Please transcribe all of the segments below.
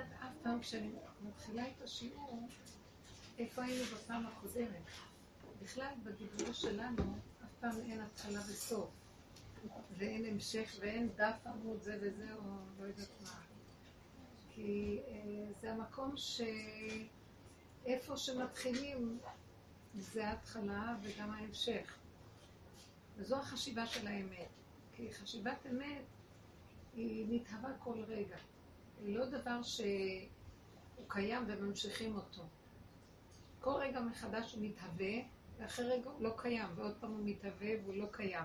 לדעת אף פעם כשאני מתחילה את השיעור, איפה היינו בפעם הקודמת. בכלל, בדיבור שלנו, אף פעם אין התחלה וסוף. ואין המשך ואין דף עמוד זה וזה, או לא יודעת מה. כי אה, זה המקום שאיפה שמתחילים זה ההתחלה וגם ההמשך. וזו החשיבה של האמת. כי חשיבת אמת היא מתהווה כל רגע. לא דבר שהוא קיים וממשיכים אותו. כל רגע מחדש הוא מתהווה, ואחרי רגע הוא לא קיים, ועוד פעם הוא מתהווה והוא לא קיים.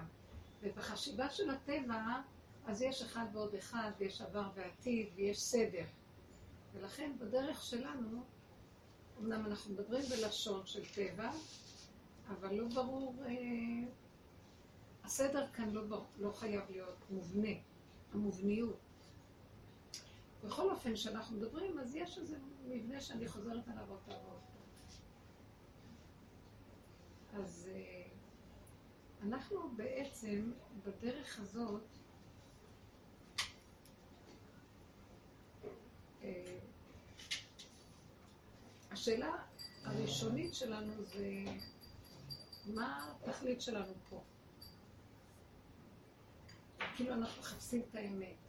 ובחשיבה של הטבע, אז יש אחד ועוד אחד, ויש עבר ועתיד, ויש סדר. ולכן בדרך שלנו, אמנם אנחנו מדברים בלשון של טבע, אבל לא ברור, אה, הסדר כאן לא, ברור, לא חייב להיות מובנה, המובניות. בכל אופן, כשאנחנו מדברים, אז יש איזה מבנה שאני חוזרת עליו עוד פעם פעם. אז אה, אנחנו בעצם, בדרך הזאת, אה, השאלה הראשונית שלנו זה מה התכלית שלנו פה? כאילו אנחנו מחפשים את האמת.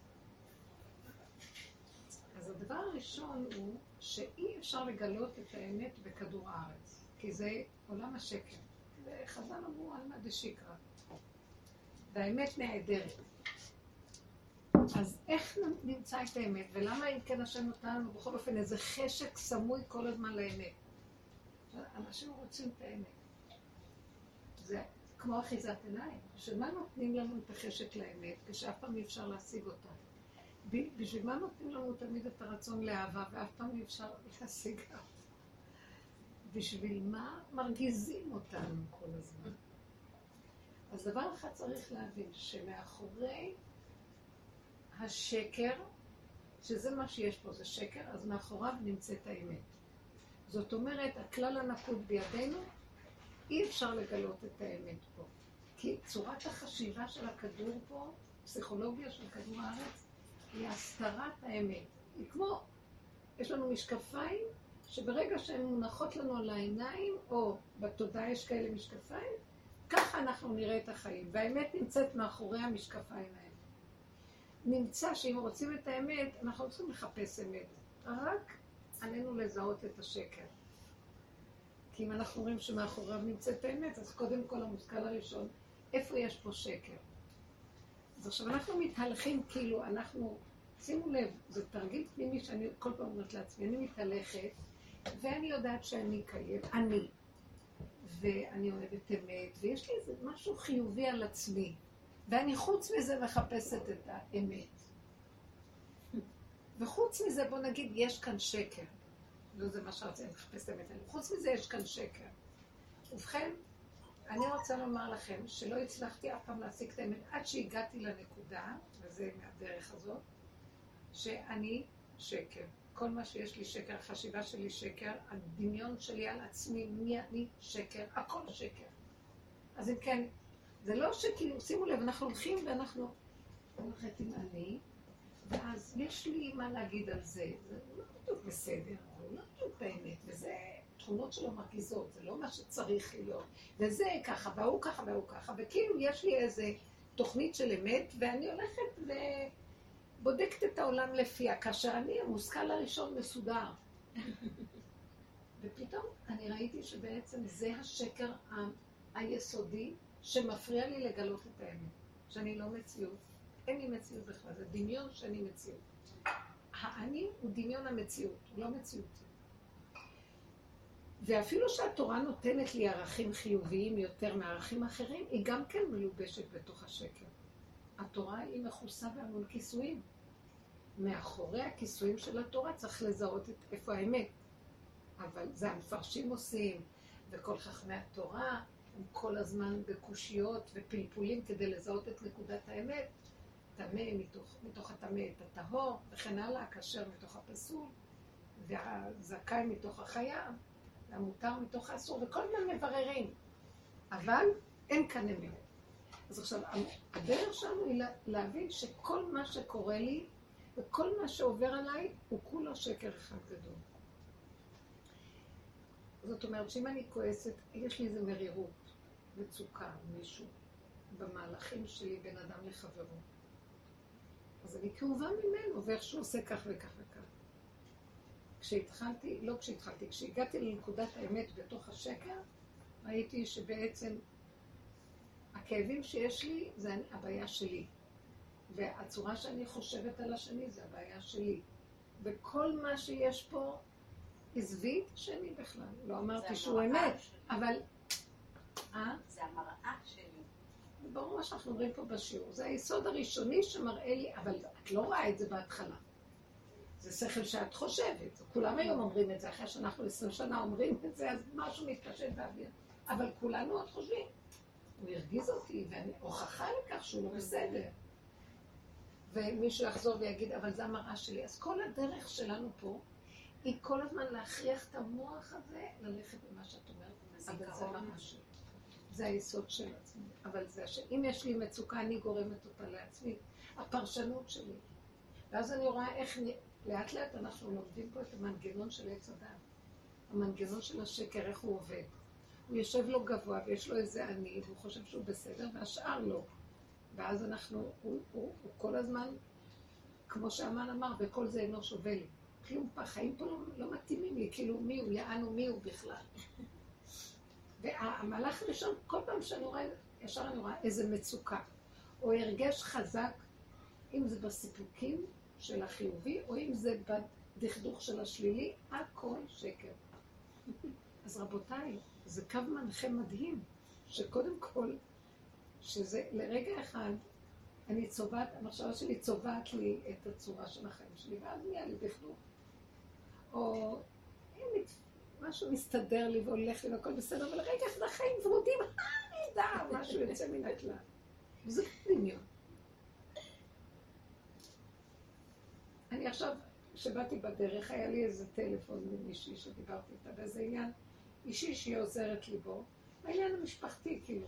אז הדבר הראשון הוא שאי אפשר לגלות את האמת בכדור הארץ, כי זה עולם השקר. וחז"ל אמרו עלמא דשיקרא. והאמת נעדרת. אז איך נמצא את האמת, ולמה אם כן השם נותן לנו בכל אופן איזה חשק סמוי כל הזמן לאמת? אנשים רוצים את האמת. זה כמו אחיזת עיניים. שמה נותנים לנו את החשק לאמת, כשאף פעם אי אפשר להשיג אותה? בשביל מה נותנים לנו תמיד את הרצון לאהבה, ואף פעם אי אפשר להשיג? בשביל מה מרגיזים אותנו כל הזמן? אז דבר אחד צריך להבין, שמאחורי השקר, שזה מה שיש פה, זה שקר, אז מאחוריו נמצאת האמת. זאת אומרת, הכלל הנקוד בידינו, אי אפשר לגלות את האמת פה. כי צורת החשיבה של הכדור פה, פסיכולוגיה של כדור הארץ, היא הסתרת האמת. היא כמו, יש לנו משקפיים שברגע שהן מונחות לנו על העיניים, או בתודעה יש כאלה משקפיים, ככה אנחנו נראה את החיים. והאמת נמצאת מאחורי המשקפיים האלה. נמצא שאם רוצים את האמת, אנחנו צריכים לחפש אמת. רק עלינו לזהות את השקר. כי אם אנחנו רואים שמאחוריו נמצאת האמת, אז קודם כל המושכל הראשון, איפה יש פה שקר? אז עכשיו אנחנו מתהלכים כאילו אנחנו, שימו לב, זה תרגיל פנימי שאני כל פעם אומרת לעצמי, אני מתהלכת ואני יודעת שאני קיימת, אני, ואני אוהבת אמת, ויש לי איזה משהו חיובי על עצמי, ואני חוץ מזה מחפשת את האמת. וחוץ מזה, בוא נגיד, יש כאן שקר. לא זה מה שרציתי לחפש את האמת. חוץ מזה, יש כאן שקר. ובכן, אני רוצה לומר לכם שלא הצלחתי אף פעם להשיג את האמת עד שהגעתי לנקודה, וזה מהדרך הזאת, שאני שקר. כל מה שיש לי שקר, החשיבה שלי שקר, הדמיון שלי על עצמי, מי אני שקר, הכל שקר. אז אם כן, זה לא שכאילו, שימו לב, אנחנו הולכים ואנחנו הולכת עם אני, ואז יש לי מה להגיד על זה. זה לא בדיוק בסדר, זה לא בדיוק באמת, וזה תכונות שלו מרגיזות, זה לא מה שצריך להיות. וזה ככה, והוא ככה, והוא ככה, וכאילו יש לי איזה תוכנית של אמת, ואני הולכת ו... בודקת את העולם לפיה, כאשר אני, המושכל הראשון מסודר. ופתאום אני ראיתי שבעצם זה השקר היסודי שמפריע לי לגלות את האמת, שאני לא מציאות. אין לי מציאות בכלל, זה דמיון שאני מציאות. האני הוא דמיון המציאות, הוא לא מציאות. ואפילו שהתורה נותנת לי ערכים חיוביים יותר מערכים אחרים, היא גם כן מלובשת בתוך השקר. התורה היא מכוסה בהמון כיסויים. מאחורי הכיסויים של התורה צריך לזהות את איפה האמת. אבל זה המפרשים עושים, וכל חכמי התורה הם כל הזמן בקושיות ופלפולים כדי לזהות את נקודת האמת. טמא מתוך, מתוך הטמא את הטהור, וכן הלאה, הכשר מתוך הפסול, והזכאי מתוך החיה, והמותר מתוך האסור, וכל הזמן מבררים. אבל אין כאן אמת. אז עכשיו, הדרך שלנו היא להבין שכל מה שקורה לי וכל מה שעובר עליי הוא כולו שקר אחד גדול. זאת אומרת שאם אני כועסת, יש לי איזה מרירות, מצוקה, מישהו, במהלכים שלי בין אדם לחברו. אז אני כאובה ממנו, ואיך שהוא עושה כך וכך וכך. כשהתחלתי, לא כשהתחלתי, כשהגעתי לנקודת האמת בתוך השקר, ראיתי שבעצם הכאבים שיש לי זה הבעיה שלי. והצורה שאני חושבת על השני זה הבעיה שלי. וכל מה שיש פה, עזבי את השני בכלל. לא אמרתי שהוא אמת, אבל... אה? זה המראה שלי. ברור מה שאנחנו אומרים פה בשיעור. זה היסוד הראשוני שמראה לי, אבל את לא רואה את זה בהתחלה. זה שכל שאת חושבת. כולם היום אומרים את זה, אחרי שאנחנו עשרים שנה אומרים את זה, אז משהו מתפשט באוויר. אבל כולנו עוד חושבים. הוא הרגיז אותי, ואני הוכחה לכך שהוא לא בסדר. ומישהו יחזור ויגיד, אבל זה המראה שלי. אז כל הדרך שלנו פה, היא כל הזמן להכריח את המוח הזה ללכת במה שאת אומרת, אבל זה מראה שלי. זה היסוד של עצמי. אבל זה, שאם יש לי מצוקה, אני גורמת אותה לעצמי. הפרשנות שלי. ואז אני רואה איך לאט לאט אנחנו לומדים פה את המנגנון של עץ הדת. המנגנון של השקר, איך הוא עובד. הוא יושב לו גבוה ויש לו איזה אני, והוא חושב שהוא בסדר, והשאר לא. ואז אנחנו, הוא, הוא, הוא כל הזמן, כמו שאמן אמר, וכל זה אינו שווה לי. כלום, החיים פה לא, לא מתאימים לי, כאילו מי הוא, יענו מי הוא בכלל. והמהלך הראשון, כל פעם שאני רואה, ישר אני רואה איזה מצוקה, או הרגש חזק, אם זה בסיפוקים של החיובי, או אם זה בדכדוך של השלילי, הכל שקר. אז רבותיי, זה קו מנחה מדהים, שקודם כל, שזה לרגע אחד, אני צובעת, המחשבה שלי צובעת לי את הצורה של החיים שלי, ואז נהיה לי דכדוך. או אם משהו מסתדר לי והולך לי והכל בסדר, אבל רגע אחד החיים ורודים, אה, נהדר, משהו יוצא מן הכלל. וזה דמיון. אני עכשיו, כשבאתי בדרך, היה לי איזה טלפון ממישהי שדיברתי איתה באיזה עניין אישי שהיא עוזרת לי בו, העניין המשפחתי, כאילו,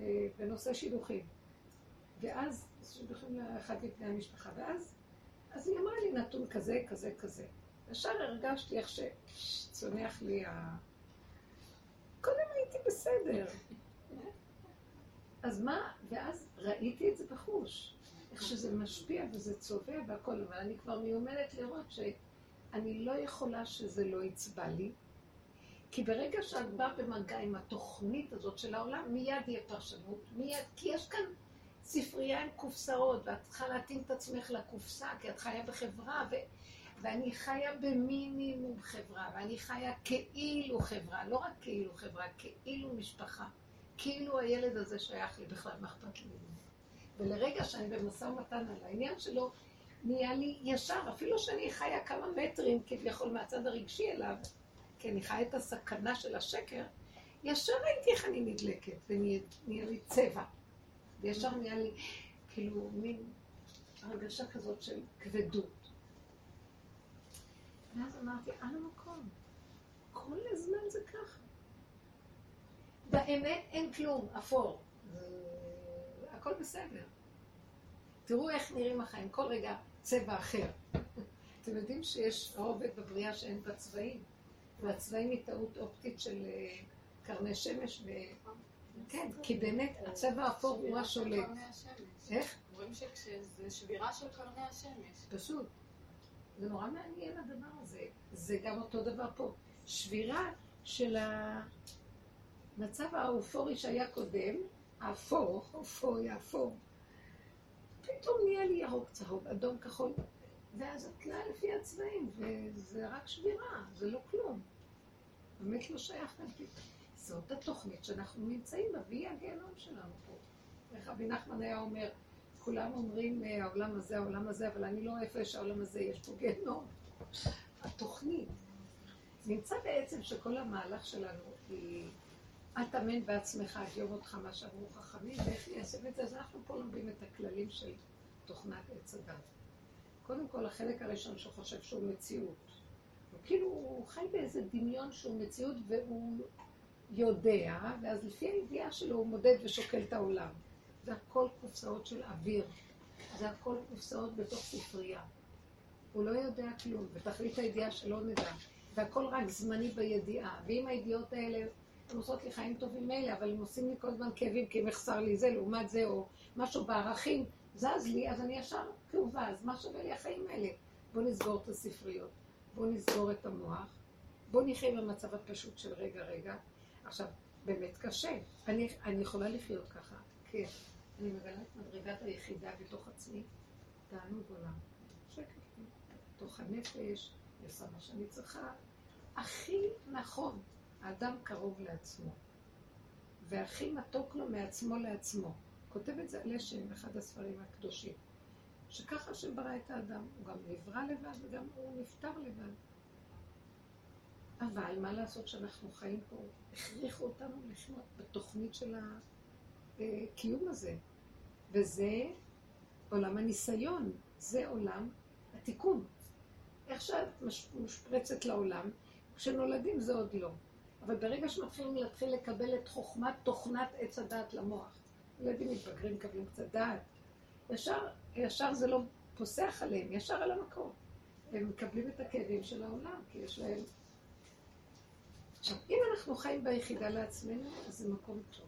אה, בנושא שידוכים. ואז, שידוכים לאחד מבני המשפחה, ואז, אז היא אמרה לי נתון כזה, כזה, כזה. ישר הרגשתי איך שצונח לי ה... קודם הייתי בסדר. אז מה, ואז ראיתי את זה בחוש. איך שזה משפיע וזה צובע והכל, אבל אני כבר מיומנת לראות שאני לא יכולה שזה לא יצבע לי, כי ברגע שאת באה במגע עם התוכנית הזאת של העולם, מיד יהיה פרשנות, מיד, כי יש כאן ספרייה עם קופסאות, ואת צריכה להתאים את עצמך לקופסה, כי את חיה בחברה, ו... ואני חיה במינימום חברה, ואני חיה כאילו חברה, לא רק כאילו חברה, כאילו משפחה. כאילו הילד הזה שייך לי בכלל, מה אכפת לי ממנו? ולרגע שאני במשא ומתן על העניין שלו, נהיה לי ישר, אפילו שאני חיה כמה מטרים כביכול מהצד הרגשי אליו, כי אני חיה את הסכנה של השקר, ישר ראיתי איך אני נדלקת, ונהיה לי צבע. וישר נהיה לי כאילו מין הרגשה כזאת של כבדות. ואז אמרתי, על המקום, כל הזמן זה ככה. באמת אין כלום, אפור. הכל בסדר. תראו איך נראים החיים, כל רגע צבע אחר. אתם יודעים שיש רובד בבריאה שאין בה צבעים, והצבעים היא טעות אופטית של אה, קרני שמש. כן, כי באמת הצבע האפור הוא השולט. איך? אומרים שזה שבירה של קרני השמש. פשוט. זה נורא מעניין הדבר הזה. זה גם אותו דבר פה. שבירה של המצב האופורי שהיה קודם, האפור, אופוריה, אפור. פתאום נהיה לי ירוק, צהוב, אדום, כחול, ואז את תלויה לפי הצבעים, וזה רק שבירה, זה לא כלום. באמת לא שייך להגיד. זאת התוכנית שאנחנו נמצאים בה, והיא הגיהנום שלנו פה. איך רבי נחמן היה אומר, כולם אומרים אה, העולם הזה, העולם הזה, אבל אני לא איפה יש העולם הזה, יש פה גיהנום. התוכנית. נמצא בעצם שכל המהלך שלנו היא אל תאמן בעצמך עד יום אותך מה שאמרו חכמים, ואיך ליישם את זה? אז אנחנו פה לומדים את הכללים של תוכנת עץ הדת. קודם כל, החלק הראשון שהוא חושב שהוא מציאות. כאילו, הוא חי באיזה דמיון שהוא מציאות והוא יודע, ואז לפי הידיעה שלו הוא מודד ושוקל את העולם. זה הכל קופסאות של אוויר. זה הכל קופסאות בתוך ספרייה. הוא לא יודע כלום, ותכלית הידיעה שלא נדע. והכל רק זמני בידיעה. ואם הידיעות האלה, הן עושות לי חיים טובים מילא, אבל הם עושים לי כל הזמן כאבים, כי אם יחסר לי זה, לעומת זה, או משהו בערכים, זז לי, אז אני ישר כאובה, אז מה שווה לי החיים האלה? בואו נסגור את הספריות, בואו נסגור את המוח, בואו נחיה במצב הפשוט של רגע רגע. עכשיו, באמת קשה. אני, אני יכולה לחיות ככה, כן. אני מגלה את מדרגת היחידה בתוך עצמי, תענוג עולם. שקט, בתוך הנפש, אני עושה מה שאני צריכה. הכי נכון, האדם קרוב לעצמו. והכי מתוק לו מעצמו לעצמו. כותב את זה על אשם, אחד הספרים הקדושים. שככה השם ברא את האדם, הוא גם נברא לבד וגם הוא נפטר לבד. אבל מה לעשות שאנחנו חיים פה, הכריחו אותנו לחיות בתוכנית של הקיום הזה. וזה עולם הניסיון, זה עולם התיקון. איך שאת משפרצת לעולם, כשנולדים זה עוד לא. אבל ברגע שמתחילים להתחיל לקבל את חוכמת תוכנת עץ הדעת למוח, ילדים מתבגרים, מקבלים קצת דעת, ישר, ישר זה לא פוסח עליהם, ישר על המקום. הם מקבלים את הכאבים של העולם, כי יש להם... עכשיו, אם אנחנו חיים ביחידה לעצמנו, אז זה מקום טוב.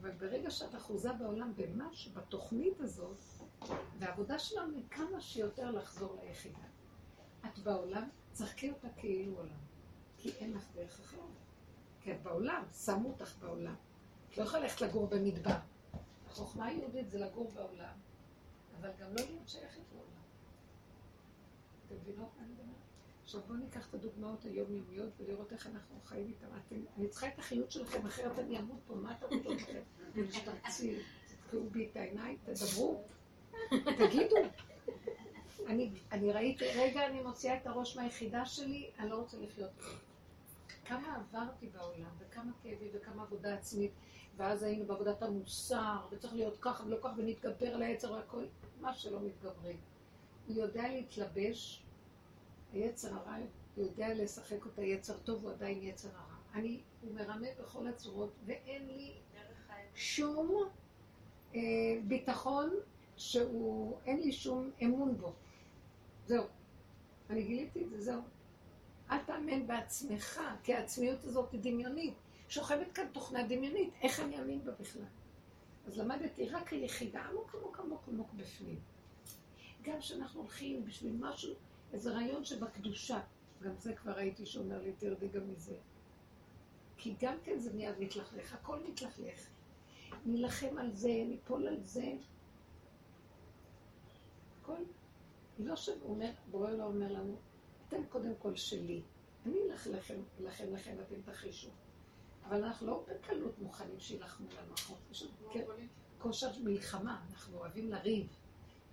אבל ברגע שאת אחוזה בעולם במש, בתוכנית הזאת, והעבודה שלנו היא כמה שיותר לחזור ליחידה. את בעולם, צחקי אותה כאילו עולם. כי אין לך דרך אחרת. כי את בעולם, שמו אותך בעולם. את לא יכולה ללכת לגור במדבר. החוכמה היהודית זה לגור בעולם, אבל גם לא להיות שייכת לעולם. אתם מבינות מה אני אומרת? עכשיו בואו ניקח את הדוגמאות היומיומיות ולראות איך אנחנו חיים איתן. אני צריכה את החיות שלכם, אחרת אני אמות פה, מה אתה רוצה לכם? תשתרצי, תתקעו בי את העיניים, תדברו, תגידו. אני, אני ראיתי, רגע אני מוציאה את הראש מהיחידה שלי, אני לא רוצה לחיות. כמה עברתי בעולם, וכמה כאבי, וכמה עבודה עצמית, ואז היינו בעבודת המוסר, וצריך להיות ככה ולא ככה, ונתגבר על היצר והכל, מה שלא מתגברים. הוא יודע להתלבש, היצר הרע יודע לשחק אותה יצר טוב, הוא עדיין יצר הרע. אני, הוא מרמה בכל הצורות, ואין לי שום אה, ביטחון שהוא, אין לי שום אמון בו. זהו. אני גיליתי את זה, זהו. אל תאמן בעצמך, כי העצמיות הזאת היא דמיונית. שוכבת כאן תוכנה דמיונית, איך אני אאמין בה בכלל? אז למדתי רק היחידה עמוק עמוק עמוק עמוק בפנים. גם כשאנחנו הולכים בשביל משהו, איזה רעיון שבקדושה, גם זה כבר ראיתי שאומר לי, תרדי גם מזה. כי גם כן זה מיד מתלכלך, הכל מתלכלך. נילחם על זה, ניפול על זה. הכל. לא שהוא אומר, בורא לא אומר לנו, אתם קודם כל שלי. אני אלך לכם, אלחם לכם, אתם תחישו. אבל אנחנו לא בקלות מוכנים שיילחמו לנו. יש לנו כושר מלחמה, אנחנו אוהבים לריב.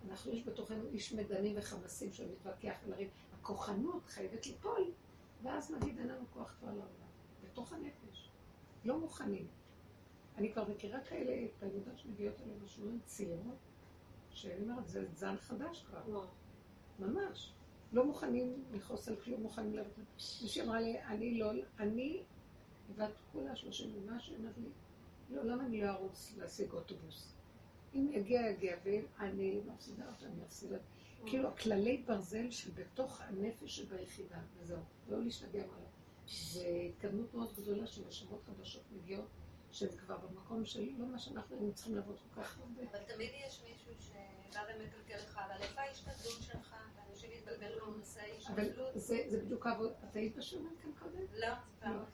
אנחנו, יש בתוכנו איש מדנים וחמסים שמתווכח ולריב. הכוחנות חייבת ליפול, ואז נגיד אין לנו כוח כבר לעולם. בתוך הנפש. לא מוכנים. אני כבר מכירה כאלה תלמידות שמגיעות אלינו שיעורים צעירות, שאני אומרת, זה זן חדש כבר. לא. ממש. לא מוכנים לכעוס על כלום, מוכנים לעבוד. מישהי אמרה לי, אני לא, אני, בת כולה שלושים ומשהו, אמרת לי, לא, למה אני לא ארוץ להשיג אוטובוס? אם יגיע, יגיע, ואם אני מפסידה אותו, אני אותו. כאילו, הכללי ברזל שבתוך הנפש שביחידה, וזהו, לא להשתגע עליו. זו התקדמות מאוד גדולה של נשמות חדשות מגיעות, שהן כבר במקום של לא מה שאנחנו היינו צריכים לעבוד כל כך הרבה. אבל תמיד יש מישהו שבא ומקלקל לך, אבל איפה ההשתדלות שלך? אנשים התבלבלו בנושא ההשתדלות. זה בדיוק העבוד, את היית בשיעורים כאן קודם? לא, פעם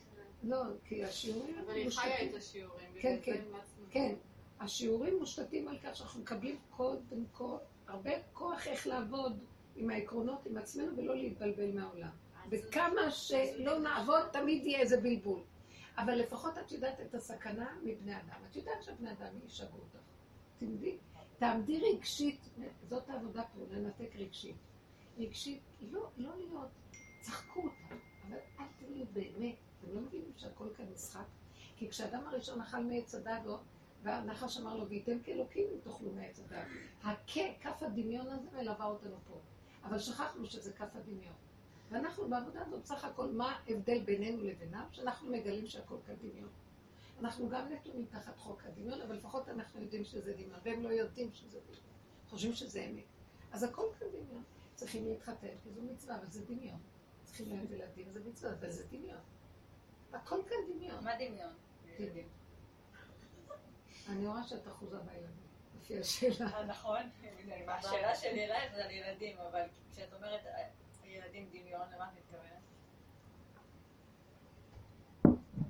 לא, כי השיעורים... אבל היא חיה את השיעורים. כן, כן, כן. השיעורים מושתתים על כך שאנחנו מקבלים קודם כל הרבה כוח איך לעבוד עם העקרונות, עם עצמנו, ולא להתבלבל מהעולם. וכמה שלא נעבוד, תמיד יהיה איזה בלבול. אבל לפחות את יודעת את הסכנה מבני אדם. את יודעת שבני אדם ישגעו אותך. תמדי, תעמדי רגשית, זאת העבודה פה, לנתק רגשית. רגשית, לא, לא להיות, צחקו אותה, אבל אל תהיו באמת. אתם לא מבינים שהכל כאן משחק? כי כשאדם הראשון אכל מעץ הדת, והנחש אמר לו, וייתם כאלוקים אם תאכלו מעץ הדת. כף הדמיון הזה מלווה אותנו פה. אבל שכחנו שזה כף הדמיון. ואנחנו בעבודה הזאת, בסך הכל, מה ההבדל בינינו לבינם? שאנחנו מגלים שהכל כדמיון. אנחנו גם נתונים תחת חוק הדמיון, אבל לפחות אנחנו יודעים שזה דמיון, והם לא יודעים שזה דמיון. חושבים שזה אמת. אז הכל כאן דמיון. צריכים להתחתן, כי זו מצווה, אבל זה דמיון. צריכים להם ילדים, זה מצווה, אבל זה דמיון. הכל כאן דמיון. מה דמיון? דמיון. אני רואה שאת אחוזה בילדים, לפי השאלה. אה, נכון, השאלה שלי אלייך זה על ילדים, אבל כשאת אומרת אה, ילדים דמיון, למה את מתכוונת?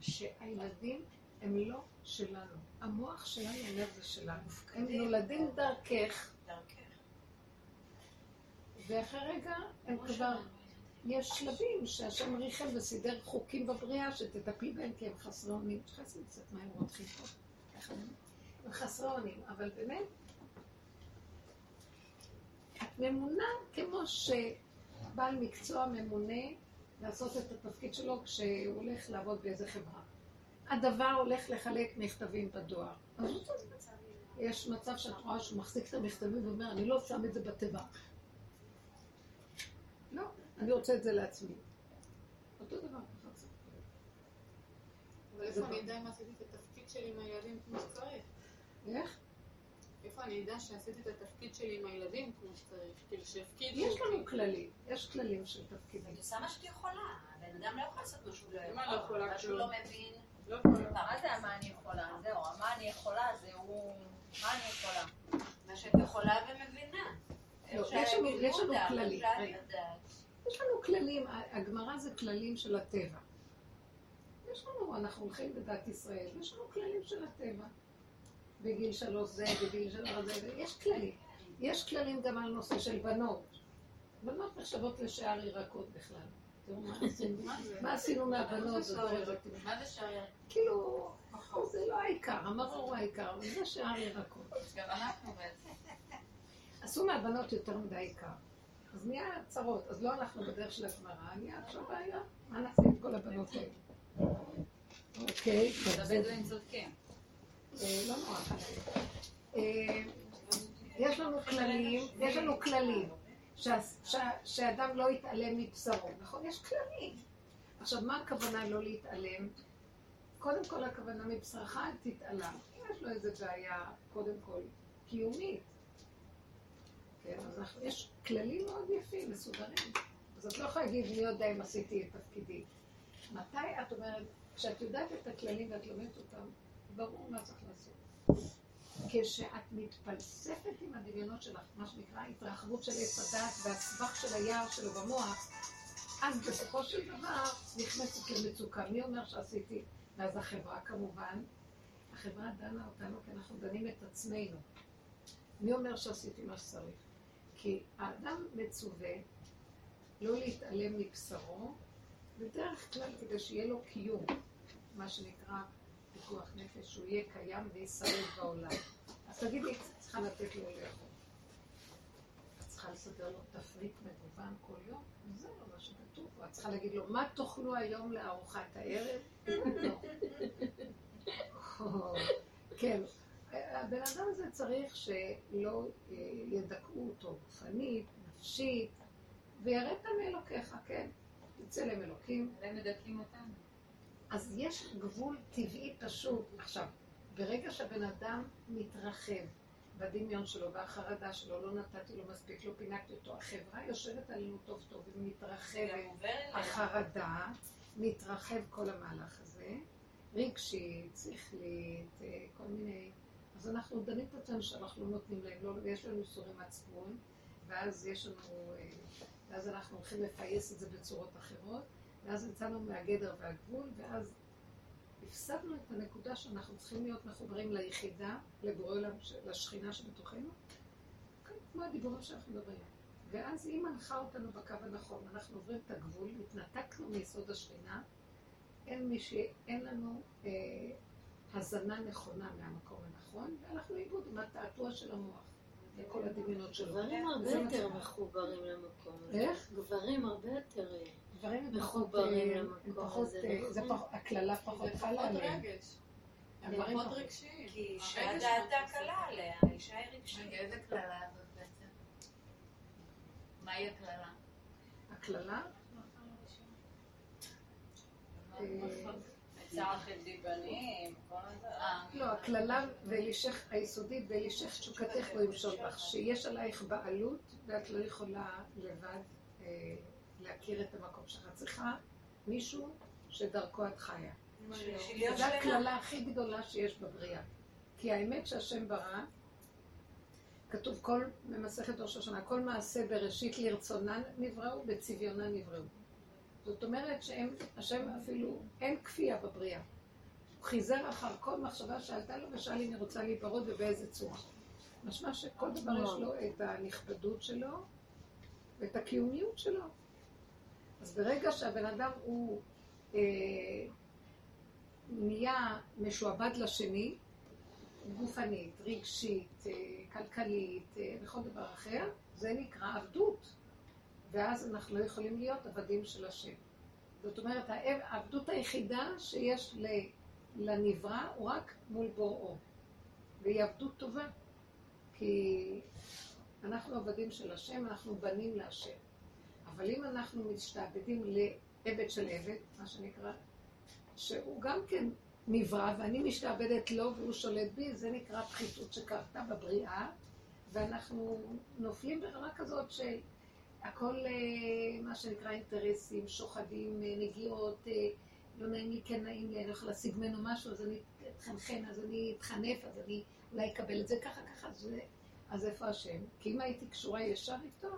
שהילדים הם לא שלנו. המוח שלנו אומר זה שלנו. הם נולדים דרכך, ואחרי רגע הם כבר... יש שלבים שהשם ריחם וסידר חוקים בבריאה שתטפלי בהם כי הם חסרי אונים. תכנסי קצת מה הם רותחים פה. הם חסרי אונים, אבל באמת, ממונה כמו שבעל מקצוע ממונה לעשות את התפקיד שלו כשהוא הולך לעבוד באיזה חברה. הדבר הולך לחלק מכתבים בדואר. יש מצב שאת רואה שהוא מחזיק את המכתבים ואומר, אני לא שם את זה בתיבה. לא, אני רוצה את זה לעצמי. אותו דבר צריך. אבל איפה אני אדע אם עשיתי את התפקיד שלי עם הילדים כמו שצריך? איך? איפה אני אדע שעשיתי את התפקיד שלי עם הילדים כמו שצריך? כאילו שיפקידו יש לנו. כללים, יש כללים של תפקידים. את עושה מה שאת יכולה. הבן אדם לא יכול לעשות מה שהוא לא יכול. מה לא יכולה? מה שהוא לא מבין. לא יכולה. מה זה מה אני יכולה? זהו, מה אני יכולה זה הוא... מה אני יכולה? מה שאת יכולה ומבינה. לא, יש לנו- כללים. יש לנו כללים, הגמרא זה כללים של הטבע. יש לנו, אנחנו הולכים בדת ישראל, יש לנו כללים של הטבע. בגיל שלוש זה, בגיל שלוש זה, יש כללים. יש כללים גם על נושא של בנות. בנות נחשבות לשאר ירקות בכלל. תראו מה עשינו? מה מהבנות, זה. מה זה שער כאילו, זה לא העיקר, המרור הוא העיקר, אבל זה שאר ירקות. גם אנחנו בעצם. עשו מהבנות יותר מדי עיקר. אז נהיה צרות, אז לא הלכנו בדרך של הגמרא, נהיה עכשיו בעיה. מה נעשה עם כל הבנות האלה? אוקיי, הבדואים צודקים. אה, לא נורא. אה, יש לנו כללים, יש לנו כללים, שאדם לא יתעלם מבשרו, נכון? יש כללים. עכשיו, מה הכוונה לא להתעלם? קודם כל הכוונה מבשרך אל תתעלם. אם יש לו איזה בעיה, קודם כל, קיומית. כן, אז יש כללים מאוד יפים, מסודרים. אז את לא יכולה להגיד, מי יודע אם עשיתי את תפקידי. מתי את אומרת, כשאת יודעת את הכללים ואת לומדת אותם, ברור מה צריך לעשות. כשאת מתפלספת עם הדמיונות שלך, מה שנקרא התרחבות של עץ הדעת והסבך של היער שלו במוח, אז בסופו של דבר נכנסת למצוקה. מי אומר שעשיתי? ואז החברה כמובן, החברה דנה אותנו כי אנחנו דנים את עצמנו. מי אומר שעשיתי מה שצריך? כי האדם מצווה לא להתעלם מבשרו, בדרך כלל כדי שיהיה לו קיום, מה שנקרא פיקוח נפש, שהוא יהיה קיים וישרד בעולם. אז תגידי, את צריכה לתת לו לאכול. את צריכה לסדר לו תפריט מגוון כל יום? זה לא מה שכתוב. ואת צריכה להגיד לו, מה תאכלו היום לארוחת הערב? לא. כן. הבן אדם הזה צריך שלא אה, ידכאו אותו גופנית, נפשית, ויראת מאלוקיך, כן? יצא להם אלוקים. הם מדכאים אותנו. אז יש גבול טבעי פשוט. עכשיו, ברגע שהבן אדם מתרחב בדמיון שלו והחרדה שלו, לא נתתי לו מספיק, לא פינקתי אותו, החברה יושבת עלינו טוב טוב ומתרחבת. החרדה, מתרחב כל המהלך הזה, רגשית, שכלית, אה, כל מיני... אז אנחנו דנים את עצמנו שאנחנו נותנים להם, לא, יש לנו איסורי מצפון, ואז יש לנו, אה, ואז אנחנו הולכים לפייס את זה בצורות אחרות, ואז יצאנו מהגדר והגבול, ואז הפסדנו את הנקודה שאנחנו צריכים להיות מחוברים ליחידה, לבורא עולם, לשכינה שבתוכנו, כן, כמו הדיבורים שאנחנו מדברים. ואז היא מנחה אותנו בקו הנכון, אנחנו עוברים את הגבול, התנתקנו מיסוד השכינה, אין מי ש... אין לנו אה, הזנה נכונה מהמקום הנכון, והלכנו לאיבוד עם התעתוע של המוח וכל הדמיונות שלו. גברים הרבה יותר. מחוברים למקום הזה. איך? גברים הרבה יותר... אה, הם מחוברים אה, הם למקום הזה, אה, הקללה פחות זה חלה פחות עליהם. רגש. הדברים פחות. רגשיים. כי אישה דעתה קלה עליה, אישה היא רגשית. רגע, איזה קללה זאת בעצם? מהי הקללה? הקללה, צער כל זה. לא, הקללה היסודית ואלישך תשוקתך לא ימשול בך, שיש עלייך בעלות ואת לא יכולה לבד אה, להכיר את המקום שלך. צריכה מישהו שדרכו את חיה. זו. הקללה הכי גדולה שיש בבריאה. כי האמת שהשם ברא, כתוב כל, במסכת ראש השנה, כל מעשה בראשית לרצונן נבראו, בצביונן נבראו. זאת אומרת שהם, השם אפילו, אין כפייה בבריאה. הוא חיזר אחר כל מחשבה שעלתה לו ושאל אם היא רוצה להיפרד ובאיזה צורה. משמע שכל דבר יש לו את הנכבדות שלו ואת הקיומיות שלו. אז ברגע שהבן אדם הוא אה, נהיה משועבד לשני, גופנית, רגשית, אה, כלכלית אה, וכל דבר אחר, זה נקרא עבדות. ואז אנחנו לא יכולים להיות עבדים של השם. זאת אומרת, העב- העבדות היחידה שיש לנברא הוא רק מול בוראו. והיא עבדות טובה. כי אנחנו עבדים של השם, אנחנו בנים להשם. אבל אם אנחנו משתעבדים לעבד של עבד, מה שנקרא, שהוא גם כן נברא, ואני משתעבדת לו והוא שולט בי, זה נקרא פחיתות שקרתה בבריאה, ואנחנו נופלים ברמה כזאת של הכל, אה, מה שנקרא אינטרסים, שוחדים, אה, נגיעות, אה, לא נעים לי, כן נעים לי, אני יכולה להשיג ממנו משהו, אז אני אתחנחן, אז אני אתחנף, אז אני אולי אקבל את זה ככה, ככה, אז, זה- אז איפה השם? כי אם הייתי קשורה ישר איתו,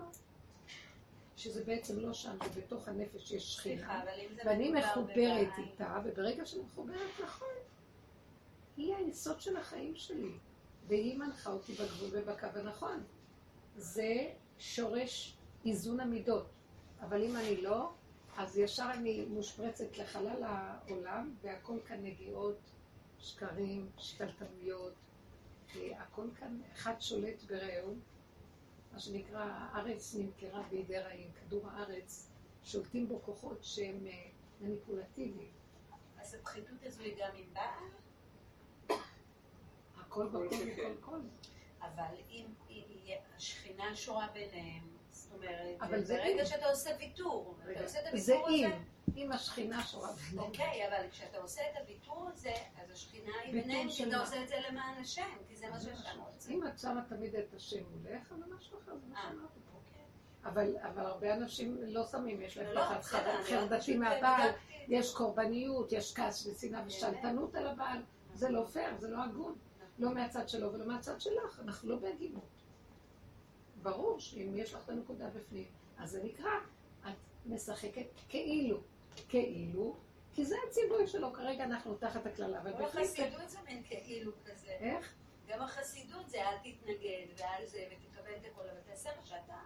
שזה בעצם לא שם, זה בתוך הנפש יש שכינה. ואני מחוברת בבעל, איתה, וברגע שאני מחוברת נכון, היא היסוד של החיים שלי, והיא מנחה אותי בגבול ובקו הנכון. זה שורש איזון המידות. אבל אם אני לא, אז ישר אני מושפרצת לחלל העולם, והכל כאן נגיעות, שקרים, שתלטנויות, אה, הכל כאן, אחד שולט ברעהו, מה שנקרא, הארץ נמכרה בידי רעים, כדור הארץ, שולטים בו כוחות שהם אה, מניפולטיביים. אז הפחיתות הזו היא גם עם בעל, הכל בכל מכל כל. אבל אם השכינה שורה ביניהם, אומרת, אבל זה ברגע אם. שאתה עושה ויתור, אתה עושה את זה הוויתור אם, הזה, אם השכינה שורה ביניהם. אוקיי, אבל כשאתה עושה את הוויתור הזה, אז השכינה היא ביניהם, כי אתה? עושה את זה למען השם, כי זה מה שהשם רוצה. אם את שמה תמיד את השם מולך, זה משהו אחר, זה מה אה, שאמרתי פה. אוקיי. אבל, אבל הרבה אנשים לא שמים, יש להם לא, פחד חרדתי אני רק פשוט מהבעל, זה. יש קורבניות, יש כעס ושנאה ושתלטנות על הבעל, זה לא פייר, זה לא הגון. לא מהצד שלו ולא מהצד שלך, אנחנו לא בהגינות. ברור שאם יש לך את הנקודה בפנים, אז זה נקרא, את משחקת כאילו, כאילו, כי זה הציווי שלו, כרגע אנחנו תחת הקללה, אבל. החסידות זה מין כאילו כזה. איך? גם החסידות זה אל תתנגד ואל זה ותקבל את הכל, אבל תעשה מה שאתה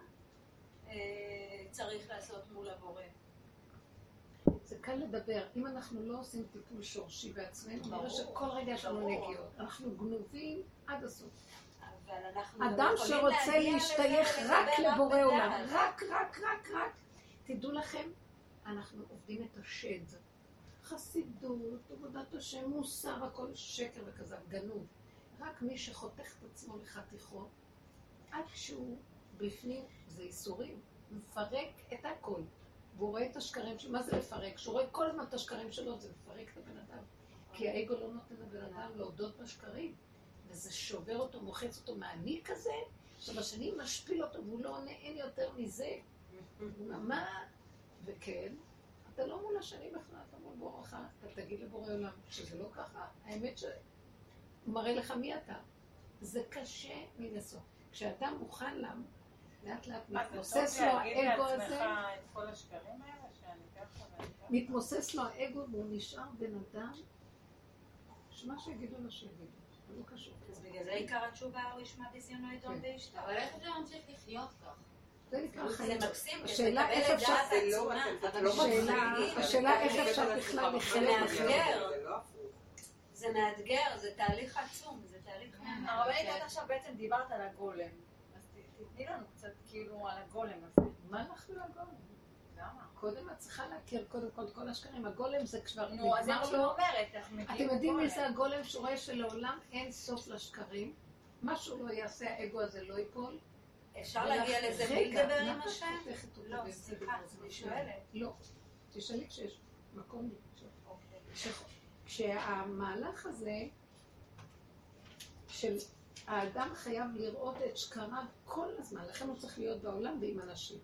אה, צריך לעשות מול הבורא. זה קל לדבר. אם אנחנו לא עושים טיפול שורשי בעצמנו, נראה שכל רגע יש לנו. נגיעות. אנחנו גנובים עד הסוף. גם אדם שרוצה להשתייך רק לבורא. עולם, רק, רק, רק, רק. תדעו לכם, אנחנו עובדים את השד. חסידות, עבודת השם, מוסר, הכל שקר וכזב, גנוב. רק מי שחותך את עצמו לחתיכות, עד שהוא בפנים, זה ייסורים. מפרק את הכל. והוא רואה את השקרים שלו, מה זה לפרק? כשהוא רואה כל הזמן את השקרים שלו, זה מפרק את הבן אדם. כי האגו לא נותן לבן אדם להודות בשקרים. וזה שובר אותו, מוחץ אותו מהאני כזה, עכשיו השני משפיל אותו והוא לא עונה, אין יותר מזה. הוא מה? וכן, אתה לא מול השני בכלל, אתה מול בורך, אתה תגיד לבורא עולם שזה לא ככה, האמת שהוא מראה לך מי אתה. זה קשה מנשוא. כשאדם מוכן להם, לאט לאט מה, זה מתמוסס טוב לו להגיד האגו לעצמך הזה, את כל השקרים האלה? מתמוסס לו האגו והוא נשאר בן אדם, שמה שיגידו לו שיגידו, לא קשור. אז בגלל זה עיקר התשובה הוא ישמע ידום כן. ואשתו. אבל איך אפשר להמשיך לחיות כך? זה נקרא זה חיים. מקסים, כי אתה השאלה מקבל איך את אפשר- זה לא לא. השאלה- איך זה אפשר בכלל. לחיות זה מאתגר. זה לא. זה מאתגר, זה תהליך עצום, זה תהליך כן. מאתגר. הרבנית, את עכשיו בעצם דיברת על הגולם. אז ת- תתני לנו קצת כאילו על הגולם הזה. מה לך לגולם? קודם את צריכה להכיר קודם כל את כל השקרים. הגולם זה כבר נו, אז זה מה נגמר שאני לו. אומרת. אתם יודעים מי. זה הגולם שהוא רואה שלעולם אין סוף לשקרים? מה שהוא לא יעשה, האגו הזה לא ייפול. אפשר להגיע לזה בלי לדבר עם השם? לא, סליחה? אני שואלת. לא. תשאלי כשיש מקום. אוקיי. כש- כשהמהלך הזה של האדם חייב לראות את שקריו כל הזמן, לכן הוא צריך להיות בעולם ועם אנשים.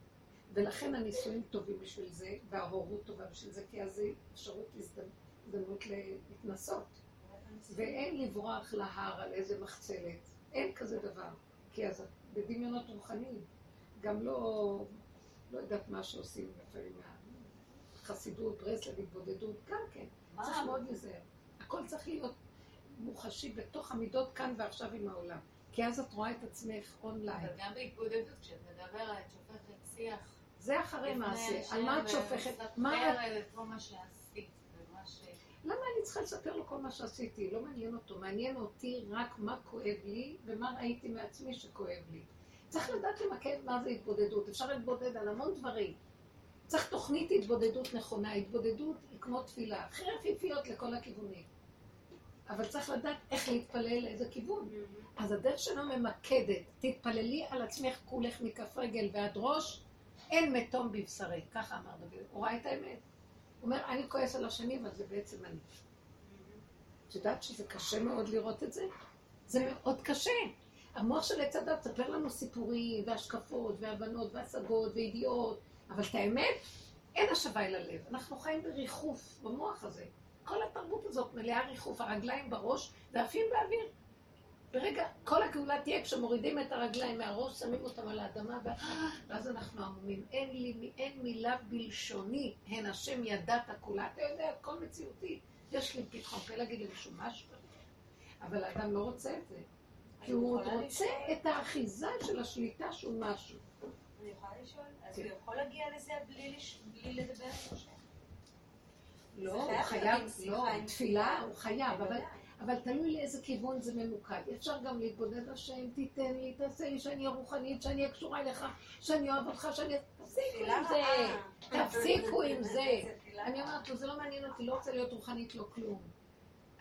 ולכן הנישואים טובים בשביל זה, וההורות טובה בשביל זה, כי אז זה אפשרות הזדמנות להתנסות. ואין לברוח להר על איזה מחצלת, אין כזה דבר. כי אז בדמיונות רוחניים. גם לא, לא יודעת מה שעושים לפעמים חסידות, ברסלב, התבודדות, גם כן. צריך מאוד להיזהר. הכל צריך להיות מוחשי בתוך המידות כאן ועכשיו עם העולם. כי אז את רואה את עצמך אונליין. אבל גם בהתבודדות, כשאת מדברת, שופכת שיח. זה אחרי מעשה. על מה את שופכת? מה את... מספרת כל מה שעשית ומה ש... למה אני צריכה לספר לו כל מה שעשיתי? לא מעניין אותו. מעניין אותי רק מה כואב לי ומה ראיתי מעצמי שכואב לי. צריך לדעת למקד מה זה התבודדות. אפשר להתבודד על המון דברים. צריך תוכנית התבודדות נכונה. התבודדות היא כמו תפילה. הכי רפיפיות לכל הכיוונים. אבל צריך לדעת איך להתפלל לאיזה כיוון. אז הדרך שלנו ממקדת. תתפללי על עצמך כולך מכף רגל ועד ראש, אין מתום בבשרי. ככה אמר דוד. הוא ראה את האמת. הוא אומר, אני כועס על השני, אבל זה בעצם אני. את יודעת שזה קשה מאוד לראות את זה? זה מאוד קשה. המוח של עץ הדת מספר לנו סיפורים, והשקפות, והבנות, והשגות, וידיעות, אבל את האמת, אין השבה אל הלב. אנחנו חיים בריחוף במוח הזה. כל התרבות הזאת מלאה ריחוף, הרגליים בראש ועפים באוויר. ברגע, כל הגאולה תהיה כשמורידים את הרגליים מהראש, שמים אותם על האדמה, ואז אנחנו עמומים. אין לי, אין מילה בלשוני, הן השם ידעת כולה. אתה יודע, הכל מציאותי. יש לי פתחון פה להגיד למישהו משהו, אבל האדם לא רוצה את זה. כי הוא עוד רוצה את האחיזה של השליטה שהוא משהו. אני יכולה לשאול? אז הוא יכול להגיע לזה בלי לדבר עם השם? לא, הוא חייב, לא, תפילה הוא חייב, אבל... אבל תלוי לאיזה כיוון זה ממוקד. אפשר גם להתבודד השם, תיתן לי, תעשה לי שאני אהיה רוחנית, שאני אהיה קשורה אליך, שאני אוהב אותך, שאני... תפסיקו עם זה, תפסיקו עם זה. אני אומרת לו, זה לא מעניין אותי, לא רוצה להיות רוחנית, לא כלום.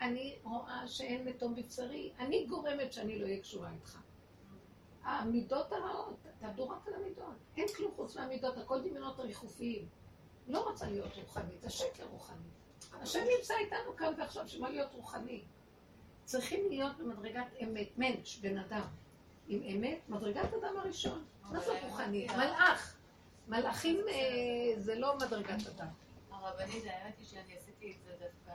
אני רואה שאין מתום בבשרי, אני גורמת שאני לא אהיה קשורה איתך. המידות הרעות, תעבדו רק על המידות. אין כלום חוץ מהמידות, הכל דמיונות ריחופיים. לא רוצה להיות רוחנית, זה שקר רוחני. השם נמצא איתנו כאן ועכשיו, שמה להיות רוחני? צריכים להיות במדרגת אמת, מנץ', בן אדם. עם אמת, מדרגת אדם הראשון. מה זה רוחני? מלאך. מלאכים אה, זה לא מדרגת אדם. הרבנית, האמת היא שאני עשיתי את זה דווקא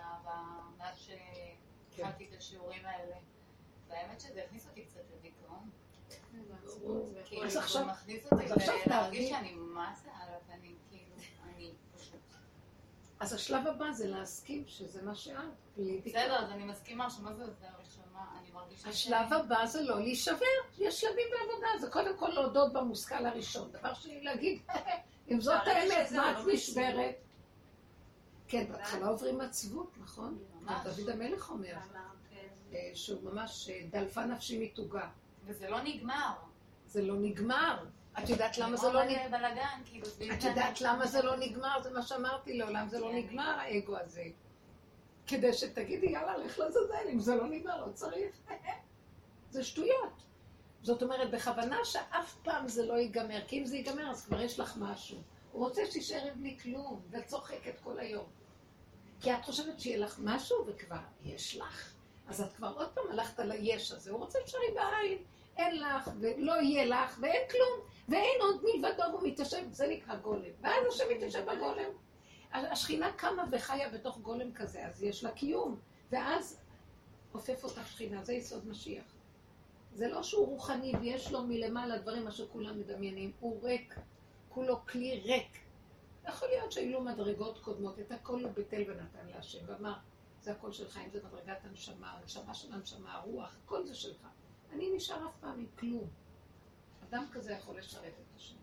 מאז שהתחלתי את השיעורים האלה. והאמת שזה הכניס אותי קצת לדיכאון. כאילו, אז עכשיו, להרגיש שאני מה זה על הפנים, כאילו, אני פשוט... אז השלב הבא זה להסכים שזה מה שאת. בסדר, אז אני מסכימה שמה זה זה הראשונה, אני מרגישה... השלב הבא זה לא להישבר, יש שלבים בעבודה, זה קודם כל להודות במושכל הראשון. דבר שני, להגיד, אם זאת האמת, מה את נשברת? כן, בהתחלה עוברים עצבות, נכון? דוד המלך אומר, אה, שהוא ממש אה, דלפה נפשי מתוגה. וזה לא נגמר. זה לא נגמר. את יודעת למה זה לא נגמר? כאילו, את יודעת למה זה לא נגמר? זה מה שאמרתי לעולם, זה לא נגמר האגו הזה. כדי שתגידי, יאללה, לך לעזאזל, אם זה לא נגמר, לא צריך. זה שטויות. זאת אומרת, בכוונה שאף פעם זה לא ייגמר, כי אם זה ייגמר, אז כבר יש לך משהו. הוא רוצה שתישארי בלי כלום, וצוחקת כל היום. כי את חושבת שיהיה לך משהו, וכבר יש לך. אז את כבר עוד פעם הלכת על היש הזה, הוא רוצה שתשארי בעין. אין לך, ולא יהיה לך, ואין כלום, ואין עוד מלבדו, והוא מתיישב, זה נקרא גולם. ואז השם מתיישב בגולם. השכינה קמה וחיה בתוך גולם כזה, אז יש לה קיום. ואז עופף אותך שכינה, זה יסוד משיח. זה לא שהוא רוחני ויש לו מלמעלה דברים מה שכולם מדמיינים, הוא ריק, כולו כלי ריק. יכול להיות שהיו מדרגות קודמות, את הכל הוא ביטל ונתן להשם, ואמר, זה הכל שלך, אם זה מדרגת הנשמה, הנשמה של הנשמה, הרוח, הכל זה שלך. אני נשאר אף פעם עם כלום. אדם כזה יכול לשרת את השם.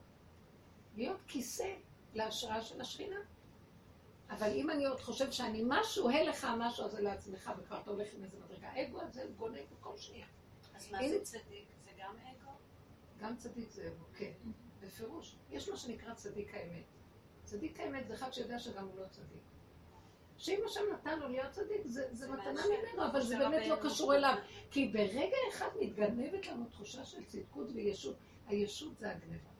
להיות כיסא להשראה של השכינה. אבל אם אני עוד חושב שאני משהו, הא לך משהו הזה לעצמך, וכבר אתה הולך עם איזה מדרגה. אגו הזה הוא גונב בכל שנייה. אז מה זה צדיק? זה גם אגו? גם צדיק זה אגו, כן. בפירוש. יש מה שנקרא צדיק האמת. צדיק האמת זה אחד שיודע שגם הוא לא צדיק. שאם השם נתן לו להיות צדיק, זה, זה מתנה ממנו, אבל זה באמת לא קשור אליו. כי ברגע אחד מתגנבת לנו תחושה של צדקות וישות. הישות זה הגניבה.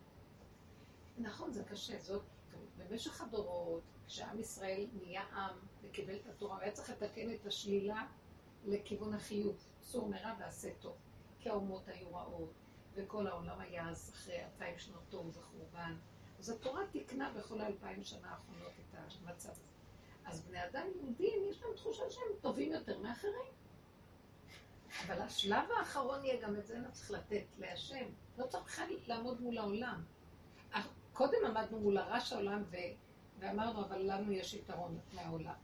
נכון, זה קשה, זאת במשך הדורות, כשעם ישראל נהיה עם וקיבל את התורה, היה צריך לתקן את השלילה לכיוון החיוב. סור מרע ועשה טוב. כי האומות היו רעות, וכל העולם היה אז אחרי אלפיים שנות תוהו וחורבן. אז התורה תיקנה בכל האלפיים שנה האחרונות את המצב הזה. אז בני אדם יהודים, יש להם תחושה שהם טובים יותר מאחרים. אבל השלב האחרון יהיה גם את זה לא צריך לתת להשם. לא צריך בכלל לעמוד מול העולם. קודם עמדנו מול הרש העולם ו... ואמרנו, אבל לנו יש יתרון מהעולם.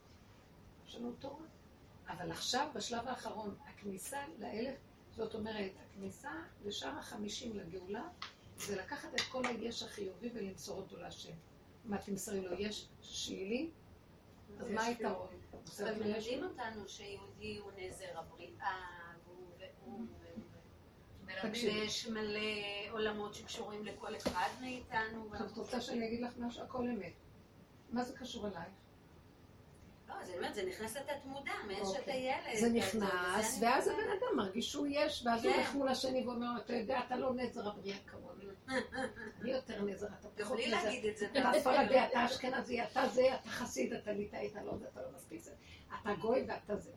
יש לנו תורה. אבל עכשיו, בשלב האחרון, הכניסה לאלף, זאת אומרת, הכניסה לשער החמישים לגאולה, זה לקחת את כל היש החיובי ולמסור אותו להשם. מה תמסרי לו? יש שלילי? אז מה היתרון? זה מלמדים אותנו שיהודי הוא נזר הבריאה, ויש מלא עולמות שקשורים לכל אחד מאיתנו. את רוצה שאני אגיד לך משהו? הכל אמת. מה זה קשור אלייך? לא, אז אני אומרת, זה נכנס לתת מודע, שאתה אוקיי. ילד. זה נכנס, ואז הבן אדם מרגיש שהוא יש, ואז הוא כן. הולך מול השני ואומר, אתה יודע, אתה לא נזר הבריאה כמוני. אני יותר נזר, אתה גם פחות בלי נזר. להגיד את זה. אתה ספרדי, אתה אשכנזי, אתה זה, אתה חסיד, אתה ליטאי, אתה לא זה, אתה לא מספיק זה. אתה גוי ואתה זה.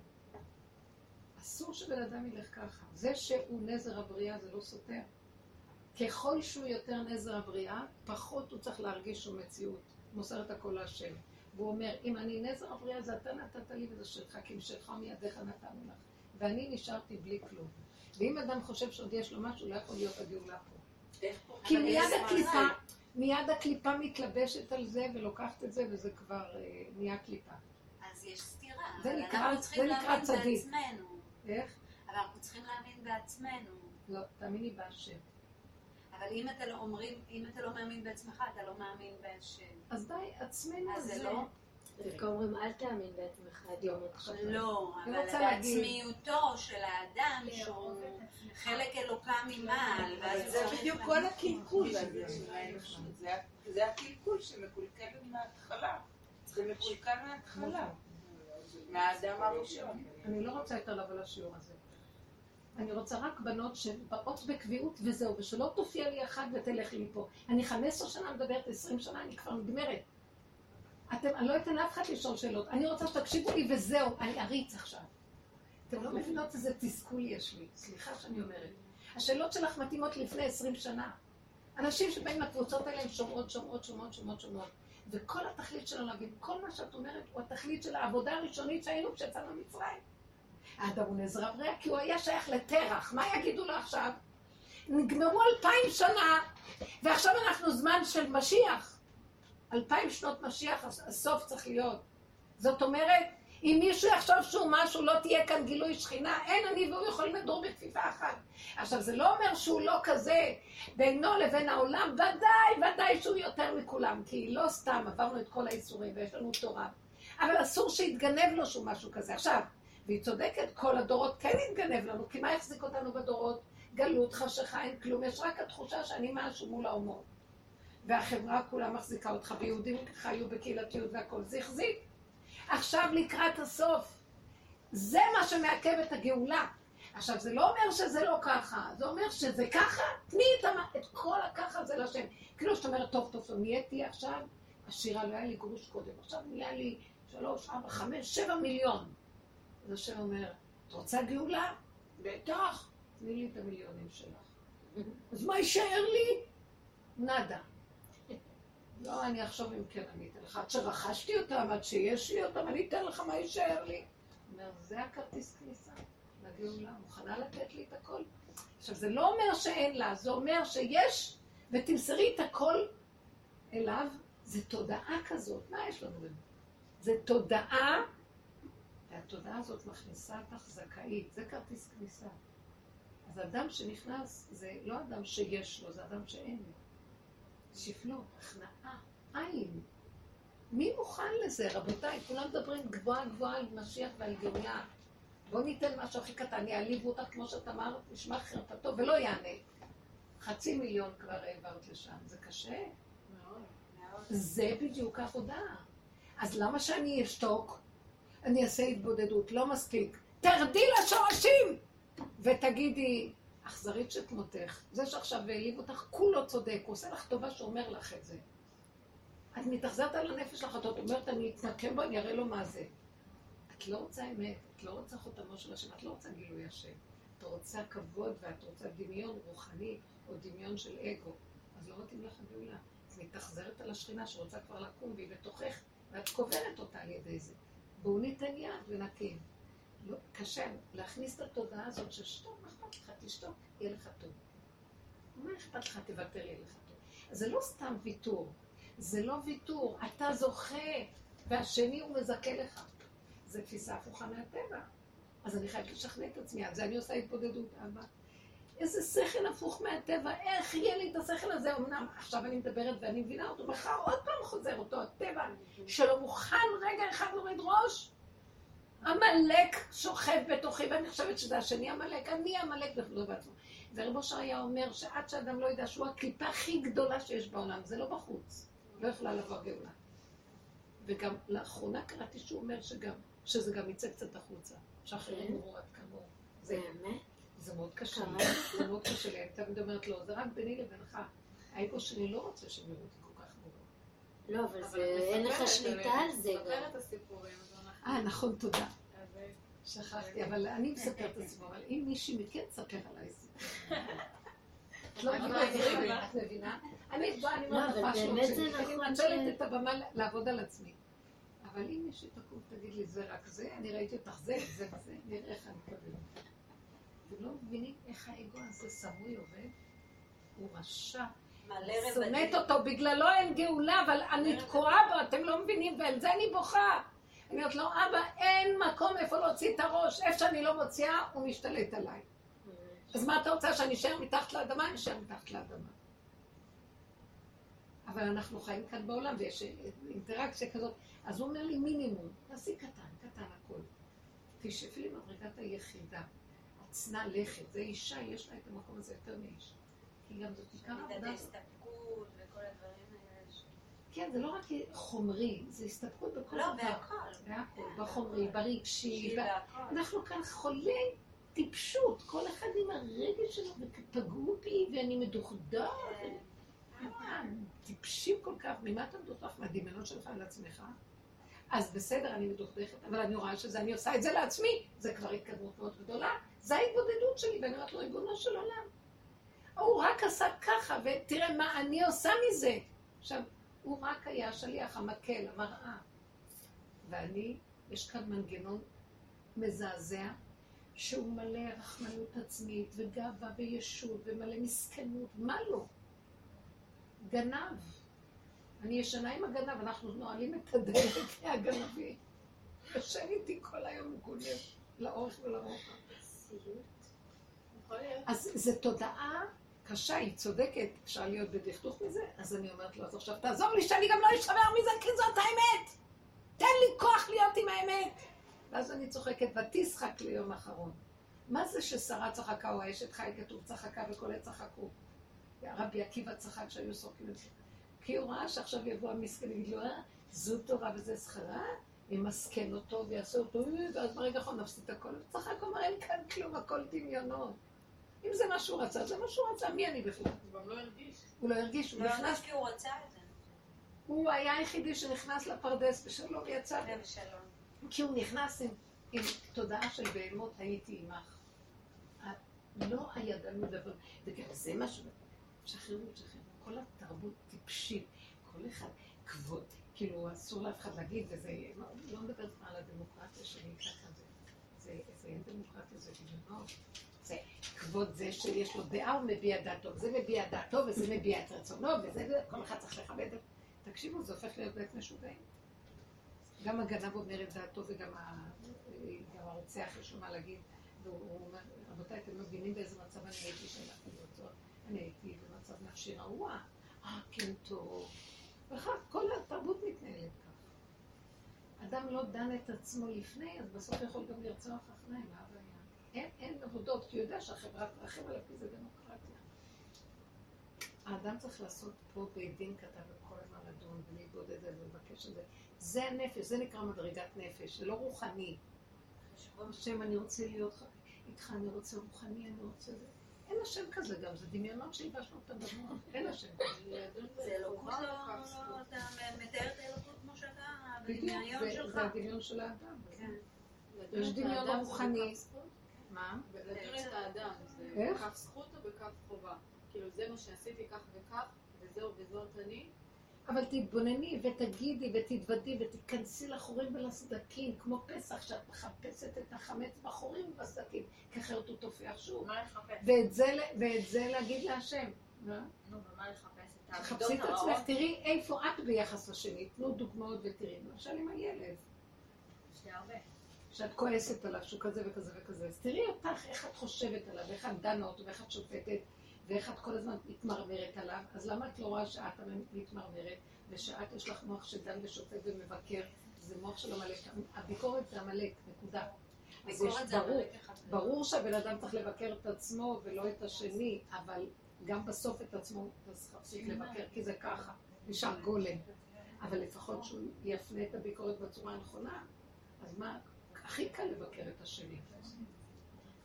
אסור שבן אדם ילך ככה. זה שהוא נזר הבריאה זה לא סותר. ככל שהוא יותר נזר הבריאה, פחות הוא צריך להרגיש שהוא מציאות. מוסר את הכל להשם. והוא אומר, אם אני נזר הבריאה זה אתה נתת לי וזה שלך, כי משלך מידיך נתנו לך. ואני נשארתי בלי כלום. ואם אדם חושב שעוד יש לו משהו, לא יכול להיות הגאולה פה. כי מיד הקליפה. מיד הקליפה מתלבשת על זה ולוקחת את זה, וזה כבר אה, נהיה קליפה. אז יש סתירה. זה נקרא- צדיק. איך? אבל אנחנו צריכים להאמין בעצמנו. לא, תאמיני בהשם. אבל אם אתה לא אומרים, אם אתה לא מאמין בעצמך, אתה לא מאמין בהשם. אז די, עצמנו אז זה. לא? דווקא אומרים, אל תאמין בעצמך עד יום מותך. לא, אבל בעצמיותו של האדם, שהוא חלק אלוקה ממעל, זה בדיוק כל הקלקול הזה. זה הקלקול שמקולקל מההתחלה. זה מקולקל מההתחלה. מהאדם הראשון. אני לא רוצה יותר לבוא לשיעור הזה. אני רוצה רק בנות שבאות בקביעות וזהו, ושלא תופיע לי אחת ותלך לי מפה. אני 15 שנה מדברת, 20 שנה, אני כבר נגמרת. אתם, אני לא אתן לאף אחד לשאול שאלות. אני רוצה שתקשיבו לי וזהו, אני אריץ עכשיו. אתם לא מבינות איזה תסכול יש לי. סליחה שאני אומרת. השאלות שלך מתאימות לפני 20 שנה. אנשים שבאים לקבוצות האלה הם שומעות, שומעות, שומעות, שומעות, שומעות. וכל התכלית שלנו להגיד, כל מה שאת אומרת הוא התכלית של העבודה הראשונית שהיינו כשיצאנו ממצרים. האדם הוא נזר הבריאה כי הוא היה שייך לתרח, מה יגידו לו עכשיו? נגמרו אלפיים שנה, ועכשיו אנחנו זמן של משיח. אלפיים שנות משיח, הס- הסוף צריך להיות. זאת אומרת, אם מישהו יחשוב שהוא משהו, לא תהיה כאן גילוי שכינה, אין אני והוא יכולים לדור בכפיפה אחת. עכשיו, זה לא אומר שהוא לא כזה בינו לבין העולם, ודאי, ודאי שהוא יותר מכולם, כי לא סתם עברנו את כל האיסורים ויש לנו תורה. אבל אסור שיתגנב לו שהוא משהו כזה. עכשיו, והיא צודקת, כל הדורות כן יתגנב לנו, כי מה יחזיק אותנו בדורות? גלות, חשיכה, אין כלום, יש רק התחושה שאני משהו מול האומות. והחברה כולה מחזיקה אותך, ויהודים חיו בקהילתיות והכל, זה החזיק. עכשיו לקראת הסוף. זה מה שמעכב את הגאולה. עכשיו, זה לא אומר שזה לא ככה, זה אומר שזה ככה, תני את, המ... את כל הככה הזה לשם. כאילו שאת אומרת, טוב, טוב, טוב, נהייתי עכשיו עשירה, לא היה לי גרוש קודם, עכשיו נהיה לי שלוש, ארבע, חמש, שבע מיליון. אז השם אומר, את רוצה גאולה? בטח, תני לי את המיליונים שלך. אז מה יישאר לי? נאדה. לא, אני אחשוב אם כן, אני אתן לך. עד שרכשתי אותם, עד שיש לי אותם, אני אתן לך מה יישאר לי. אומר, זה הכרטיס כניסה לגאולה, מוכנה לתת לי את הכל. עכשיו, זה לא אומר שאין לה, זה אומר שיש, ותמסרי את הכל אליו, זה תודעה כזאת. מה יש לנו בזה? זה תודעה, והתודעה הזאת מכניסה אותך זכאית, זה כרטיס כניסה. אז אדם שנכנס, זה לא אדם שיש לו, זה אדם שאין לו. שפלות, הכנעה, עין. מי מוכן לזה, רבותיי? כולם מדברים גבוהה גבוהה על משיח ועל גאולה. בואו ניתן משהו הכי קטן, יעליבו אותך כמו שאת אמרת, נשמע חרפתו ולא יענה. חצי מיליון כבר העברת לשם, זה קשה. זה בדיוק העבודה. אז למה שאני אשתוק? אני אעשה התבודדות, לא מספיק. תרדי לשורשים! ותגידי, אכזרית שכמותך, זה שעכשיו העליב אותך, כולו צודק, הוא עושה לך טובה שאומר לך את זה. את מתאכזרת על הנפש שלך, את אומרת, אני אתנקם בו, אני אראה לו מה זה. את לא רוצה אמת, את לא רוצה חותמו של השם, את לא רוצה גילוי השם. את רוצה כבוד ואת רוצה דמיון רוחני או דמיון של אגו. אז לא מתאים לך הגאולה. את מתאכזרת על השכינה שרוצה כבר לקום והיא בתוכך, ואת קוברת אותה על ידי זה. בואו ניתן יד ונקים. לא, קשה להכניס את התודעה הזאת של שתוק, מה אכפת לך? תשתוק, יהיה לך טוב. מה אכפת לך? תוותר, יהיה לך טוב. זה לא סתם ויתור. זה לא ויתור, אתה זוכה, והשני הוא מזכה לך. זו תפיסה הפוכה מהטבע. אז אני חייבת לשכנע את עצמי, על זה אני עושה התבודדות, אבא. איזה שכל הפוך מהטבע, איך יהיה לי את השכל הזה? אמנם עכשיו אני מדברת ואני מבינה אותו, מחר עוד פעם חוזר אותו הטבע שלא מוכן רגע אחד להוריד ראש. עמלק שוכב בתוכי, ואני חושבת שזה השני עמלק, אני עמלק בכבודו בעצמו. ורב אושר היה אומר שעד שאדם לא ידע שהוא הקליפה הכי גדולה שיש בעולם, זה לא בחוץ, לא יכולה לבוא גאולה. וגם לאחרונה קראתי שהוא אומר שגם, שזה גם יצא קצת החוצה, שאחרים יראו עד כמוהו. זה באמת? זה מאוד קשה זה מאוד קשה לי, אני תמיד אומרת לו, זה רק ביני לבינך. האגו שלי לא רוצה שהם יראו אותי כל כך גדולה. לא, אבל אין לך שליטה על זה גם. מספר את הסיפורים. אה, נכון, תודה. שכחתי, אבל אני מספרת את הסיפור, אבל אם מישהי מכן תספר עליי. את לא אני מבינה, את מבינה? אני באה, אני לא, אומרת אבל לך משהו, זה נכון מנצלת את הבמה לעבוד על עצמי. אבל אם מישהי תקום, תגיד לי, זה רק זה, אני ראיתי אותך זה, זה וזה, נראה איך אני מקבלת. ולא מבינים איך האגו הזה סמוי עובד. הוא רשע. שונאת. אותו, בגללו אין גאולה, אבל אני תקועה בו, אתם לא מבינים, ועל זה אני בוכה. אני אומרת לו, אבא, אין מקום איפה להוציא את הראש, איפה שאני לא מוציאה, הוא משתלט עליי. אז מה אתה רוצה, שאני אשאר מתחת לאדמה? אני אשאר מתחת לאדמה. אבל אנחנו חיים כאן בעולם, ויש אינטראקציה כזאת. אז הוא אומר לי, מינימום, תעשי קטן, קטן הכל. תשאפי למדרגת היחידה. עצנה לכת, זה אישה, יש לה את המקום הזה יותר מאיש. כי גם זאת עיקר העבודה. וכל הדברים כן, זה לא רק חומרי, זה הסתפקות בכל לא, דבר. בהכל. בהכל, בחומרי, ברגשי. אנחנו כאן חולי טיפשות, כל אחד עם הרגש שלו, ופגעו בי, ואני מדוכדך. כן. טיפשים כל כך, ממה אתה מדוכדך? מהדמיונות שלך על עצמך? אז בסדר, אני מדוכדכת, אבל אני רואה שזה, אני עושה את זה לעצמי, זה כבר התקדמות מאוד גדולה. זה ההתבודדות שלי, ואני אומרת לו, ריבונו של עולם. הוא רק עשה ככה, ותראה מה אני עושה מזה. עכשיו, הוא רק היה השליח, המקל, המראה. ואני, יש כאן מנגנון מזעזע, שהוא מלא רחמנות עצמית, וגאווה וישות, ומלא מסכנות, מה לא? גנב. אני ישנה עם הגנב, אנחנו נועלים את הדלת מהגנבים. ישן איתי כל היום, גונב לאורך ולרוחב. אז זו תודעה קשה, היא צודקת, אפשר להיות בדכדוך מזה, אז אני אומרת לו, אז עכשיו תעזור לי שאני גם לא אשבר מזה, כי זאת האמת! תן לי כוח להיות עם האמת! ואז אני צוחקת, ותשחק לי יום אחרון. מה זה ששרה צחקה או האשת חי כתוב צחקה וכל עת צחקו? רבי עקיבא צחק שהיו סורקים את זה. כי הוא ראה שעכשיו יבוא המסכן ויגיד לו, אה, זו תורה וזה שכרה, ימסכן אותו ויעשו אותו, ואז ברגע האחרון נפסיד את הכל. הוא אמר, אין כאן כלום, הכל דמיונות. אם זה מה שהוא רצה, זה מה שהוא רצה, מי אני בכלל? הוא גם לא הרגיש. הוא לא הרגיש, הוא לא נכנס, כי הוא רצה את זה. הוא היה היחידי שנכנס לפרדס בשלום ויצא. כי הוא נכנס עם, עם תודעה של בהמות הייתי עמך. את לא הידענו דבר, וגם זה משהו, שחררו, שחררו, כל התרבות טיפשית, כל אחד כבוד, כאילו אסור לאף אחד להגיד, וזה, לא, לא מדברת על הדמוקרטיה שנמצא כאן, זה, זה, זה אין דמוקרטיה, זה דמיונות. זה כבוד זה שיש לו דעה, הוא מביע דעתו, וזה מביע דעתו, וזה מביע את רצונו, וזה, כל אחד צריך לכבד את... תקשיבו, זה הופך להיות בית משוגעים. גם הגנב אומר את דעתו וגם הרוצח יש לו מה להגיד. והוא אומר, רבותיי, אתם מבינים באיזה מצב אני הייתי שהלכתי לרצות? אני הייתי במצב נפשי רעוע. אה, כן טוב. וכך, כל התרבות מתנהלת כך. אדם לא דן את עצמו לפני, אז בסוף יכול גם לרצוח אחריי, מה? אין, אין עבודות, כי הוא יודע שהחברה תרחם עליו, כי זה דמוקרטיה. האדם צריך לעשות פה בית דין קטן וכל הזמן לדון ולהתבודד על זה ולבקש את זה. זה הנפש, זה נקרא מדרגת נפש, זה לא רוחני. חשבון השם, אני רוצה להיות איתך, אני רוצה רוחני, אני רוצה זה. אין השם כזה גם, זה דמיונות שהלבשנו אותם במוח, אין השם כזה. זה אלוקות לא... לא- אתה מתאר את האלוקות כמו שאתה, בדמיון זה- שלך. זה הדמיון של האדם. כן. יש דמיון רוחני. מה? את האדם, איך? בכף זכות או בכף חובה? כאילו זה מה שעשיתי כך וכך, וזהו וזאת אני. אבל תתבונני ותגידי ותתוודי ותיכנסי לחורים ולסדקים, כמו פסח, שאת מחפשת את החמץ בחורים ובסדקים, כי אחרת הוא תופח שוב. מה לחפש? ואת זה, ל- ואת זה להגיד להשם. מה? נו, ומה לחפש? את חפשי העמידות את עצמך? תראי איפה את ביחס לשני, תנו דוגמאות ותראי. למשל עם הילד, יש לי הרבה. שאת כועסת עליו שהוא כזה וכזה וכזה, אז תראי אותך, איך את חושבת עליו, איך את דנה אותו, ואיך את שופטת, ואיך את כל הזמן מתמרמרת עליו, אז למה את לא רואה שאת מתמרמרת, ושאת יש לך מוח שדן ושופט ומבקר, זה מוח של עמלק, הביקורת זה עמלק, נקודה. אז יש ברור. ברור שהבן אדם צריך לבקר את עצמו ולא את השני, אבל גם בסוף את עצמו צריך להפסיק לבקר, כי זה ככה, נשאר גולם. אבל לפחות שהוא יפנה את הביקורת בצורה הנכונה, אז מה, הכי קל לבקר את השני.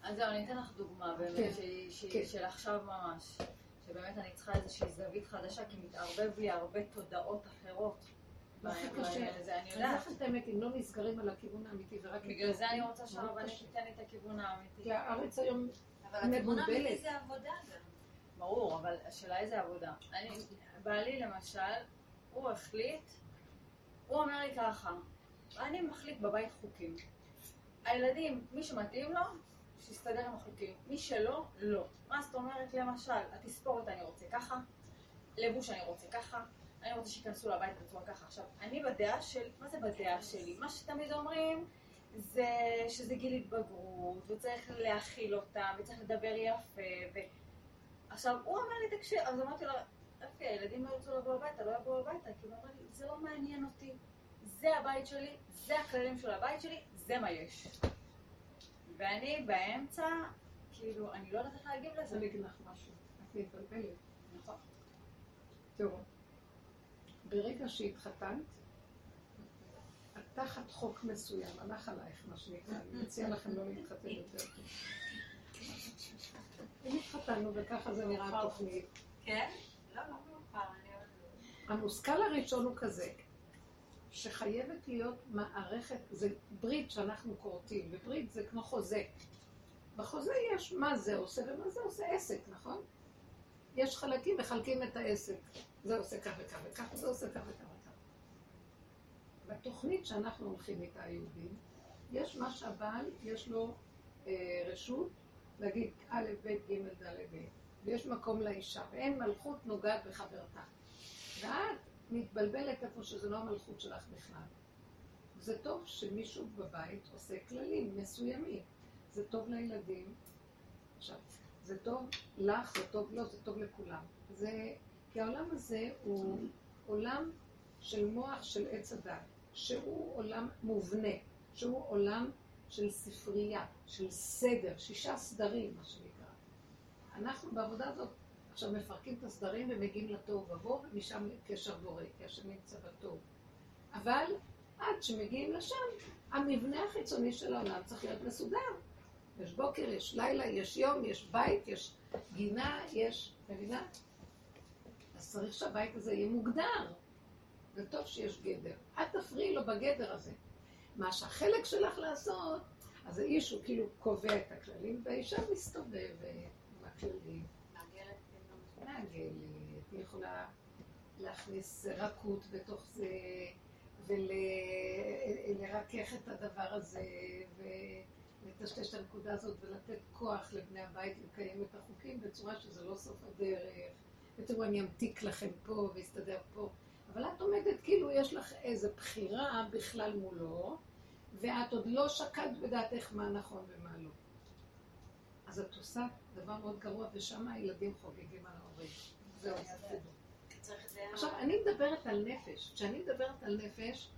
אז זהו, אני אתן לך דוגמה כן, באמת, שהיא כן. של עכשיו ממש. שבאמת אני צריכה איזושהי זווית חדשה, כי מתערבב לי הרבה תודעות אחרות. הכי קשה. הזה, אני אני יודעת. את האמת, אם לא נסגרים על הכיוון האמיתי ורק... בגלל זה אני רוצה שהרבנית. תיתן לי את הכיוון האמיתי. כי הארץ היום אבל הכיוון מבולבלת. האמיתי זה עבודה גם. ברור, אבל השאלה איזה עבודה. אני, בעלי למשל, הוא החליט, הוא אומר לי ככה, אני מחליט בבית חוקים. הילדים, מי שמתאים לו, שיסתדר עם החוקים. מי שלא, לא. מה זאת אומרת, למשל, התספורת אני רוצה ככה, לבוש אני רוצה ככה, אני רוצה שייכנסו לבית בצורה ככה. עכשיו, אני בדעה של, מה זה בדעה שלי? מה שתמיד אומרים, זה שזה גיל התבגרות, וצריך להכיל אותם, וצריך לדבר יפה, ו... עכשיו, הוא אמר לי, תקשיב, אז אמרתי לו, יופי, הילדים לא ירצו לבוא הביתה, לא יבואו הביתה, כי הוא אמר לי, זה לא מעניין אותי, זה הבית שלי, זה הכללים של הבית שלי, זה מה יש. ואני באמצע, כאילו, אני לא יודעת איך להגיב אני לזה. אגיד לך משהו, את מתבלבלת. נכון. תראו, ברגע שהתחתנת, את תחת חוק מסוים, הלך עלייך מה שנקרא, אני מציעה לכם לא להתחתן יותר. אם התחתנו וככה זה נראה התוכנית, כן? לא, לא מאוחר, אני לא. המושכל הראשון הוא כזה, שחייבת להיות מערכת, זה ברית שאנחנו כורתים, וברית זה כמו חוזה. בחוזה יש מה זה עושה ומה זה עושה עסק, נכון? יש חלקים, מחלקים את העסק. זה עושה כך וכך וכך, זה עושה כך וכך וכך. בתוכנית שאנחנו הולכים איתה, היהודים, יש מה שהבעל, יש לו אה, רשות להגיד א', ב', ג', ד', ה', ויש מקום לאישה, ואין מלכות נוגעת בחברתה. ואת מתבלבלת איפה שזה לא המלכות שלך בכלל. זה טוב שמישהו בבית עושה כללים מסוימים. זה טוב לילדים. עכשיו, זה טוב לך, זה טוב לו, זה טוב לכולם. זה, כי העולם הזה הוא עולם של מוח של עץ הדת, שהוא עולם מובנה, שהוא עולם של ספרייה, של סדר, שישה סדרים, מה שנקרא. אנחנו בעבודה הזאת עכשיו מפרקים את הסדרים ומגיעים לתוהו ובוהו, ומשם קשר בורא, כי השם נמצא בתוהו. אבל עד שמגיעים לשם, המבנה החיצוני של העולם צריך להיות מסודר. יש בוקר, יש לילה, יש יום, יש בית, יש גינה, יש... מבינה? אז צריך שהבית הזה יהיה מוגדר. זה טוב שיש גדר. אל תפריעי לו בגדר הזה. מה שהחלק שלך לעשות, אז האיש הוא כאילו קובע את הכללים, והאישה מסתובבת עם הכללים. היא יכולה להכניס רכות בתוך זה, ולרכך את הדבר הזה, ולטשטש את הנקודה הזאת, ולתת כוח לבני הבית לקיים את החוקים בצורה שזה לא סוף הדרך. ותראו, אני אמתיק לכם פה ואסתדר פה. אבל את עומדת כאילו יש לך איזו בחירה בכלל מולו, ואת עוד לא שקלת בדעתך מה נכון ומה לא. אז את עושה דבר מאוד גרוע, ושם הילדים חוגגים על ההורים. זהו, את. עכשיו, אני מדברת על נפש. כשאני מדברת על נפש,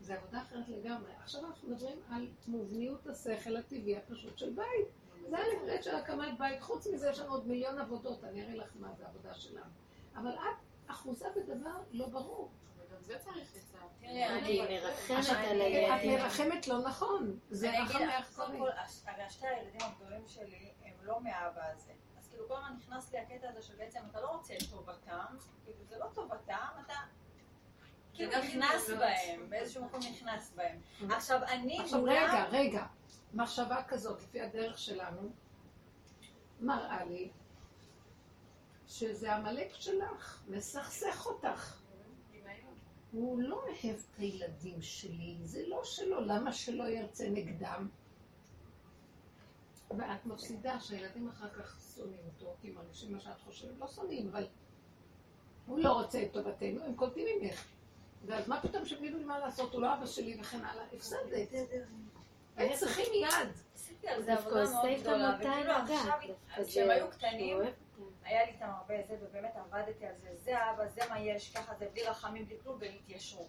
זה עבודה אחרת לגמרי. עכשיו אנחנו מדברים על מובניות השכל הטבעי הפשוט של בית. זה הלברד של הקמת בית. חוץ מזה יש לנו עוד מיליון עבודות, אני אראה לך מה זה העבודה שלנו. אבל את אחוזה בדבר לא ברור. זה צריך. תראי, כי אני... מרחמת על את הילדים. מרחמת לא נכון. זה רחם הש- הרי שתי הילדים הגדולים שלי לא מהאבא הזה. אז כאילו כל הזמן נכנס לי הקטע הזה שבעצם אתה לא רוצה את טובתם, כאילו זה לא טובתם, אתה כאילו גם נכנס הזדמנות. בהם, באיזשהו מקום נכנס בהם. עכשיו אני עכשיו רגע, רגע, מחשבה כזאת, לפי הדרך שלנו, מראה לי שזה עמלק שלך, מסכסך אותך. הוא לא אוהב את הילדים שלי, זה לא שלו, למה שלא ירצה נגדם? ואת מפסידה שהילדים אחר כך שונאים אותו, כי מרגישים מה שאת חושבת, לא שונאים, אבל הוא לא רוצה את טובתנו, הם קולטים ממך. ואז מה פתאום שהם ידעו לי מה לעשות, הוא לא אבא שלי וכן הלאה, הפסדת. הם צריכים יד. זה דווקא עבודה עושה מאוד גדולה, וכאילו. עכשיו, כשהם זה- היו קטנים. היה לי איתם הרבה זה, ובאמת עבדתי על זה, זה האבא, זה מה יש, ככה זה, בלי רחמים, בלי כלום, והם התיישרו.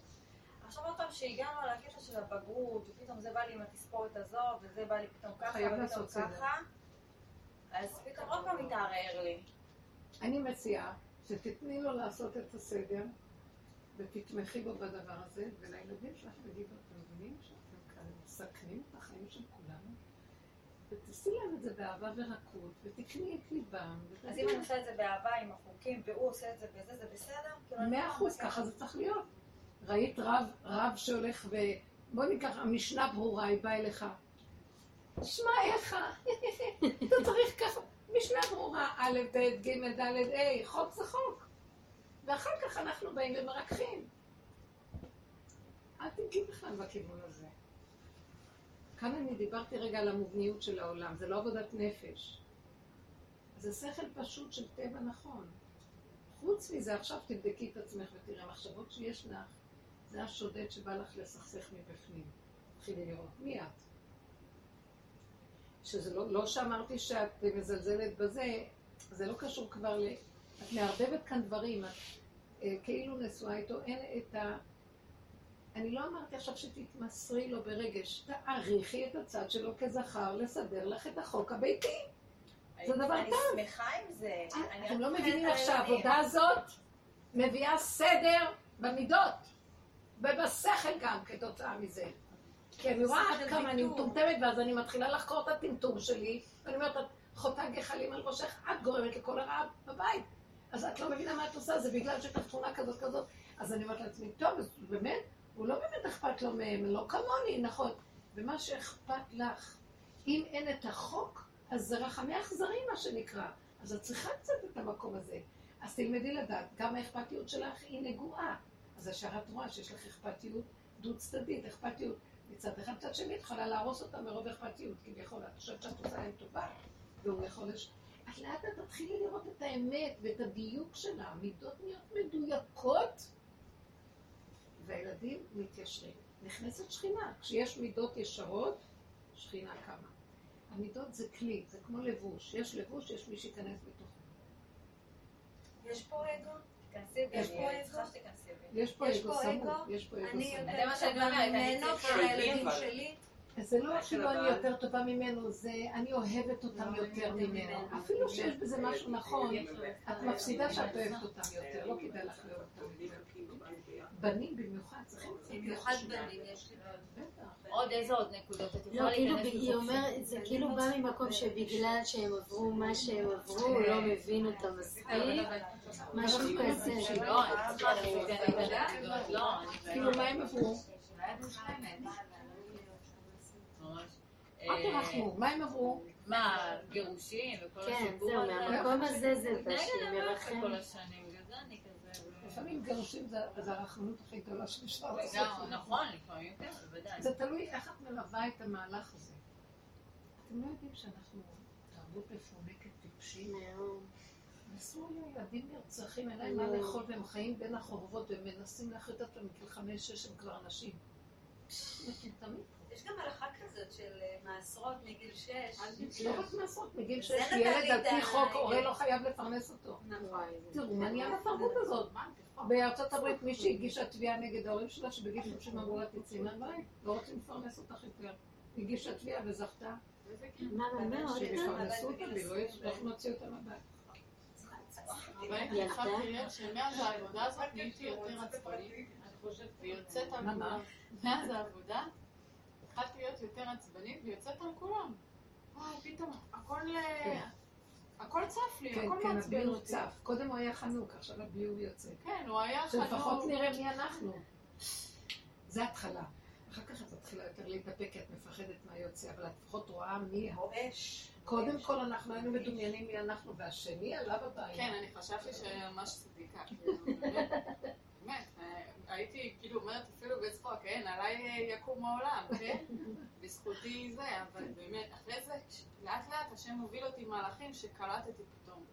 עכשיו עוד פעם שהגענו על הקטע של הבגרות, ופתאום זה בא לי עם התספורת הזו, וזה בא לי פתאום ככה, ופתאום. ככה, אז פתאום עוד פעם מתערער לי. אני מציעה שתתני לו לעשות את הסדר ותתמכי בו בדבר הזה, ולילדים שלך תגידו, אתם מבינים שאתם כאן מסכנים את החיים של כולנו? ותעשי להם את זה באהבה ורכות, ותקני את ליבם. אז אם אני עושה את זה באהבה עם החוקים, והוא עושה את זה בזה, זה בסדר? כאילו, אני מאה לא אחוז. ככה זה צריך להיות. ראית רב, רב שהולך ו... בוא ניקח, המשנה ברורה, היא באה אליך. שמע, איך... אתה צריך ככה, משנה ברורה, א', ב', ג', ד', ה', חוק זה חוק. ואחר כך אנחנו באים ומרככים. אל תגיעי בכלל בכיוון הזה. כאן אני דיברתי רגע על המובניות של העולם, זה לא עבודת נפש. זה שכל פשוט של טבע נכון. חוץ מזה, עכשיו תבדקי את עצמך ותראי, המחשבות שיש לך, זה השודד שבא לך לסכסך מבפנים. תתחילי לראות מי את. שזה לא, לא שאמרתי שאת מזלזלת בזה, זה לא קשור כבר ל... את מערבבת כאן דברים, את אה, כאילו נשואה איתו, אין את ה... אני לא אמרתי עכשיו שתתמסרי לו ברגש, תעריכי את הצד שלו כזכר לסדר לך את החוק הביתי. זה דבר אני טוב. שמחה עם זה. אני אתם לא מבינים איך. שהעבודה הזאת מביאה סדר במידות ובשכל גם כתוצאה מזה. כי אני רואה עד כמה אני מטומטמת ואז אני מתחילה לחקור את הטמטום שלי ואני אומרת, את חוטא גחלים על ראשך, את גורמת לכל הרע בבית. אז את לא מבינה מה את עושה, זה בגלל שיש לך תכונה כזאת כזאת. אז אני אומרת לעצמי, טוב, באמת, הוא לא באמת אכפת לו מהם, לא כמוני, נכון. ומה שאכפת לך, אם אין את החוק, אז זה רחמי אכזרי מה שנקרא. אז את צריכה קצת את המקום הזה. אז תלמדי לדעת, גם האכפתיות שלך היא נגועה. אז ישר את רואה שיש לך אכפתיות דו צדדית, אכפתיות מצד אחד, מצד שני, את יכולה להרוס אותה מרוב אכפתיות, כביכול, את חושבת שאת עושה להם טובה, והוא יכול לש... אז לאט לאט תתחילי לראות את האמת ואת הדיוק שלה, המידות נהיות מדויקות, והילדים מתיישרים. נכנסת שכינה, כשיש מידות ישרות, שכינה קמה. המידות זה כלי, זה כמו לבוש, יש לבוש, יש מי שייכנס בתוכו. יש פה אגו? יש פה אגו? סמוך? יש פה אגו אני סמוך. זה יותר מה שאני טובה אומרת, אני ממנו צריכה- ולילדים אבל- שלי. זה לא של אפילו אני. יותר טובה ממנו, זה אני אוהבת אותם יותר ממנו. אפילו שיש בזה משהו נכון, את מפסידה שאת אוהבת אותם יותר, לא כדאי לך לאהוב אותם. בנים במיוחד צריכים במיוחד בנים יש לי. עוד איזה עוד נקודות? את לא, יכולה כאילו, להיכנס היא אומרת, זה כאילו בא ממקום שבגלל שהם עברו מה שהם עברו, הוא לא מבין אותם מספיק, משהו כזה. לא, אני צריכה את. לא, כאילו, מה הם עברו? מושלמת. ממש. מה תרחמו? מה הם עברו? מה, גירושים וכל כן, הסיפור זהו, הזה? מהמקום הזה זה בא מתנהג שהיא עליי מרחמת. כל השנים, בגלל זה אני כזה... לפעמים גירושים זה זה הרחמנות הכי גדולה שאפשר לעשות. נכון, לפעמים כן, בוודאי. זה תלוי איך את מלווה את המהלך הזה. אתם לא יודעים שאנחנו תרבות מפונקת טיפשית? נסעו לילדים נרצחים, אין להם מה לאכול והם חיים בין החורבות והם מנסים להחליט אותם מגיל חמש-שש הם כבר אנשים. מטומטמים. יש גם הלכה כזאת של אה, מעשרות מגיל שש. לא רק מעשרות, מגיל שש, ילד על את פי חוק, הורה לא חייב לפרנס אותו. זה- תראו, מה נהיה בתרבות הזאת? בארצות הברית מישהי הגישה תביעה נגד ההורים שלה, שבגיל 30 אמרו לה תצאי מהבית, לא רוצים לפרנס אותך יותר. הגישה תביעה וזכתה, מה, מה, פעם? שיפרנסו אותה לא להוציא אותה מהבית. אבל אני להיות שמאז העבודה הזאת נהייתי יותר עצבנית, ויוצאת על מה, כולם. מה? מאז העבודה התחלתי להיות יותר עצבנית ויוצאת על כולם. וואי, פתאום הכל... אה, הכל צף לי, כן, הכל כן, מעצבן הביוב אותי. צף. קודם הוא היה חנוק, עכשיו הביוב יוצא. כן, הוא היה שלפחות חנוק. נראה מי אנחנו. זה התחלה. אחר כך את מתחילה יותר להתאפק, כי את מפחדת מה יוצא, אבל את לפחות רואה מי... רועש. קודם כל אנחנו היינו מדומיינים מי אנחנו, והשני עליו הבעיה. כן, אני חשבתי שממש צדיקה. כאילו, באמת, באמת, אה, הייתי כאילו אומרת אפילו בצחוק, כן, עליי אה, יקום העולם, כן? בזכותי זה, אבל באמת, אחרי זה, לאט לאט השם מוביל אותי מהלכים שקלטתי פתאום.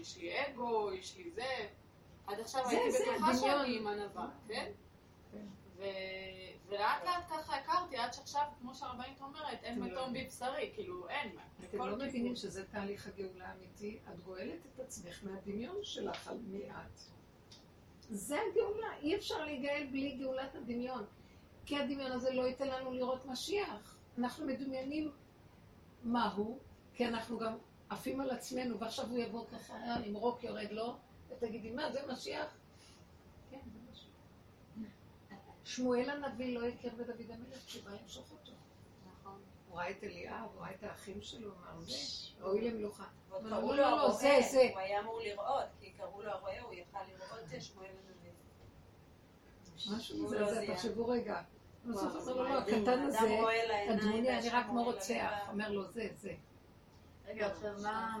יש לי אגו, יש לי זה. עד עכשיו הייתי בטוחה. שאני עם ענווה, כן? כן. ולאט לאט ככה הכרתי, עד שעכשיו, כמו שהרבנית אומרת, אין לא מתום בבשרי, כאילו, אין. אתם לא. מבינים שזה תהליך הגאולה האמיתי? את גואלת את עצמך מהדמיון שלך על מי את. זה הגאולה, אי אפשר להיגאל בלי גאולת הדמיון. כי הדמיון הזה לא ייתן לנו לראות משיח. אנחנו מדמיינים מהו, כי אנחנו גם עפים על עצמנו, ועכשיו הוא יבוא ככה, אה, נמרוק יורד לו, ותגידי, מה, זה משיח? כן, זה משיח. שמואל הנביא לא הכיר בדוד המלך כשבא למשוך אותו. הוא ראה את אליאב, הוא ראה את האחים שלו, הוא אמר, זה ראוי למלוכה. ועוד קראו לו לא, הרועה, זה, זה. הוא היה אמור לראות, כי קראו לו הרועה, הוא יכל לראות את שמואל הנביא. משהו מזה, לא. תחשבו רגע. לא, הקטן הזה, אדמוני, אני רק כמו רוצח. אומר לו, זה, זה. רגע, עכשיו מה...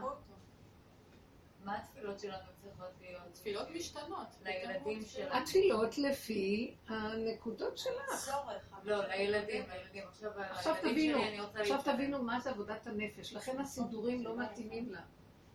מה התפילות שלנו צריכות להיות? תפילות משתנות. לילדים שלנו. התפילות לפי הנקודות שלך. צורך. לא, לילדים, לילדים. עכשיו, תבינו, עכשיו. תבינו מה זה עבודת הנפש. לכן הסידורים לא מתאימים לה.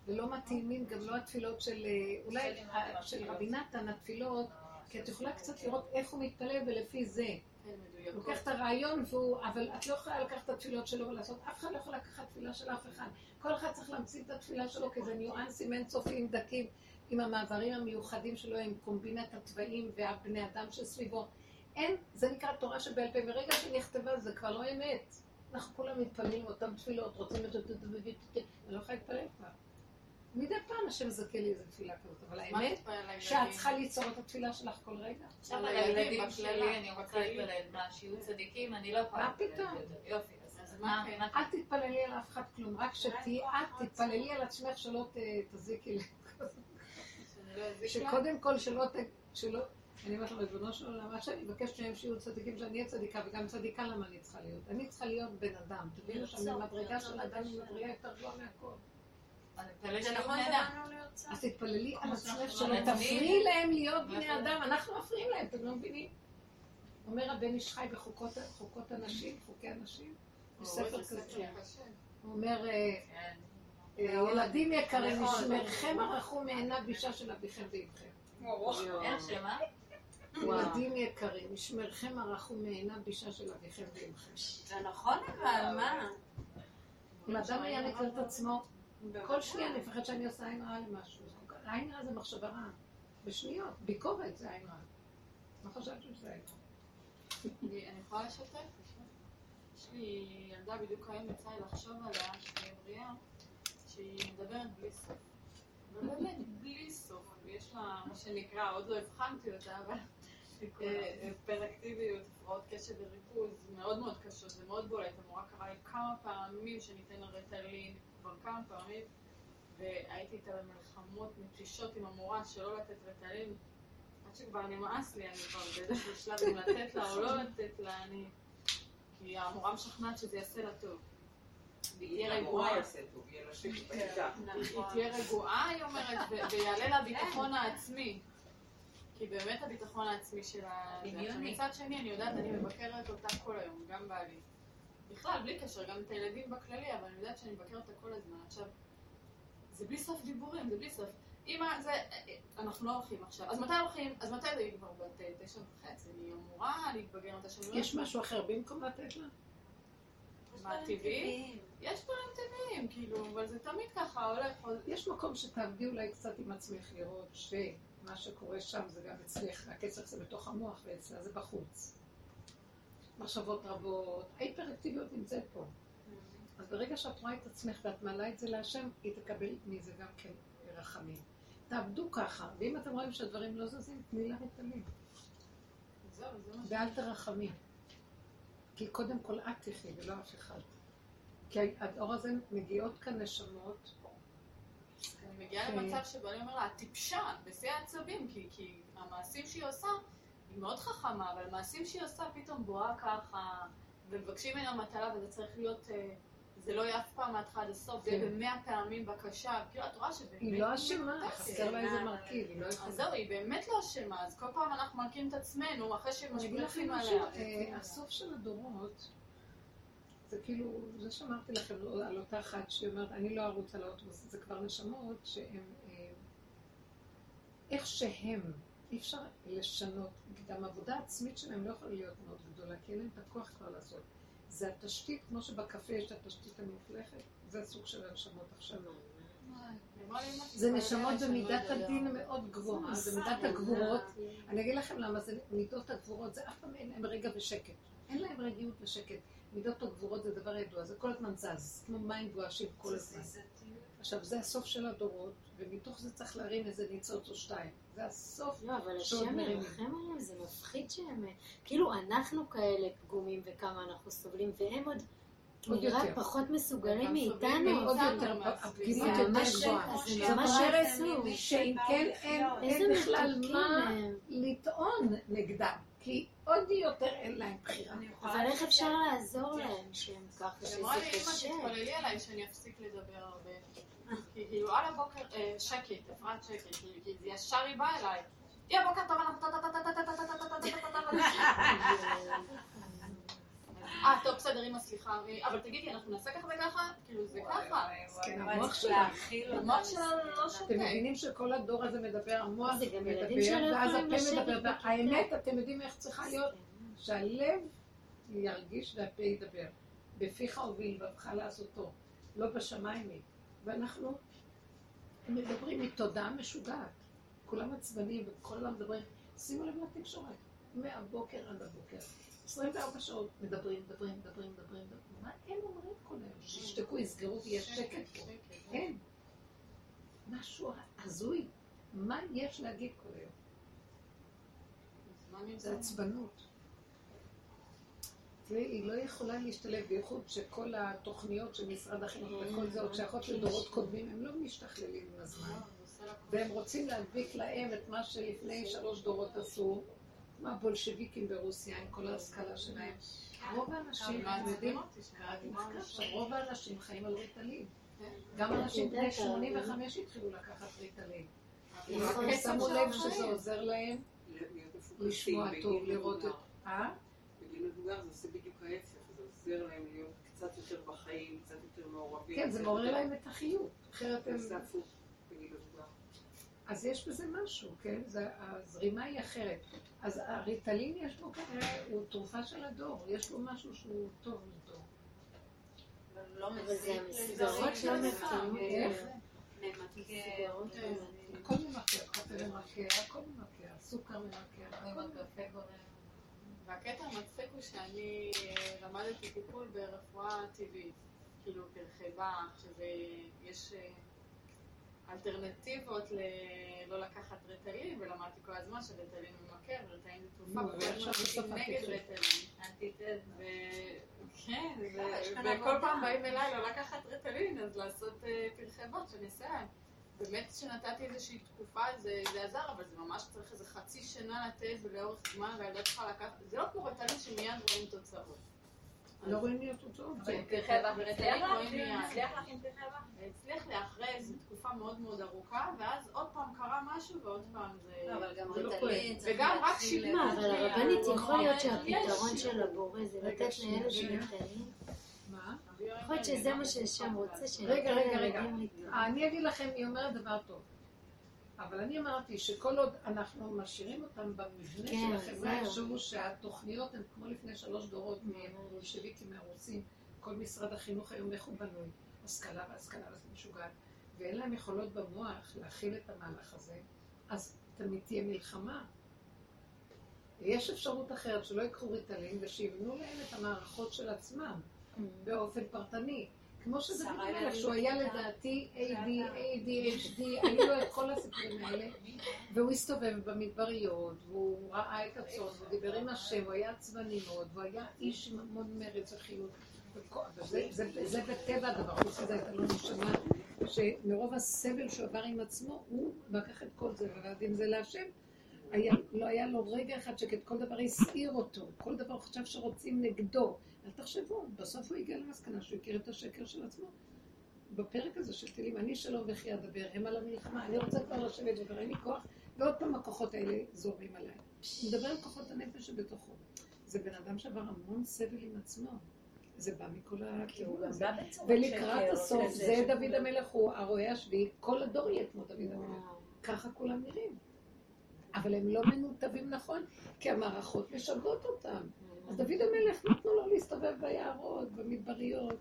ולא מתאימים גם לא התפילות של, אה, אולי של רבי נתן, התפילות, כי את יכולה קצת לראות איך הוא מתפלל ולפי זה. כן, מדויקות. לוקח את הרעיון, והוא, אבל את לא יכולה לקחת את התפילות שלו ולעשות, אף אחד לא יכול לקחת תפילה של אף אחד. כל אחד צריך להמציא את התפילה שלו, כי זה ניואנסים אינסופיים דקים, עם המעברים המיוחדים שלו, עם קומבינת התוואים והבני אדם שסביבו. אין, זה נקרא תורה שבעל פה, ברגע שהיא נכתבה זה כבר לא אמת. אנחנו כולם מתפללים אותן תפילות, רוצים את זה, אני לא יכולה להתפלל כבר. מדי פעם השם זכה לי איזה תפילה כזאת, אבל האמת? שאת צריכה ליצור את התפילה שלך כל רגע. עכשיו על הילדים, שלי אני רוצה בכללי. להתפלל. מה, שיהיו צדיקים? אני לא יכולה מה פתאום? יופי, מה מה... כן? מה- אל תתפללי על אף אחד כלום, רק שתהיי את, תתפללי על עצמך שלא תזיקי, לא? שקודם כל שלא ת... שלא... אני אומרת לו, ריבונו של עולם, עד שאני מבקשת מהם שיהיו צדיקים, שאני אהיה צדיקה, וגם צדיקה למה אני צריכה להיות? אני צריכה להיות בן אדם. תבינו שהמדרגה של האדם היא מדרגה יותר גבוהה מהכל. שיהיו נכון אדם. צד. אז תתפללי על עצמך שלא. תפריעי להם להיות בני אדם, אנחנו מפריעים להם, אתם לא מבינים? אומר הבן איש חי בחוקות חוקות הנשים, חוקי הנשים, יש ספר כזה. הוא אומר, אה, כן. אה, ילדים יקרים, מאוד. משמרכם ערכו מעיניו אישה של אביכם שמה? ילדים יקרים, משמרכם ערכו מעיניו אישה של אביכם ואימכם. זה נכון אבל, מה? אם אדם היה מכיר את עצמו, כל שנייה אני מפחד שאני עושה עין רעה למשהו. עין רעה זה מחשבה רעה. בשניות. ביקורת זה עין רעה. לא חשבתי שזה עין רעה. אני אני יכולה לשתף? יש לי ילדה בדיוק היום יצא לי לחשוב עליה, שהיא בריאה, שהיא מדברת בלי סוף. ובאמת, בלי סוף. ויש לה, מה שנקרא, עוד לא הבחנתי אותה, אבל אה, היפראקטיביות, הפרעות קשב וריכוז, מאוד מאוד קשות, זה מאוד בולט. המורה קראה לי כמה פעמים שניתן לה רטלין, כבר כמה פעמים, והייתי איתה במלחמות מתישות עם המורה שלא לתת רטלין. עד שכבר נמאס לי, אני כבר באיזשהו שלב אם לתת לה או לא לתת לה, אני... כי המורה משכנעת שזה יעשה לה טוב. והיא תהיה רגועה. היא תהיה רגועה, היא אומרת, ויעלה לה הביטחון העצמי. כי באמת הביטחון העצמי שלה... דמיוני. מצד שני, אני יודעת, אני מבקרת אותה כל היום, גם בעלי. בכלל, בלי קשר, גם את הילדים בכללי, אבל אני יודעת שאני מבקרת אותה כל הזמן. עכשיו, זה בלי סוף דיבורים, זה בלי סוף. אמא, זה... אנחנו לא הולכים עכשיו. אז מתי הולכים? אז מתי זה? היא כבר בת אה, תשע וחצי, אני אמורה להתבגר מתי שאני לא... יש משהו אחר במקום לתת לה? מה, טבעי? יש דברים טבעיים, כאילו, אבל זה תמיד ככה, הולך. יש מקום שתעבדי אולי קצת עם עצמך לראות שמה שקורה שם זה גם אצלך, הכסף זה בתוך המוח ואצלה זה בחוץ. מחשבות רבות, ההיפראקטיביות נמצאת פה. אז ברגע שאת רואה את עצמך ואת מעלה את זה להשם, היא תקבל מזה גם כן רחמים. תעבדו ככה, ואם אתם רואים שהדברים לא זזים, תני לה ריטלין. ואל תרחמי. כי קודם כל את תחי ולא אף אחד. כי הדור הזה מגיעות כאן נשמות אני מגיעה כן. למצב שבו אני אומר לה, את טיפשה, בשיא העצבים, כי, כי המעשים שהיא עושה, היא מאוד חכמה, אבל המעשים שהיא עושה פתאום בואה ככה, ומבקשים ממנה מטלה, וזה צריך להיות, אה, זה לא יהיה אף פעם מההתחלה עד הסוף, זה יהיה כן. במאה פעמים בקשה, כאילו את רואה שבאמת... היא לא אשמה. חסר לה איזה מרכיב, היא לא אז יכולה. זהו, היא באמת לא אשמה, אז כל פעם אנחנו מכים את עצמנו, אחרי משהו, עליה. אה, הסוף של הדורות, זה כאילו, זה שאמרתי לכם לא, על אותה אחת שהיא אומרת, אני לא ארוץ על האוטובוס, זה כבר נשמות שהן, אה, איך שהם, אי אפשר לשנות, גם עבודה עצמית שלהם לא יכולה להיות מאוד גדולה, כי אין להם את הכוח כבר לעשות. זה התשתית, כמו שבקפה יש את התשתית המלוכלכת, זה הסוג של הנשמות עכשיו. זה נשמות במידת הדין מאוד גבוהה, זה מידת הגבורות. אני אגיד לכם למה זה מידות הגבורות, זה אף פעם אין להם רגע ושקט. אין להם רגיעות ושקט. מידות הגבורות זה דבר ידוע, זה כל הזמן זז, כמו מים גועשים כל הזמן. עכשיו, זה הסוף של הדורות, ומתוך זה צריך להרים איזה ניצוץ או שתיים. זה הסוף לא, אבל השם. ירחם עליהם, זה מפחיד שהם... כאילו, אנחנו כאלה פגומים וכמה אנחנו סובלים, והם עוד עוד נראה יותר. פחות מסוגלים הם מאיתנו. סובלים עוד יותר. הפגימות יותר גבוהה. אז זה ממש עצוב. שאם כן אין אין בכלל מה הם. לטעון נגדם, כי עוד יותר אין להם בחירה. אבל איך אפשר לעזור להם שהם ככה, שזה אמרה לי, אמא, קשה? תתפללי עליי שאני אפסיק לדבר הרבה. כאילו, על הבוקר, שקט, אפרת שקט, כי ישר היא באה אליי. היא הבוקר טוב, אנחנו אה, טוב, בסדר, אמא, סליחה, אבל תגידי, אנחנו נעשה ככה וככה? כאילו, זה ככה. המוח שלה לא שותק. אתם מבינים שכל הדור הזה מדבר, המוח מדבר, ואז הפה מדבר, והאמת, אתם יודעים איך צריכה להיות, שהלב ירגיש והפה ידבר. בפיך הוביל, לעשותו. לא בשמיים היא. ואנחנו מדברים מתודעה משוגעת. כולם עצבנים וכל הזמן מדברים. שימו לב לתקשורת, מהבוקר עד הבוקר. 24 שעות מדברים, מדברים, מדברים, מדברים. מה הם אומרים כל היום? שישתקו, יסגרו ויהיה שקט פה. כן. משהו הזוי. מה יש להגיד כל היום? זה עצבנות. תראי, היא לא יכולה להשתלב, בייחוד שכל התוכניות של משרד החינוך וכל זה, עוד שייכות לדורות קודמים, הם לא משתכללים עם הזמן. והם רוצים להדביק להם את מה שלפני שלוש דורות עשו, כמו הבולשביקים ברוסיה, עם כל ההשכלה שלהם. רוב האנשים, אתם יודעים, רוב האנשים חיים על ריטלין. גם אנשים בני 85 התחילו לקחת ריטלין. הם שמו לב. שזה עוזר להם לשמוע טוב, לראות את... מבוגר. זה עושה בדיוק ההפך, זה עוזר להם להיות קצת יותר בחיים, קצת יותר מעורבים. כן, זה מעורר להם את החיוך. אחרת זה הם... עושה הפוך בגיל מבוגר. אז יש בזה משהו, כן? זה, הזרימה היא אחרת. אז הריטלין יש בו כנראה, הוא תרופה של הדור, יש בו משהו שהוא טוב לדור. לא אבל זה מזיק המסגרות לדברים לא שלך. מתאימות. לא מתאימות. הכל ממכר, קפה ממכר, הכל ממכר, סוכר ממכר, הכל ממכר. והקטע המצחיק הוא שאני אה, למדתי טיפול ברפואה טבעית, כאילו באך, שזה, יש אה, אלטרנטיבות ללא לקחת רטלין, ולמדתי כל הזמן שרטלין ממכר, ורטלין זה תרופה, וכל הזמן נגד. רטלין. כן, וכל. פעם באים אליי לא לקחת רטלין, אז לעשות אה, פרחי באך שאני אעשה להם. באמת שנתתי איזושהי תקופה זה, זה עזר, אבל זה ממש צריך איזה חצי שנה לתת ולאורך זמן, והילדה צריכה לקחת, זה לא כמו רטלין שמיד רואים תוצאות. לא רואים לי תוצאות. אבל זה- עם פרחי באך ורטלין הצליח לי אחרי איזו תקופה מאוד מאוד ארוכה, ואז עוד פעם קרה משהו ועוד פעם זה... לא, אבל גם לא ריטלין וגם רק. מה, אבל הרבנית, יכול להיות שהפתרון של הבורא זה לתת. שמתקיימים? מה? יכול להיות שזה מה שהשם רוצה, רגע, רגע, רגע. אני אגיד לכם, היא אומרת דבר טוב. אבל אני אמרתי שכל עוד אנחנו משאירים אותם במבנה כן, של החברה. שהוא שהתוכניות הן כמו לפני שלוש דורות מהבולשביקים, מהרוסים, כל משרד החינוך היום איך הוא בנוי, השכלה והשכלה משוגעת, ואין להם יכולות במוח להכיל את המהלך הזה, אז תמיד תהיה מלחמה. יש אפשרות אחרת שלא ייקחו ריטלין ושיבנו להם את המערכות של עצמם באופן פרטני. כמו המלך, ילדים שהוא היה. לדעתי AD, ADHD, היו לו את כל הסיפורים האלה, והוא הסתובב במדבריות, והוא ראה את הצאן, והוא דיבר עם השם, הוא היה עצבני מאוד, והוא היה איש עם המון מרץ וחיות. זה- בטבע הדבר, חוץ מזה הייתה לו נשמה, שמרוב הסבל שהוא עבר עם עצמו, הוא לקח את כל זה ועבד עם זה להשם. היה, לא היה לו רגע אחד שקט, כל דבר הסעיר אותו, כל דבר חשב שרוצים נגדו. אל תחשבו, בסוף הוא הגיע למסקנה שהוא הכיר את השקר של עצמו. בפרק הזה של תהילים, אני שלום וכי אדבר, הם על המלחמה, אני רוצה כבר לשבת וכבר אין לי כוח, ועוד פעם הכוחות האלה זורמים עליי. הוא מדבר על כוחות הנפש שבתוכו. זה בן אדם שעבר המון סבל עם עצמו. זה בא מכל הכיוון הזה. ולקראת הסוף, זה דוד המלך, הוא הרועה השביעי, כל הדור יהיה כמו דוד המלך. ככה כולם נראים. אבל הם לא מנותבים נכון, כי המערכות משגעות אותם. אז דוד המלך נתנו לו להסתובב ביערות, במדבריות,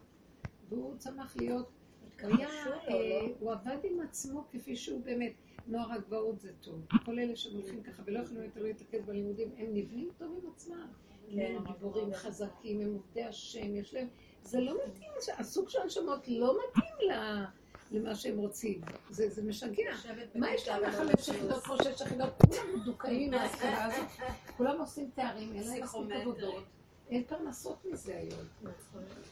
והוא צמח להיות, היה, אה, הוא עבד עם עצמו כפי שהוא באמת. נוער הגבעות זה טוב. כל אלה שהולכים ככה ולא יכולים יותר להתרכז בלימודים, הם נבנים טוב עם עצמם. הם גיבורים חזקים, הם עובדי השם, יש להם... זה לא מתאים, הסוג של הנשמות לא מתאים ל- למה שהם רוצים. זה זה משגע. מה יש להם לחמש יחידות כמו שש יחידות? כולם מדוכאים מההשכלה הזאת. כולם עושים תארים, אין להם מספיק עבודות. אין פרנסות מזה היום.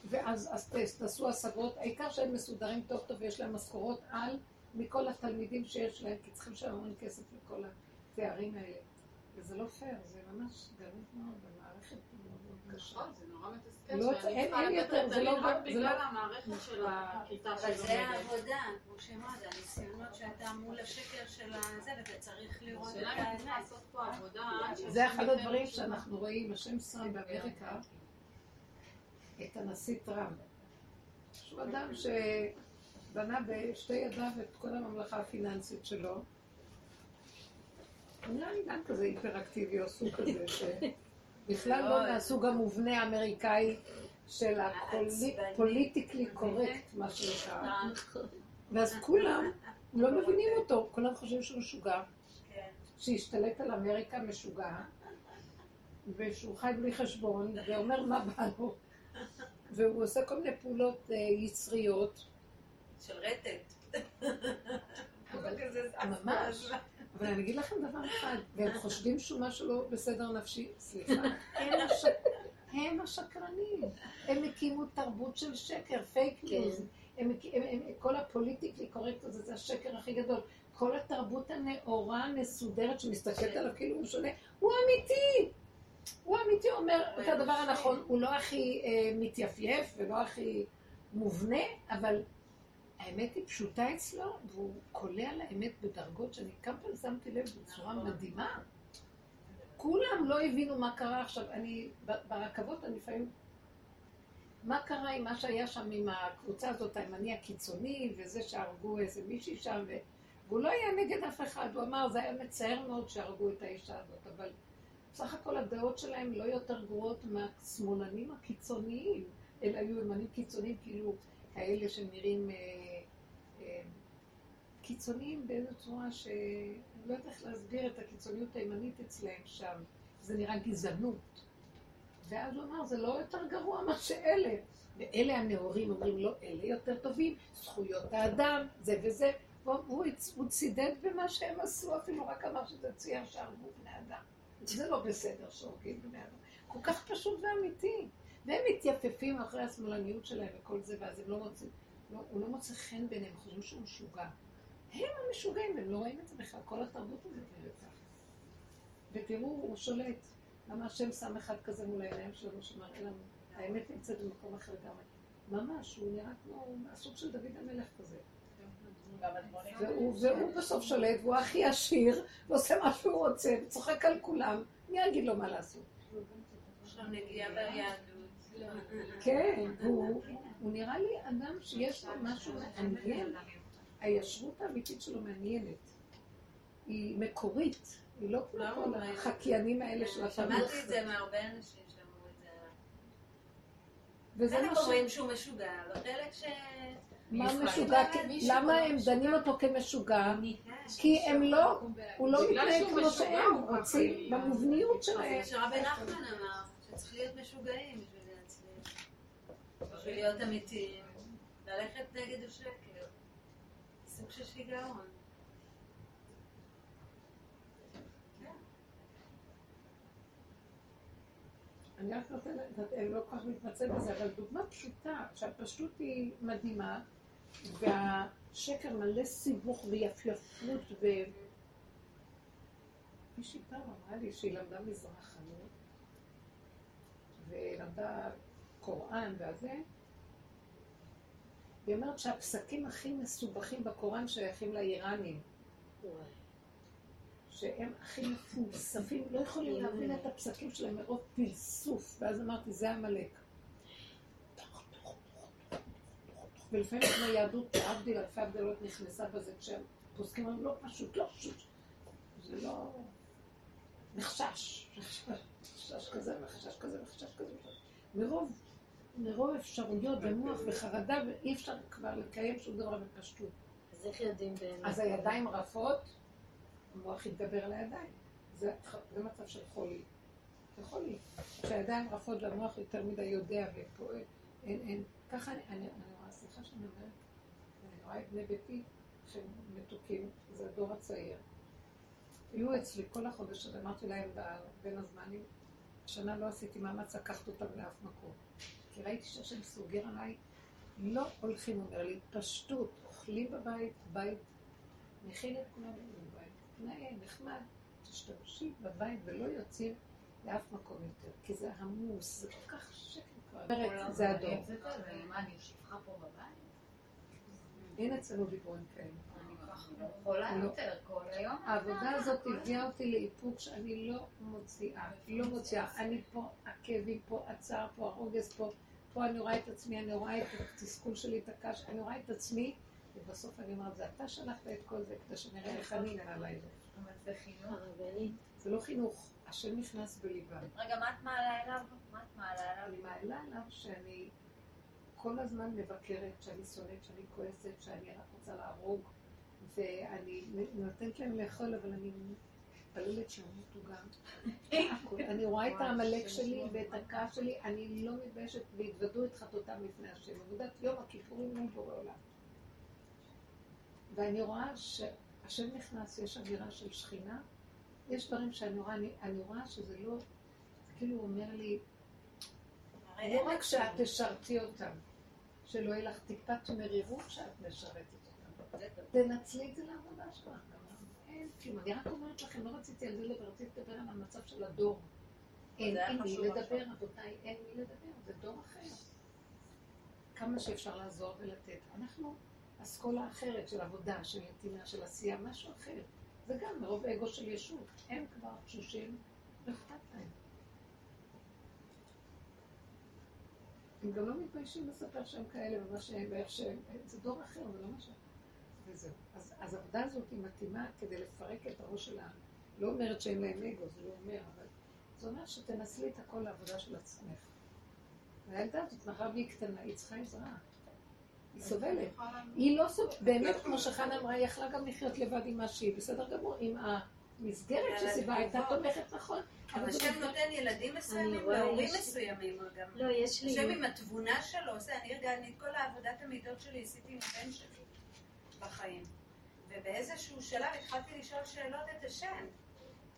ואז תעשו השגות, העיקר שהם מסודרים טוב טוב ויש להם משכורות על מכל התלמידים שיש להם, כי צריכים לשלם המון כסף לכל התארים האלה. וזה לא פייר, זה ממש גרעין מאוד נכון, זה נורא מתסכל. לא, שאני אין- צריכה לתת יותר, זה לא- בגלל לא- המערכת של הכיתה אבל זה. העבודה, כמו שאמרת, הניסיונות שאתה מול השקר של הזה, ואתה צריך לראות את עד ש- זה אחד הדברים שאנחנו רואים, השם שם באמריקה את הנשיא טראמפ. שהוא אדם שבנה בשתי ידיו את כל הממלכה הפיננסית שלו. הוא נראה לי גם כזה היפראקטיבי או סוג כזה, שבכלל לא מהסוג המובנה האמריקאי של הפוליטיקלי קורקט, מה שנקרא. ואז כולם לא מבינים אותו, כולם חושבים שהוא משוגע. כן. שהשתלט על אמריקה משוגע, ושהוא חי בלי חשבון, ואומר מה בא לו, והוא עושה כל מיני פעולות אה, יצריות, של רטט. ממש. אבל אני אגיד לכם דבר אחד, והם חושבים שהוא משהו לא בסדר נפשי, סליחה, הם, הש... הם השקרנים, הם הקימו תרבות של שקר, fake news, הם, כל ה politically correct הזה, זה השקר הכי גדול. כל התרבות הנאורה, המסודרת, שמסתכלת עליו כאילו הוא שונה, הוא אמיתי. הוא אמיתי, אומר את הדבר הנכון, הוא לא הכי אה, מתייפייף ולא הכי מובנה, אבל האמת היא פשוטה אצלו, והוא קולע לאמת בדרגות שאני כמה פעמים שמתי לב בצורה מדהימה. כולם לא הבינו מה קרה עכשיו. אני, ברכבות אני לפעמים... מה קרה עם מה שהיה שם עם הקבוצה הזאת, הימני הקיצוני, וזה שהרגו איזה מישהי שם. והוא לא היה נגד אף אחד, הוא אמר, זה היה מצער מאוד שהרגו את האישה הזאת, אבל בסך הכל הדעות שלהם לא יותר גרועות מהשמאלנים הקיצוניים, אלא היו ימנים קיצוניים, כאילו כאלה שנראים אה, קיצוניים באיזו צורה ש... אני לא יודעת איך להסביר את הקיצוניות הימנית אצלהם שם, זה נראה גזענות. ואז הוא אמר, זה לא יותר גרוע מה שאלה. ואלה הנאורים אומרים, לא, אלה יותר טובים, זכויות האדם, זה וזה. הוא, הוא, הצ- הוא צידד במה שהם עשו, אפילו רק אמר שזה צייר שהרגו בני אדם. זה לא בסדר שהורגים בני אדם. כל כך פשוט ואמיתי. והם מתייפפים אחרי השמאלניות שלהם וכל זה, ואז הם לא מוצאים, לא, הוא לא מוצא חן ביניהם, חושבים שהוא משוגע. הם המשוגעים, הם לא רואים את זה בכלל, כל התרבות הזאת נראית ככה. ותראו, הוא שולט. למה השם שם אחד כזה מול העיניים שלנו, שמראה לנו, האמת נמצאת במקום אחר לגמרי. ממש, הוא נראה כמו הסוג של דוד המלך כזה. והוא, בסוף שולט, והוא הכי עשיר, ועושה מה שהוא רוצה, וצוחק על כולם. מי יגיד לו מה לעשות? כן, הוא נראה לי אדם שיש לו משהו מעניין. הישרות האמיתית שלו מעניינת. היא מקורית, היא לא כמו לא כל. החקיינים האלה של התרבות. שמעתי את זה מהרבה אנשים שאמרו את זה. וזה מה ש... אומרים שהוא משוגע, וחלק ש... מה. משוגע? למה הם דנים אותו כמשוגע? כי הם לא, הוא לא מתנהג כמו שהם רוצים. במובניות שלהם. זה שרבי נחמן אמר, שצריך להיות משוגעים בשביל להצליח. בשביל להיות אמיתיים. ללכת נגד השקר. סוג של שיגעון. אני רק נותנת, אני לא כל כך מתמצאת בזה, אבל דוגמה פשוטה, שהפשטות היא מדהימה, והשקר מלא סיבוך ויפייפות ו... מישהי פעם אמרה לי שהיא למדה מזרחנות, ולמדה קוראן והזה, היא אומרת שהפסקים הכי מסובכים בקוראן שייכים לאיראנים. שהם הכי מפולספים, לא יכולים להבין את הפסקים שלהם מרוב פלסוף. ואז אמרתי, זה עמלק. ולפעמים כמו יהדות, להבדיל אלפי הבדלות, נכנסה בזה כשהם פוסקים, אומרים, לא פשוט, לא פשוט. זה לא... נחשש, נחשש כזה וחשש כזה וחשש כזה. מרוב, מרוב אפשרויות ומוח וחרדה, ואי אפשר כבר לקיים שום דבר בפשטות. אז איך יודעים באמת? אז הידיים רפות, המוח יתגבר על הידיים. זה, זה מצב של חולי. זה חולי. כשהידיים רפות והמוח יותר מדי יודע ופועל, אין, אין. ככה אני, אני, אני רואה, סליחה שאני אומרת, אני רואה את בני ביתי שהם מתוקים, זה הדור הצעיר. היו אצלי כל החודש, אז אמרתי להם בין הזמנים, השנה לא עשיתי מאמץ לקחת אותם לאף מקום. כי ראיתי שהשם סוגר עליי, לא הולכים, אומר לי, פשטות, אוכלים בבית, בית, מכין את כולם בבית, נאה, נחמד, תשתמשי בבית ולא יוצאים לאף מקום יותר, כי זה עמוס, זה כל כך שקט כבר. זה הדור. מה, אני שפחה פה בבית? אין אצלנו דיבורים כאלה. אני לא. העבודה הזאת הביאה אותי לאיפוק שאני לא מוציאה, לא מוציאה. אני פה, הכאבים פה, הצער פה, הרוגז פה, פה אני רואה את עצמי, אני רואה את התסכול שלי, את הקש, אני רואה את עצמי, ובסוף אני אומרת, זה אתה שלחת את כל זה כדי שנראה איך אני נעלה את זה. אבל זה חינוך. זה לא חינוך, השם נכנס בליבם. רגע, מה את מעלה אליו? מה את מעלה אליו? אני מעלה עליו שאני כל הזמן מבקרת, שאני שונאת, שאני כועסת, שאני רק רוצה להרוג, ואני נותנת להם לאכול, אבל אני מתפללת שימותו גם. אני רואה את העמלק שלי ואת הכעס שלי, אני לא מתביישת, והתוודו את חטאותם לפני השם. עבודת יום הכיפורים מול בורא עולם. ואני רואה שהשם נכנס, יש אווירה של שכינה, יש דברים שאני רואה, אני, אני רואה שזה לא, זה כאילו הוא אומר לי, לא רק שאת תשרתי אותם, שלא יהיה לך טיפת מרירות שאת משרתת אותם. תנצלי את זה לעבודה שלך. אין כלום. אני רק אומרת לכם, לא רציתי על זה לדבר, רציתי לדבר על המצב של הדור. אין עם מי לדבר, רבותיי, אין מי לדבר, זה דור אחר. כמה שאפשר לעזור ולתת. אנחנו אסכולה אחרת של עבודה, של נתינה, של עשייה, משהו אחר. זה גם מרוב אגו של ישות. הם כבר תשושים, לא אכפת להם. הם גם לא מתביישים לספר שהם כאלה ומה שהם ואיך שהם, זה דור אחר, זה לא מה ש... וזהו. אז, אז העבודה הזאת היא מתאימה כדי לפרק את הראש של העם. לא אומרת שאין להם אגו, זה לא אומר, אבל זה אומר שתנצלי את הכל לעבודה של עצמך. והילדה הזאת, מאחר והיא קטנה, היא צריכה עזרה. היא סובלת. היא לא סובלת, באמת, כמו שחנה אמרה, היא יכלה גם לחיות לבד עם מה שהיא, בסדר גמור, עם המסגרת שסביבה הייתה תומכת נכון. אבל השם נותן ילדים מסוימים להורים מסוימים גם. לא, יש לי... השם עם התבונה שלו, זה, אני הרגעתי את כל העבודת המידות שלי, עשיתי עם הבן שלי בחיים. ובאיזשהו שלב התחלתי לשאול שאלות את השם.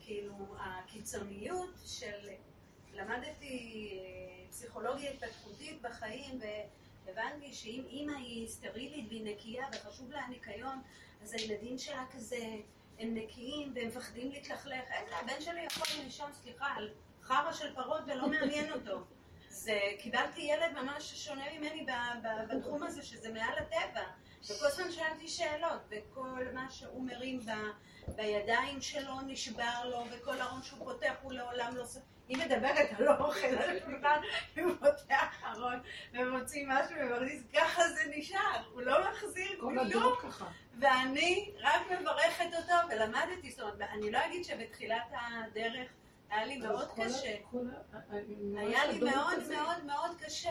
כאילו, הקיצוניות של... למדתי פסיכולוגיה התפתחותית בחיים, והבנתי שאם אימא היא סטרילית והיא נקייה וחשוב לה הניקיון, אז הילדים שלה כזה... הם נקיים והם מפחדים להתלכלך. איזה, הבן שלי יכול לישון, סליחה, על חרא של פרות ולא מעניין אותו. זה, קיבלתי ילד ממש שונה ממני בתחום הזה, שזה מעל הטבע. וכל הזמן שאלתי שאלות, וכל מה שהוא מרים ב, בידיים שלו נשבר לו, וכל ארון שהוא פותח הוא לעולם לא... היא מדברת על אוכל, על השולחן, הוא פותח ארון ומוציא משהו ומכניס, ככה זה נשאר, הוא לא מחזיר כלום. ואני רק מברכת אותו ולמדתי, זאת אומרת, אני לא אגיד שבתחילת הדרך היה לי מאוד קשה. היה לי מאוד מאוד מאוד קשה.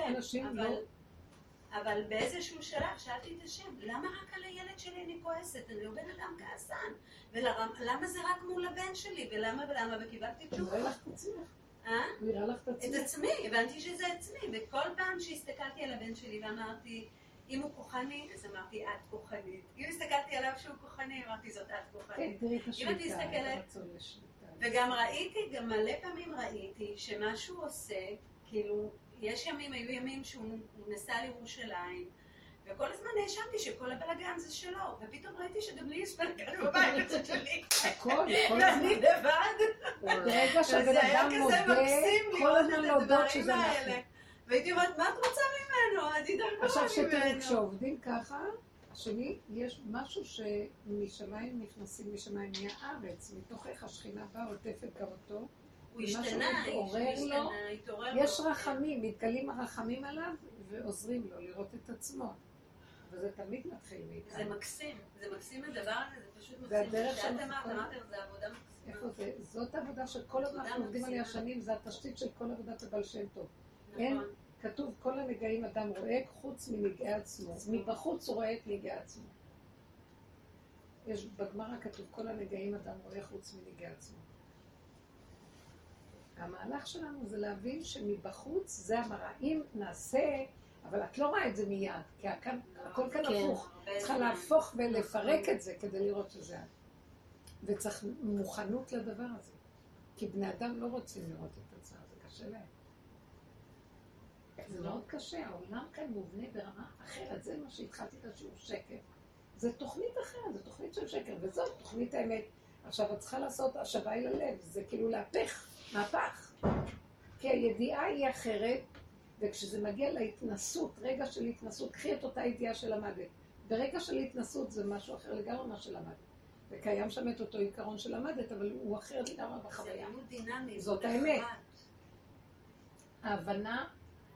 אבל באיזשהו שלב שאלתי את השם, למה רק על הילד שלי אני כועסת? אני לא בן אדם כעסן. ולמה זה רק מול הבן שלי? ולמה ולמה? וקיבלתי תשובה. נראה לך עצמך. אה? נראה לך עצמך. את עצמי, הבנתי שזה עצמי. וכל פעם שהסתכלתי על הבן שלי ואמרתי, אם הוא כוחני, אז אמרתי, את כוחנית. אם הסתכלתי עליו שהוא כוחני, אמרתי, זאת את כן, כוחנית. תראי את השליטה, הרצון לשליטה. וגם ראיתי, גם מלא פעמים ראיתי, שמה שהוא עושה, כאילו, יש ימים, היו ימים שהוא הוא נסע לירושלים, וכל הזמן האשמתי שכל הבלאגן זה שלו, ופתאום ראיתי שגם לי יש בלאגן בבית שלי, הכל, כל ואני הזמן. לבד, ברגע שהבן אדם מודה, כל הזמן להודות שזה אנחנו. האלה. והייתי אומרת, מה את רוצה ממנו? את תדאגו עכשיו שתראי, ממנו. כשעובדים ככה, השני, יש משהו שמשמיים נכנסים, משמיים מהארץ, מתוכך השכינה באה עוטפת גם אותו. הוא השתנה, התעורר לו. יש רחמים, מתגלים הרחמים עליו ועוזרים לו לראות את עצמו. וזה תמיד מתחיל זה מאיתנו. מקסים, זה מקסים הדבר הזה, זה פשוט זה מקסים. הדרך שאת שאנחנו אמרת, אמרת, זה עבודה מקסימה. איפה זה? זאת עבודה שכל הזמן אנחנו עובדים עליה שנים, זה התשתית של כל עבודת הבעל שם טוב. אין נכון. כתוב כל הנגעים אדם רואה חוץ מנגעי עצמו. מבחוץ הוא רואה את נגעי עצמו. יש בגמרא כתוב כל הנגעים אדם רואה חוץ מנגעי עצמו. המהלך שלנו זה להבין שמבחוץ זה המראה. אם נעשה, אבל את לא רואה את זה מיד, כי הכל, הכל כאן כן. הפוך. צריכה. להפוך ולפרק את זה כדי לראות שזה את. וצריך מוכנות לדבר הזה. כי בני אדם לא רוצים לראות את עצמם, זה קשה להם. זה מאוד קשה, העולם כאן מובנה ברמה אחרת, זה מה שהתחלתי את השיעור שקר. זה תוכנית אחרת, זו תוכנית של שקר, וזאת תוכנית האמת. עכשיו, את צריכה לעשות השבה אל הלב, זה כאילו להפך, מהפך. כי הידיעה היא אחרת, וכשזה מגיע להתנסות, רגע של התנסות, קחי את אותה ידיעה שלמדת. ברגע של התנסות זה משהו אחר לגמרי מה שלמדת. וקיים שם את אותו עיקרון שלמדת, אבל הוא אחרת לגמרי זה בחוויה. לימוד דינמי. זאת זה האמת. ההבנה,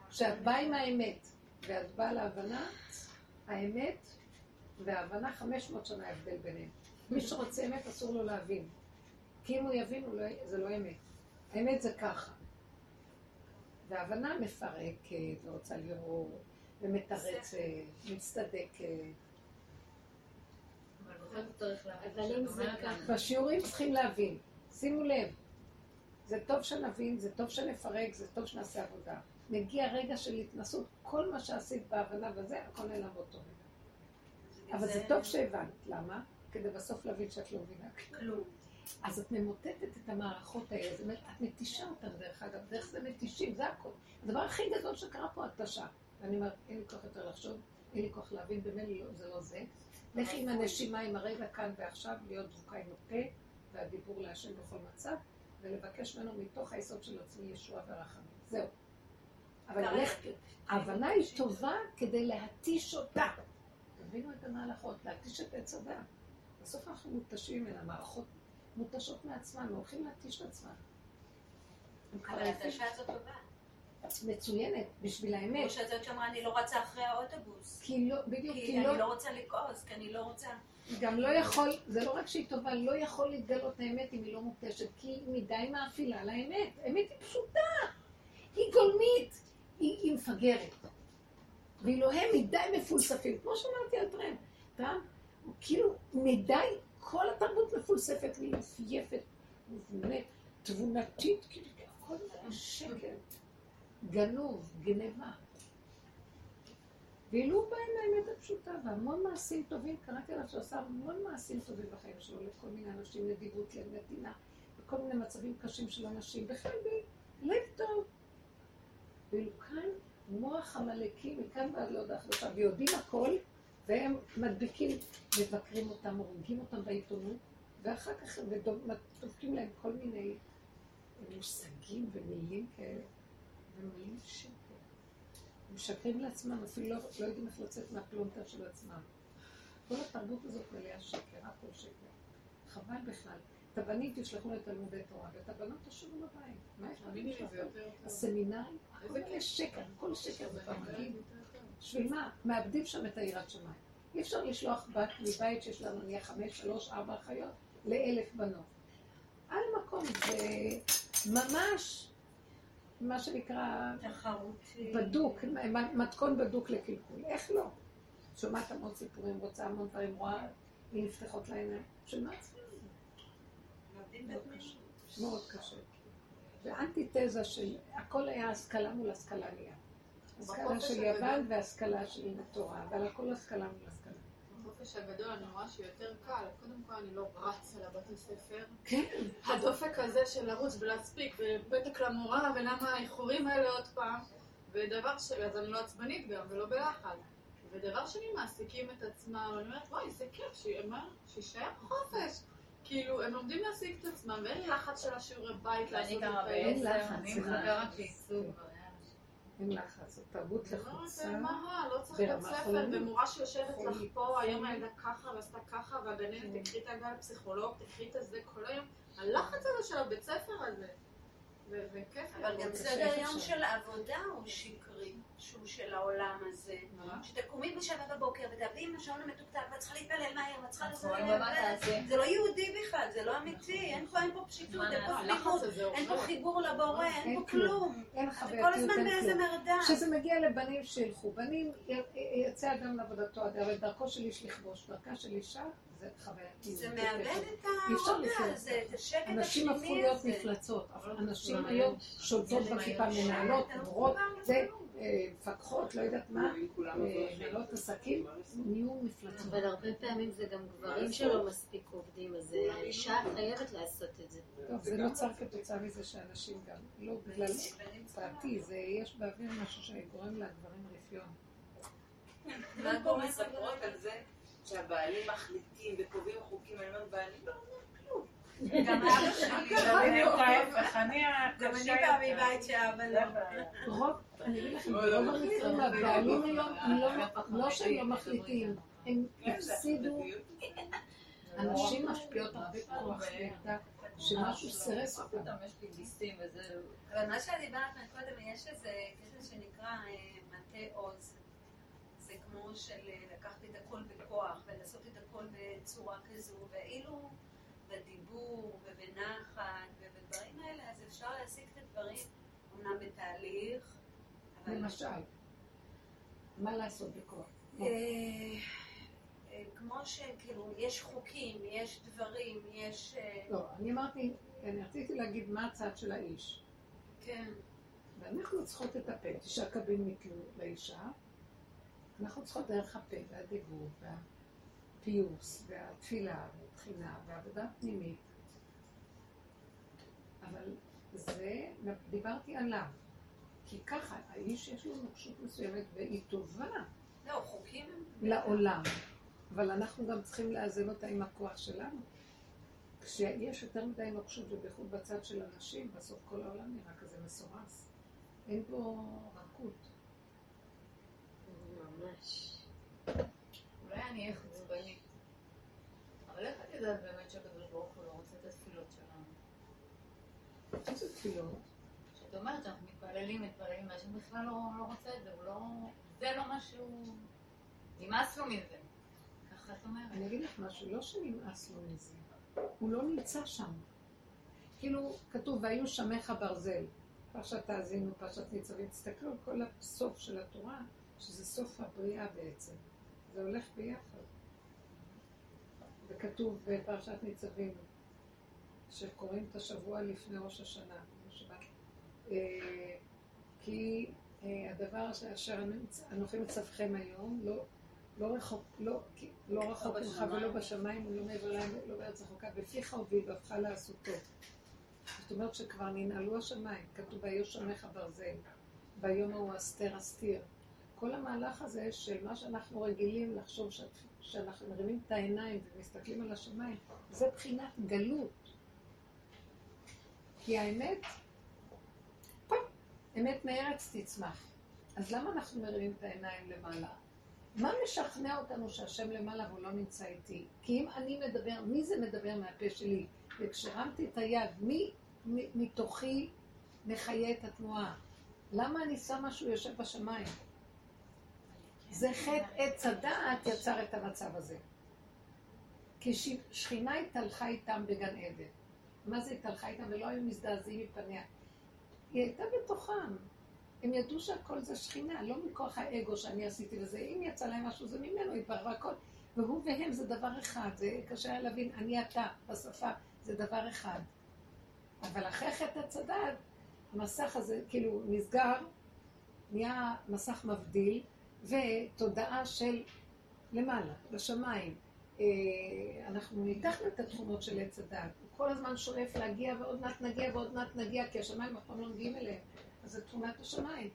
כשאת באה עם האמת, ואת באה להבנה, האמת וההבנה 500 שנה הבדל ביניהם. מי שרוצה אמת אסור לו להבין. כי אם הוא יבין, לא, זה לא אמת. האמת זה ככה. וההבנה מפרקת, ורוצה לראות, ומתרצת, מצטדקת. בשיעורים צריכים להבין. שימו לב, זה טוב שנבין, זה טוב שנפרק, זה טוב שנעשה עבודה. מגיע רגע של התנסות, כל מה שעשית בהבנה וזה, הכל נעלם באותו רגע. אבל זה טוב שהבנת. למה? כדי בסוף להבין שאת לא מבינה כלום. אז את ממוטטת את המערכות האלה, זאת אומרת, את מתישה אותן דרך אגב, דרך זה מתישים, זה הכל. הדבר הכי גדול שקרה פה, התשה. ואני אומרת, אין לי כוח יותר לחשוב, אין לי כוח להבין, במילא לא, זה לא זה. לכי עם הנשימה, עם הרגע כאן ועכשיו, להיות דבוקה עם הפה והדיבור להשם בכל מצב, ולבקש ממנו מתוך היסוד של עצמי ישועה ורחמים. זהו. אבל ההבנה היא טובה כדי להתיש אותה. תבינו את המהלכות, להתיש את עץ הדעת. בסוף אנחנו מותשים ממנה, מערכות מותשות מעצמן, הולכים להתיש את עצמן. אבל עייפים. התשה הזאת טובה. מצוינת, בשביל האמת. כמו שזאת שאמרה, אני לא רצה אחרי האוטובוס. כי לא, בדיוק, כי כי אני לא, לא רוצה לכעוס, כי אני לא רוצה... גם לא יכול, זה לא רק שהיא טובה, לא יכול להתגלות האמת אם היא לא מותשת, כי היא מדי מאפילה לאמת. האמת היא פשוטה, היא גולמית, היא, היא מפגרת. ואילו הם מדי מפולספים, כמו שאמרתי על טרם. פעם, כאילו, מדי, כל התרבות מפולספת, מלפייפת, מובנית, תבונתית, כאילו, הכל זה שקר. גנוב, גנבה. ואילו בא עם האמת הפשוטה, והמון מעשים טובים, קראתי עליו שהוא המון מעשים טובים בחיים שלו, לכל מיני אנשים, נדיבות למדינה, בכל מיני מצבים קשים של אנשים, בכלל בלב טוב. ואילו כאן מוח עמלקים, מכאן ועד להודעה חדשה, ויודעים הכל, והם מדביקים, מבקרים אותם, הורגים אותם בעיתונות, ואחר כך דופקים להם כל מיני מושגים ומילים כאלה, ומילים שקר. משקרים לעצמם, אפילו לא, לא יודעים איך לצאת מהפלונטר של עצמם. כל התרבות הזאת מלאה שקר, הכל שקר. חבל בכלל. את הבנים תשלחו לתלמודי תורה, ואת הבנות תשאירו בבית. מה יש טוב. הסמינרים, הכל שקר, כל שקר זה במגיד. בשביל מה? מאבדים שם את היראת שמיים. אי אפשר לשלוח בת מבית שיש לנו נהיה חמש, שלוש, ארבע אחיות, לאלף בנות. על מקום זה ממש מה שנקרא תחרות. בדוק, מתכון בדוק לקלקול. איך לא? שומעת המון סיפורים, רוצה המון דברים, רואה, היא נפתחות לעיניים. של מה צריכים קשה. מאוד קשה. ואנטיתזה של הכל היה השכלה מול השכלה נהיה. השכלה של. יוון והשכלה של תורה, אבל הכל השכלה מול השכלה. בחופש הגדול אני רואה שיותר קל, קודם כל אני לא רצה לבתי ספר. כן, הדופק הזה של לרוץ ולהספיק, ופתק למורה, ולמה האיחורים האלה עוד פעם, ודבר ש... אז אני לא עצבנית גם, ולא בלחץ. ודבר שני, מעסיקים את עצמם, אני אומרת, וואי, זה כיף, שיאמר, שישאר חופש. כאילו, הם לומדים להעסיק את עצמם, ואין לחץ של השיעורי בית לעשות את האלה. אין בעשר, לחץ, אני מחברת לחץ. אין לחץ, זו תרבות לא, לחוצה. זה מה, לא צריך בית ספר. ומורה שיושבת לך. פה, היום הילדה ככה ועשתה ככה, והגננת תקחי את הגל פסיכולוג, תקחי את הזה כל היום. הלחץ הזה של הבית ספר הזה. וכיף. אבל גם סדר. יום של העבודה הוא שקרי, שהוא של העולם הזה. שתקומי בשבע בבוקר ותעבדי עם השעון המתוקתק, ואת צריכה להתפלל מהר, ואת צריכה. נכון, תעשי? זה לא יהודי בכלל, זה לא אמיתי, אין פה פשיטות, אין פה? פליחות, אין פה. חיבור לבורא, אין אין פה כלום. אתה כל הזמן באיזה. מרדף. כשזה מגיע לבנים שילכו, בנים, יצא אדם לעבודתו, אבל דרכו של איש לכבוש, דרכה של אישה, זה חווייתיות. זה מאבד את אי אפשר לחיות. אנשים הפכו להיות. מפלצות, אנשים לא היום שולטות. בכיפה, מנהלות, היום. מורות, זה, אה, מפקחות, לא יודעת מה, אה. מנהלות עסקים, נהיו מפלצות. אבל הרבה פעמים זה גם גברים שלא מספיק עובדים, אז האישה חייבת לעשות את זה. טוב, זה נוצר כתוצאה מזה שאנשים גם, לא בגלל פרטי, זה יש באוויר משהו שגורם לגברים רפיון. מה פה מספרות על זה שהבעלים מחליטים וקובעים חוקים, אני אומרת, בעלים לא. גם אבא שלי, אני גם אני הקשה באה. מבית שאבא לא. רוב, אני אגיד לכם, לא, לא, רוב לא. המקרים הבעלים היום, הם לא- לא שהם לא מחליטים, הם זה הפסידו. הנשים משפיעות הרבה כוח וידע, שמשהו סירס אותם. יש לי גיסים וזה... אבל מה שאת דיברת מקודם, יש איזה קטע שנקרא אה, מטה עוז. זה כמו של אה, לקחת את הכל בכוח ולעשות את הכל בצורה כזו, ואילו בדיבור ובנחת ובדברים האלה, אז אפשר להשיג את הדברים, אמנם בתהליך. למשל, מה לעשות בכוח? אה, אה, כמו שכאילו, יש חוקים, יש דברים, יש... אה, לא, אני אמרתי, אני רציתי להגיד מה הצד של האיש. כן. ואנחנו צריכות את הפה, תשעה קבין נתלו לאישה, אנחנו צריכות דרך הפה והדיבור והפיוס והתפילה והתחינה והעבודה פנימית. אבל זה, דיברתי עליו. כי ככה, האיש יש לו נוקשות מסוימת והיא טובה לא, חוקים. לעולם, אבל אנחנו גם צריכים לאזן אותה עם הכוח שלנו. כשיש יותר מדי נוקשות ובייחוד בצד של אנשים, בסוף כל העולם נראה כזה מסורס. אין פה רכות. ממש. אולי אני אהיה חוצבנית. אבל איך את יודעת באמת שהקדוש ברוך הוא לא רוצה את התפילות שלנו? איזה תפילות? שאת אומרת שאנחנו מתפללים, מתפללים, והשם בכלל לא, לא רוצה את זה, הוא לא... זה לא מה שהוא... נמאס לו מזה. ככה את אומרת. אני אגיד לך משהו, לא שנמאס לו מזה, הוא לא נמצא שם. כאילו, כתוב, והיו שמך ברזל. פרשת תאזינו, פרשת ניצבים, תסתכלו על כל הסוף של התורה, שזה סוף הבריאה בעצם. זה הולך ביחד. וכתוב בפרשת ניצבים, שקוראים את השבוע לפני ראש השנה, בשבת. אה, כי אה, הדבר אשר אנוכי מצווכם היום, לא, לא רחוק, לא, כי- לא רחוק ממך. ולא בשמיים ולא מעבר להם ולא בארץ רחוקה, בפיך ובלבבך לעשותו. זאת אומרת שכבר ננעלו השמיים, כתוב ויהיו שמך ברזל, ביום ההוא אסתר אסתיר. כל המהלך הזה של מה שאנחנו רגילים לחשוב. שאנחנו מרימים את העיניים ומסתכלים על השמיים, זה בחינת גלות. כי האמת, פופ, אמת מארץ תצמח. אז למה אנחנו מרימים את העיניים למעלה? מה משכנע אותנו שהשם למעלה והוא לא נמצא איתי? כי אם אני מדבר, מי זה מדבר מהפה שלי? וכשהרמתי את היד, מי מתוכי מחיה את התנועה? למה אני שמה שהוא יושב בשמיים? זה חטא עץ הדעת יצר את המצב הזה. כי ש- שכינה התהלכה איתם בגן עדן. מה זה התהלכה איתם? ולא היו מזדעזעים מפניה. היא הייתה בתוכם. הם ידעו שהכל זה שכינה, לא מכוח האגו שאני עשיתי וזה. אם יצא להם משהו זה ממנו, יתברר והכל. והוא והם זה דבר אחד, זה קשה היה להבין, אני אתה, בשפה, זה דבר אחד. אבל אחרי חטא הדעת, המסך הזה כאילו נסגר, נהיה מסך מבדיל, ותודעה של למעלה, בשמיים. אה, אנחנו ניתחנו את התכונות של עץ הדת. הוא כל הזמן שואף להגיע, ועוד מעט נגיע, ועוד מעט נגיע, כי השמיים אף פעם לא מגיעים אליהם. אז זה תכונת השמיים.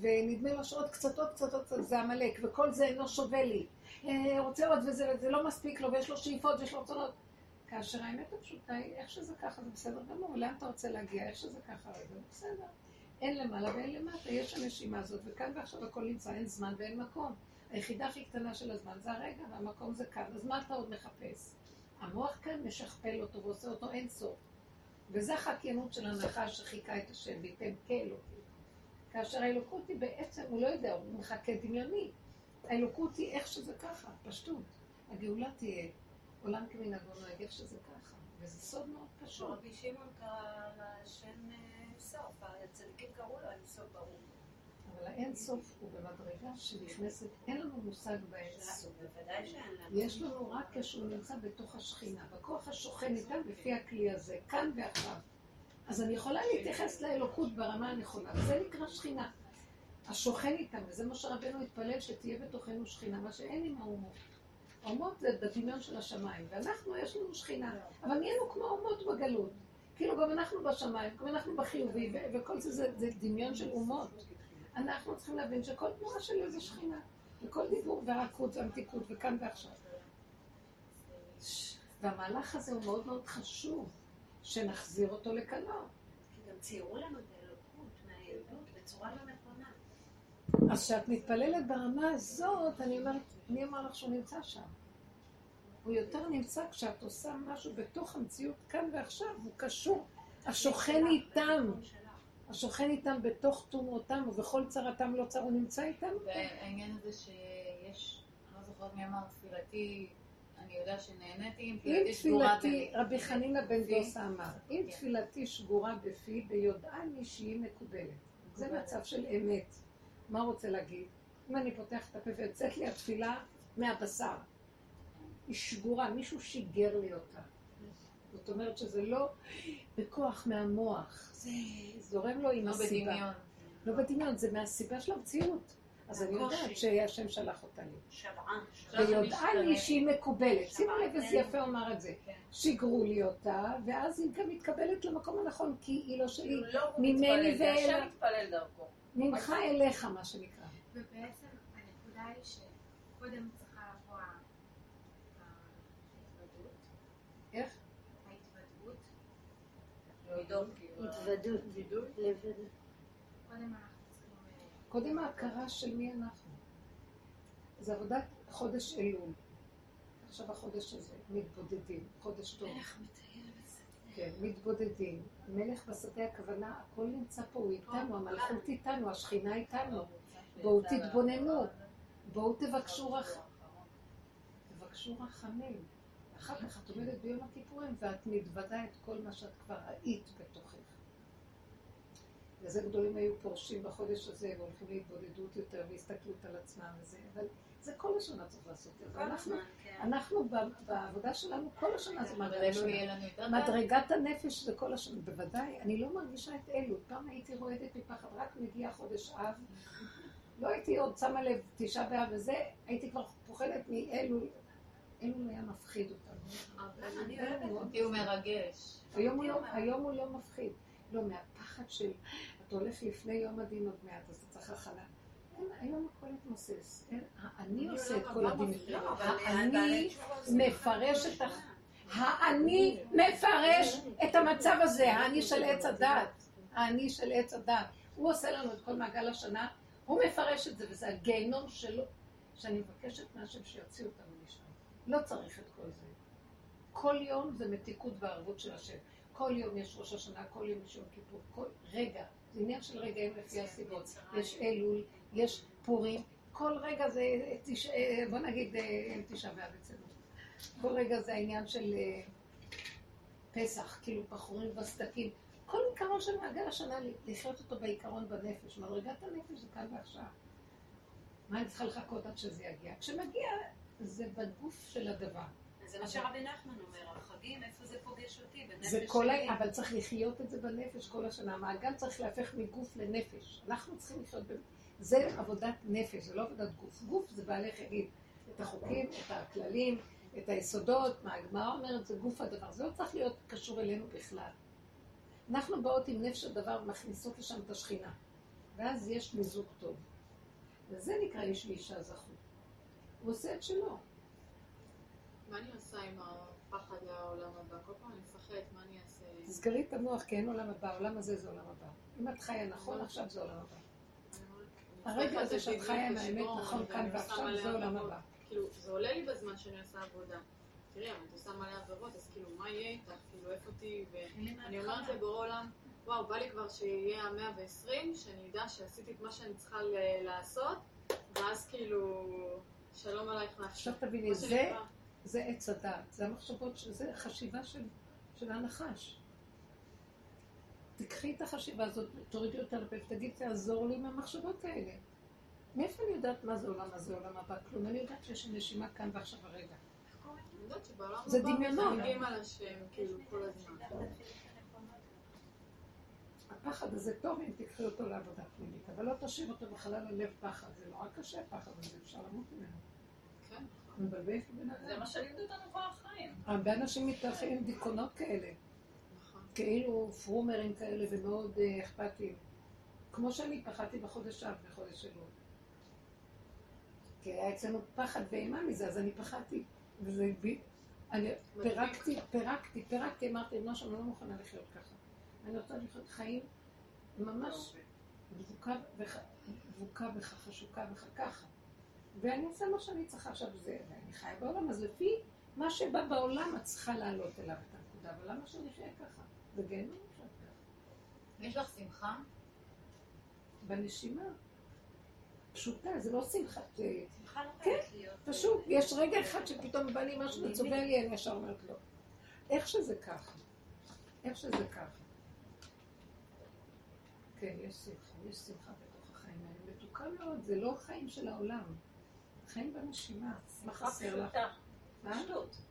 ונדמה לו שעוד קצת, עוד קצת, עוד קצת, זה עמלק, וכל זה אינו שווה לי. אה, רוצה עוד וזה, וזה לא מספיק לו, ויש לו שאיפות, ויש לו רצונות. כאשר האמת הפשוטה היא, איך שזה ככה, זה בסדר גמור, לאן אתה רוצה להגיע, איך שזה ככה, זה בסדר. אין למעלה ואין למטה, יש הנשימה הזאת, וכאן ועכשיו הכל נמצא, אין זמן ואין מקום. היחידה הכי קטנה של הזמן זה הרגע, והמקום זה כאן, אז מה אתה עוד מחפש? המוח כאן משכפל אותו ועושה אותו אין סוף. וזה החקיינות של הנחש שחיכה את השם, וייתן כאלוקים. כאשר האלוקות היא בעצם, הוא לא יודע, הוא מחכה דמיוני. האלוקות היא איך שזה ככה, פשטות. הגאולה תהיה עולם כמנהגו נוהג איך שזה ככה. וזה סוד מאוד פשוט. רבי שמעון קרא לשם סוף, הצדיקים קראו לו אין סוף ברור. אבל האין סוף הוא במדרגה שנכנסת, אין לנו מושג באין סוף. בוודאי שאין לנו. יש לנו רק כשהוא נמצא בתוך השכינה, בכוח השוכן איתם לפי הכלי הזה, כאן ועכשיו. אז אני יכולה להתייחס לאלוקות ברמה הנכונה, וזה נקרא שכינה. השוכן איתם, וזה מה שרבנו התפלל, שתהיה בתוכנו שכינה, מה שאין עם האומות. האומות זה בדמיון של השמיים, ואנחנו, יש לנו שכינה, אבל נהיינו כמו האומות בגלות. כאילו גם אנחנו בשמיים, גם אנחנו בחיובי, וכל זה, זה זה דמיון של אומות. אנחנו צריכים להבין שכל תנועה שלי זה שכינה, וכל דיבור והרכות והמתיקות, וכאן ועכשיו. והמהלך הזה הוא מאוד מאוד חשוב, שנחזיר אותו לכנו. כי גם ציירו לנו את האלוקות מהילדות בצורה לא נכונה. אז כשאת מתפללת ברמה הזאת, אני אומרת, מי אמר לך שהוא נמצא שם? הוא יותר נמצא כשאת עושה משהו בתוך המציאות כאן ועכשיו, הוא קשור. השוכן איתם, השוכן איתם בתוך תומותם ובכל צרתם לא צר, הוא נמצא איתם. והעניין הזה שיש, אני לא זוכרת מי אמר, תפילתי, אני יודע שנהניתי, אם תפילתי שגורה בלי. רבי חנינא בן בפי. דוסה אמר, אם כן. תפילתי שגורה בפי, ביודעני שהיא מקובלת. זה מצב של אמת. מה הוא רוצה להגיד? אם אני פותח את הפה ויוצאת לי התפילה מהבשר, היא שגורה, מישהו שיגר לי אותה. זאת אומרת שזה לא בכוח מהמוח, זה זורם לו עם לא הסיבה. בדמיון. לא בדמיון, זה מהסיבה של המציאות. אז אני יודעת. שהשם שלח אותה לי. ויודעני משתנה. שהיא מקובלת. שימו לב איזה כן. יפה הוא אמר את זה. כן. שיגרו לי אותה, ואז היא גם מתקבלת למקום הנכון, כי היא לא שלי. כאילו לא הוא ממני ואלה. השם מתפלל דרכו. ממך אליך, מה שנקרא. ובעצם הנקודה היא שקודם צריכה לבוא ה- ההתוודות. איך? ההתוודות. התוודות. קודם אנחנו צריכים... אה, קודם ההכרה של מי אנחנו. זה עבודת חודש אלול. עכשיו החודש הזה, מתבודדים, חודש טוב. כן, מתבודדים. מלך בשדה הכוונה, הכל נמצא פה, הוא איתנו, המלכות איתנו, השכינה איתנו. בואו תתבוננו, בואו תבקשו רח... תבקשו רחמים. אחר כך את עומדת ביום הכיפורים ואת מתוודה את כל מה שאת כבר ראית בתוכך. וזה גדולים היו פורשים בחודש הזה והולכים להתבודדות יותר והסתכלות על עצמם וזה, אבל זה כל השנה צריך לעשות את זה. הזמן, כן. אנחנו בעבודה שלנו כל השנה זה יותר קל. מדרגת הנפש זה כל השנה, בוודאי, אני לא מרגישה את אלו, פעם הייתי רועדת מפחד, רק מגיע חודש אב, לא הייתי עוד שמה לב תשעה באב וזה, הייתי כבר פוחדת מאלו, אלו היה מפחיד אותנו. אני אוהבת אותי הוא מרגש. היום הוא לא- לא מפחיד, לא, מהפחד של, אתה הולך לפני יום הדין עוד מעט, אז אתה צריך. אין, היום הכל מתמוסס, האני עושה את כל הדין. לא, אבל האני בעלי תשובה עושים מפרש כל את ה... האני מפרש את המצב הזה, האני של עץ הדת. האני של עץ הדת. הוא עושה לנו את כל מעגל השנה, הוא מפרש את זה, וזה הגיהנום שלו, שאני מבקשת מהשם שיוציא אותנו. לא צריך את כל זה. כל יום זה מתיקות וערבות של השם. כל יום יש ראש השנה, כל יום יש יום כיפור, כל רגע. זה עניין של רגעים לפי הסיבות. יש אלול, יש פורים, כל רגע זה, תש... אה, בוא נגיד, אה, תשעה באב אצלנו. כל רגע זה העניין של אה, פסח, כאילו בחורים וסדקים. כל עיקרון של מעגל השנה, לחיות אותו בעיקרון בנפש. מדרגת הנפש זה כאן ועכשיו. מה אני צריכה לחכות עד שזה יגיע? כשמגיע, זה בגוף של הדבר. זה מה שרבי נחמן אומר, החגים, איפה זה פוגש אותי? בנפש זה כל שלי. אבל צריך לחיות את זה בנפש כל השנה. המעגל צריך להפך מגוף לנפש. אנחנו צריכים לחיות ב... זה עבודת נפש, זה לא עבודת גוף. גוף זה בעלך יגיד את החוקים, את הכללים, את היסודות, מה הגמרא אומרת, זה גוף הדבר. זה לא צריך להיות קשור אלינו בכלל. אנחנו באות עם נפש הדבר ומכניסות לשם את השכינה. ואז יש מיזוג טוב. וזה נקרא איש ואישה זכו. הוא עושה את שלו. מה אני עושה עם הפחד לעולם הבא? כל פעם אני מפחדת, מה אני אעשה? תסגרי את המוח, כי אין עולם הבא, העולם הזה זה עולם הבא. אם את חיה נכון, עכשיו זה עולם הבא. הרגע הזה שאת חיה עם האמת נכון כאן ועכשיו זה עולם הבא. כאילו, זה עולה לי בזמן שאני עושה עבודה. תראי, אבל את עושה מלא עבירות, אז כאילו, מה יהיה איתך? כאילו, איפה תהיי? ואני אומרת לבורא עולם, וואו, בא לי כבר שיהיה המאה ועשרים, שאני אדע שעשיתי את מה שאני צריכה לעשות, ואז כאילו, שלום עלייך מעכשיו. עכשיו תביני, זה. זה עץ הדעת, זה המחשבות, זה חשיבה של, של הנחש. תקחי את החשיבה הזאת, תורידי אותה לפה ותגידי, תעזור לי עם המחשבות האלה. מאיפה אני יודעת מה זה עולם הזה, עולם הבא? כלום, אני יודעת שיש נשימה כאן ועכשיו הרגע. זה דמיונות. מתנהגים על השם, כאילו, כל הזמן. הפחד הזה טוב אם תקחי אותו לעבודה פנימית, אבל לא תשאיר אותו בחלל הלב פחד, זה נורא קשה פחד הזה, אפשר למות ממנו. כן. מבלבל את הבן זה אדם. מה שלימדו אותנו כל החיים. הרבה אנשים מתהלכים עם דיכאונות כאלה, נכון. כאילו פרומרים כאלה ומאוד אה, אכפתיים. כמו שאני פחדתי בחודש אב, בחודש אלול. כי היה אצלנו פחד ואימה מזה, אז אני פחדתי. וזה בי... אני פירקתי, פירקתי, פירקתי, אמרתי, אמא שאני לא מוכנה לחיות ככה. אני רוצה לחיות חיים ממש דבוקה בך, חשוקה בך, ככה. ואני עושה מה שאני צריכה עכשיו, זה, ואני חיה בעולם, אז לפי מה שבא בעולם, את צריכה לעלות אליו את הנקודה, אבל למה שאני אחיה ככה? זה גיהנום עכשיו ככה. יש לך שמחה? בנשימה. פשוטה, זה לא שמחת... שמחה לא כן, חייבת להיות. פשוט, יש רגע אחד שפתאום בא לי משהו וצובע לי, אני ישר אומרת לא. איך שזה ככה. איך שזה ככה. כן, יש שמחה, יש שמחה בתוך החיים האלה. מתוקה מאוד, זה לא חיים של העולם. חיים בנשימה. מה שמחה? פשוטה.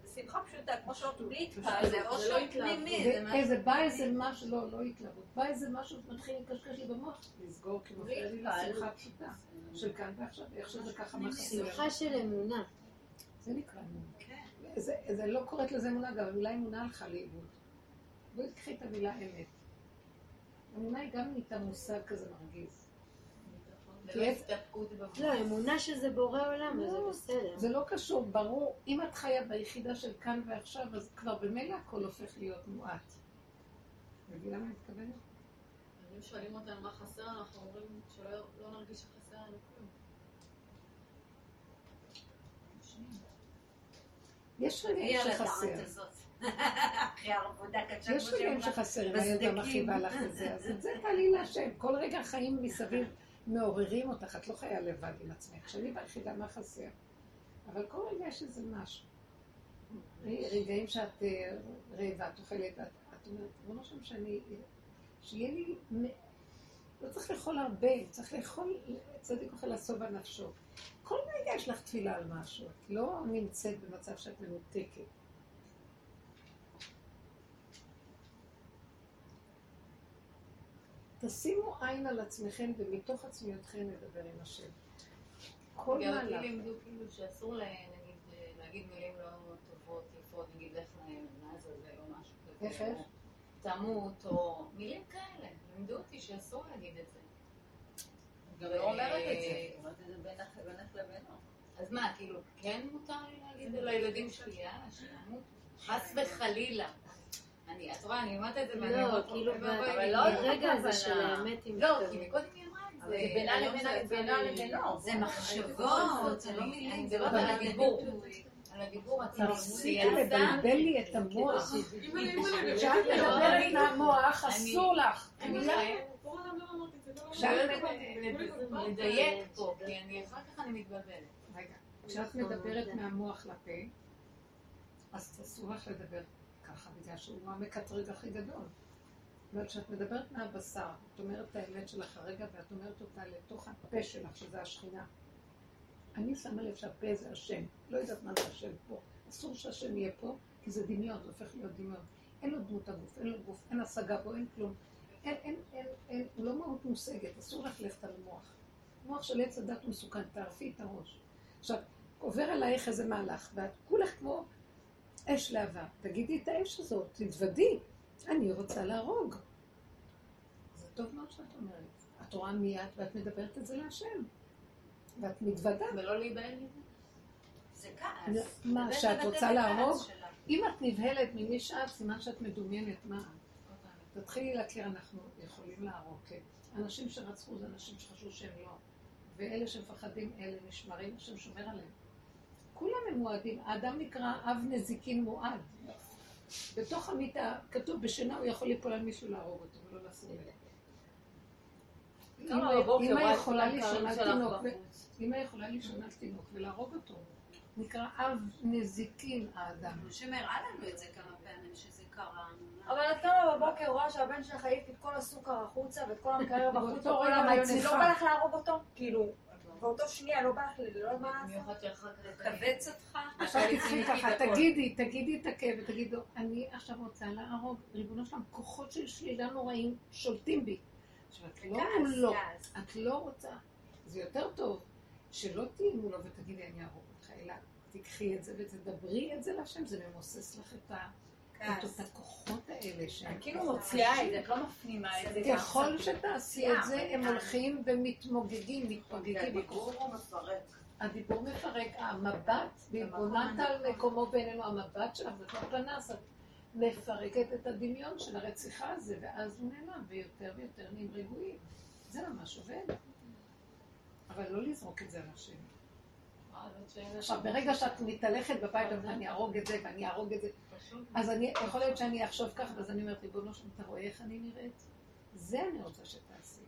זה שמחה פשוטה, כמו שאומרים, בלי פשוט. זה לא אושר התלהבות. פנימי, זה משהו... ואיזה, בא איזה משהו, לא, לא התלהבות. בא איזה משהו שמתחיל לקשקש לי במוח. לסגור, כי מפריע לי לשמחה פשוטה. של כאן ועכשיו, איך שזה ככה, מה חסר? שמחה של אמונה. זה נקרא אמונה. כן. זה, זה לא קוראת לזה אמונה, גם המילה אמונה הלכה לאיבוד. בואי תקחי את המילה אמת. אמונה היא גם נהייתה מושג כזה מרגיז. הסתפקות בבוא. לא, אמונה שזה בורא עולם, אז זה לא. בסדר. זה לא קשור, ברור, אם את חיה ביחידה של כאן ועכשיו, אז כבר במילא הכל הופך להיות מועט. מבינה מה אני מתכוונת? אז אם שואלים אותנו מה חסר אנחנו אומרים שלא לא נרגיש שחסר לנו כלום. יש רגעים שחסר. אחרי העבודה קשה, יש רגעים. שחסרים, הילדה מכאיבה לך את זה, אז את זה תעלי להשם. כל רגע החיים מסביב מעוררים אותך, את לא חיה לבד עם עצמך. כשאני ביחידה, מה חסר? אבל כל רגע יש איזה משהו. רגעים שאת אה, רעבה, את אוכלת, את אומרת, ריבונו שם שאני, שיהיה לי, לא צריך לאכול הרבה, צריך לאכול, צדיק אוכל לשובע נפשו. כל רגע יש לך תפילה על משהו, את לא נמצאת במצב שאת מנותקת. תשימו עין על עצמכם ומתוך עצמיותכם נדבר עם השם. כל גם אותי מהלך. לימדו כאילו שאסור נגיד אה, להגיד מילים לא טובות, יפות, נגיד לך לעזאזל או משהו כזה. איך, איך? תמות, או מילים כאלה. לימדו אותי שאסור להגיד את זה. גם לא אומרת את זה, אומרת את זה בינך בינך לבינו. אז מה, כאילו, כן מותר לי להגיד לילדים שלי, יאללה, שימות? חס וחלילה. אני, את רואה, אני אומרת את זה ואני לא, אומרת, כאילו, לי. לא ברגע הזה הכוונה. של האמת היא לא. כי מקודם היא אמרה את זה. אבל זה בינה זה לבינו. זה מחשבות, זה לא מילים. מדברת אבל על הדיבור. על הדיבור. תפסיקי זה לבלבל לי את המוח. כשאת מדברת מהמוח, אני- אסור לך. לא זה, לא. לדייק פה, כי אני אחר כך אני מתבלבלת. רגע, כשאת מדברת מהמוח לפה, אז אסור לך לדבר ככה, בגלל שהוא המקטרג הכי גדול. אבל כשאת מדברת מהבשר, את אומרת את האמת שלך הרגע, ואת אומרת אותה לתוך הפה שלך, שזה השכינה. אני שמה לב שהפה זה השם, לא יודעת מה זה השם פה. אסור שהשם יהיה פה, כי זה דמיון, זה הופך להיות דמיון. אין לו דמות הגוף, אין לו גוף, אין השגה בו, אין כלום. אין, אין, אין, אין, הוא לא מהות מושגת, אסור לך ללכת על המוח. מוח של עץ הדת מסוכן, תערפי את הראש. עכשיו, עובר עלייך איזה מהלך, ואת כולך כמו אש להבה. תגידי את האש הזאת, תתוודי. אני רוצה להרוג. זה טוב מאוד שאת אומרת. את רואה מי את ואת מדברת את זה להשם. ואת מתוודה. ולא להיבהל מזה. זה כעס. מה, שאת רוצה להרוג? אם את נבהלת ממי שאת, סימן שאת מדומיינת מה את. תתחילי להכיר, אנחנו יכולים להרוג, כן. אנשים שרצחו זה אנשים שחשבו שהם לא. ואלה שמפחדים, אלה נשמרים, השם שומר עליהם. כולם הם מועדים. האדם נקרא אב נזיקין מועד. בתוך המיטה, כתוב, בשינה הוא יכול ליפול על מישהו להרוג אותו ולא לשים לב. כמה אמא- את יכולה לישון על תינוק. אמא יכולה לישון על תינוק ולהרוג אותו. נקרא אב נזיקין האדם. השם הראה לנו את זה כמה פעמים, שזה קרה. אבל את קמה בבוקר, רואה שהבן שלך העיף את כל הסוכר החוצה ואת כל המקרר בחוץ. לא בא לך להרוג אותו? כאילו, באותו שנייה לא בא לך, לא בא לך? כבץ אותך. עכשיו תצאי ככה, תגידי, תגידי את הכאב ותגידו, אני עכשיו רוצה להרוג, ריבונו שלם, כוחות של שלילה נוראים שולטים בי. עכשיו, את לא מולו. את לא רוצה, זה יותר טוב שלא תהיי מולו ותגידי, אני אהרוג אותך, אלא תיקחי את זה ותדברי את זה להשם, זה ממוסס לך את ה... את. הכוחות האלה שהם... כאילו מוציאה את זה, את לא מפנימה את זה. ככל שתעשי את זה, הם הולכים ומתמוגגים, מתפוגגים. הדיבור מפרק. הדיבור מפרק, המבט, והתבוננת על מקומו בעינינו, המבט שלך בתוך פנס, את מפרקת את הדמיון של הרציחה הזה, ואז הוא נעלם, ויותר ויותר נהיים רגועים. זה ממש עובד. אבל לא לזרוק את זה על השם. עכשיו, ברגע שאת מתהלכת בבית, אומרת, אני אהרוג את זה ואני אהרוג את זה, אז אני, יכול להיות שאני אחשוב ככה, ואז אני אומרת, ריבונו שלום, אתה רואה איך אני נראית? זה אני רוצה שתעשי.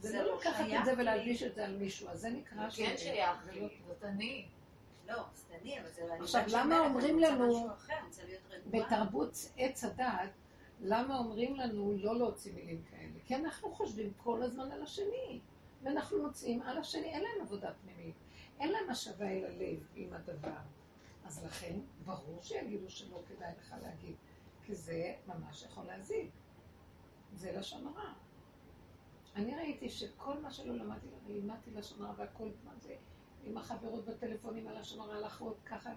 זה לא לא לקחת שייך את זה. ולהלביש את זה על מישהו, אז זה נקרא כן ש- שייך זה לי, זאת אני. לא, אני, אבל זה... עכשיו, למה אומרים לנו. בתרבות עץ הדעת, למה אומרים לנו לא להוציא מילים כאלה? כי אנחנו חושבים כל הזמן על השני, ואנחנו מוצאים על השני, אין להם עבודה פנימית, אין להם השבה אל הלב עם הדבר. אז לכן, ברור שיגידו שלא כדאי לך להגיד, כי זה ממש יכול להזיק. זה לשון הרע. אני ראיתי שכל מה שלא למדתי, לימדתי לשון הרע והכל, מה זה, עם החברות בטלפונים על לשון הרע, לאחות, ככה,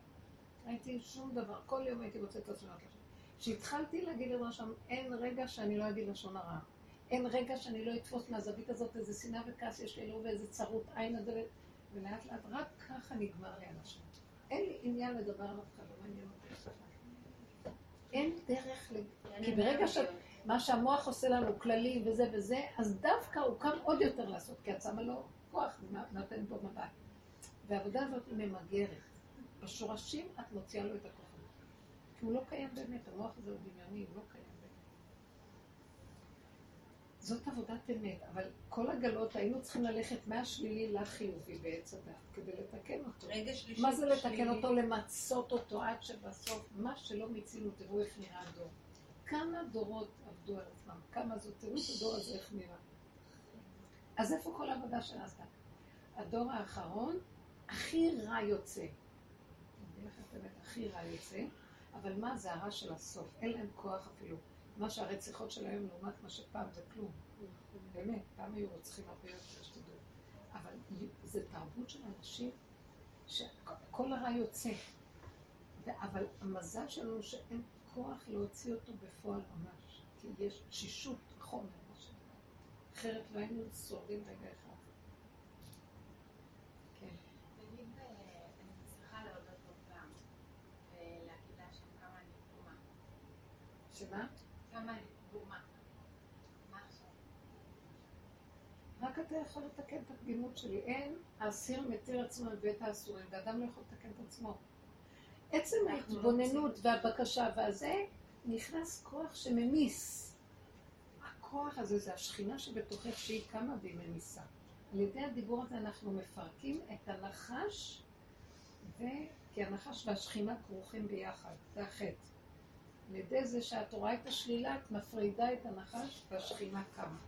ראיתי שום דבר, כל יום הייתי מוצאת את עצמי לשון. כשהתחלתי להגיד לבנו שם, אין רגע שאני לא אגיד לשון הרע. אין רגע שאני לא אתפוס מהזווית הזאת איזה שנאה וכעס יש לי, לא ואיזה צרות עין הזה, ולאט לאט רק ככה נגמר לי הלשון. אין לי עניין לדבר על אף אחד, לא מעניין אותי. אין דרך, ל... כי ברגע ש... מה שהמוח עושה לנו, כללי וזה וזה, אז דווקא הוא קם עוד יותר לעשות, כי את שמה לו כוח, נותנת לו מבט. והעבודה הזאת היא ממגרת. בשורשים את מוציאה לו את הכוחות. כי הוא לא קיים באמת, המוח הזה הוא דמיוני, הוא לא קיים. זאת עבודת אמת, אבל כל הגלות היינו צריכים ללכת מהשלילי לחיובי בעץ הדת, כדי לתקן אותו. רגע שלישי. מה זה לתקן שלילי. אותו? למצות אותו עד שבסוף, מה שלא מיצינו, תראו איך נראה הדור. כמה דורות עבדו על עצמם, כמה זאת, תראו את הדור הזה איך נראה. אז איפה כל העבודה שנעשתה? הדור האחרון, הכי רע יוצא. אני אגיד לכם את האמת, הכי רע יוצא, אבל מה זה הרע של הסוף? אין להם כוח אפילו. מה שהרציחות של היום לעומת מה שפעם זה כלום. באמת, פעם היו רוצחים הרבה יותר, שתדעו. אבל זה תרבות של אנשים שכל הרע יוצא. אבל המזל שלנו שאין כוח להוציא אותו בפועל ממש. כי יש תשישות חומר, מה שנקרא. אחרת לא היינו שורדים רגע אחד. כן. שמה? מה עכשיו? רק אתה יכול לתקן את הפגימות שלי. אין, האסיר מתיר עצמו מבית האסורים, ואדם לא יכול לתקן את עצמו. עצם ההתבוננות והבקשה והזה, נכנס כוח שממיס. הכוח הזה זה השכינה שבתוכך שהיא קמה והיא ממיסה. על ידי הדיבור הזה אנחנו מפרקים את הנחש, ו... כי הנחש והשכינה כרוכים ביחד, זה החטא. על ידי זה שאת רואה את השלילה, את מפרידה את הנחש והשכינה קמה.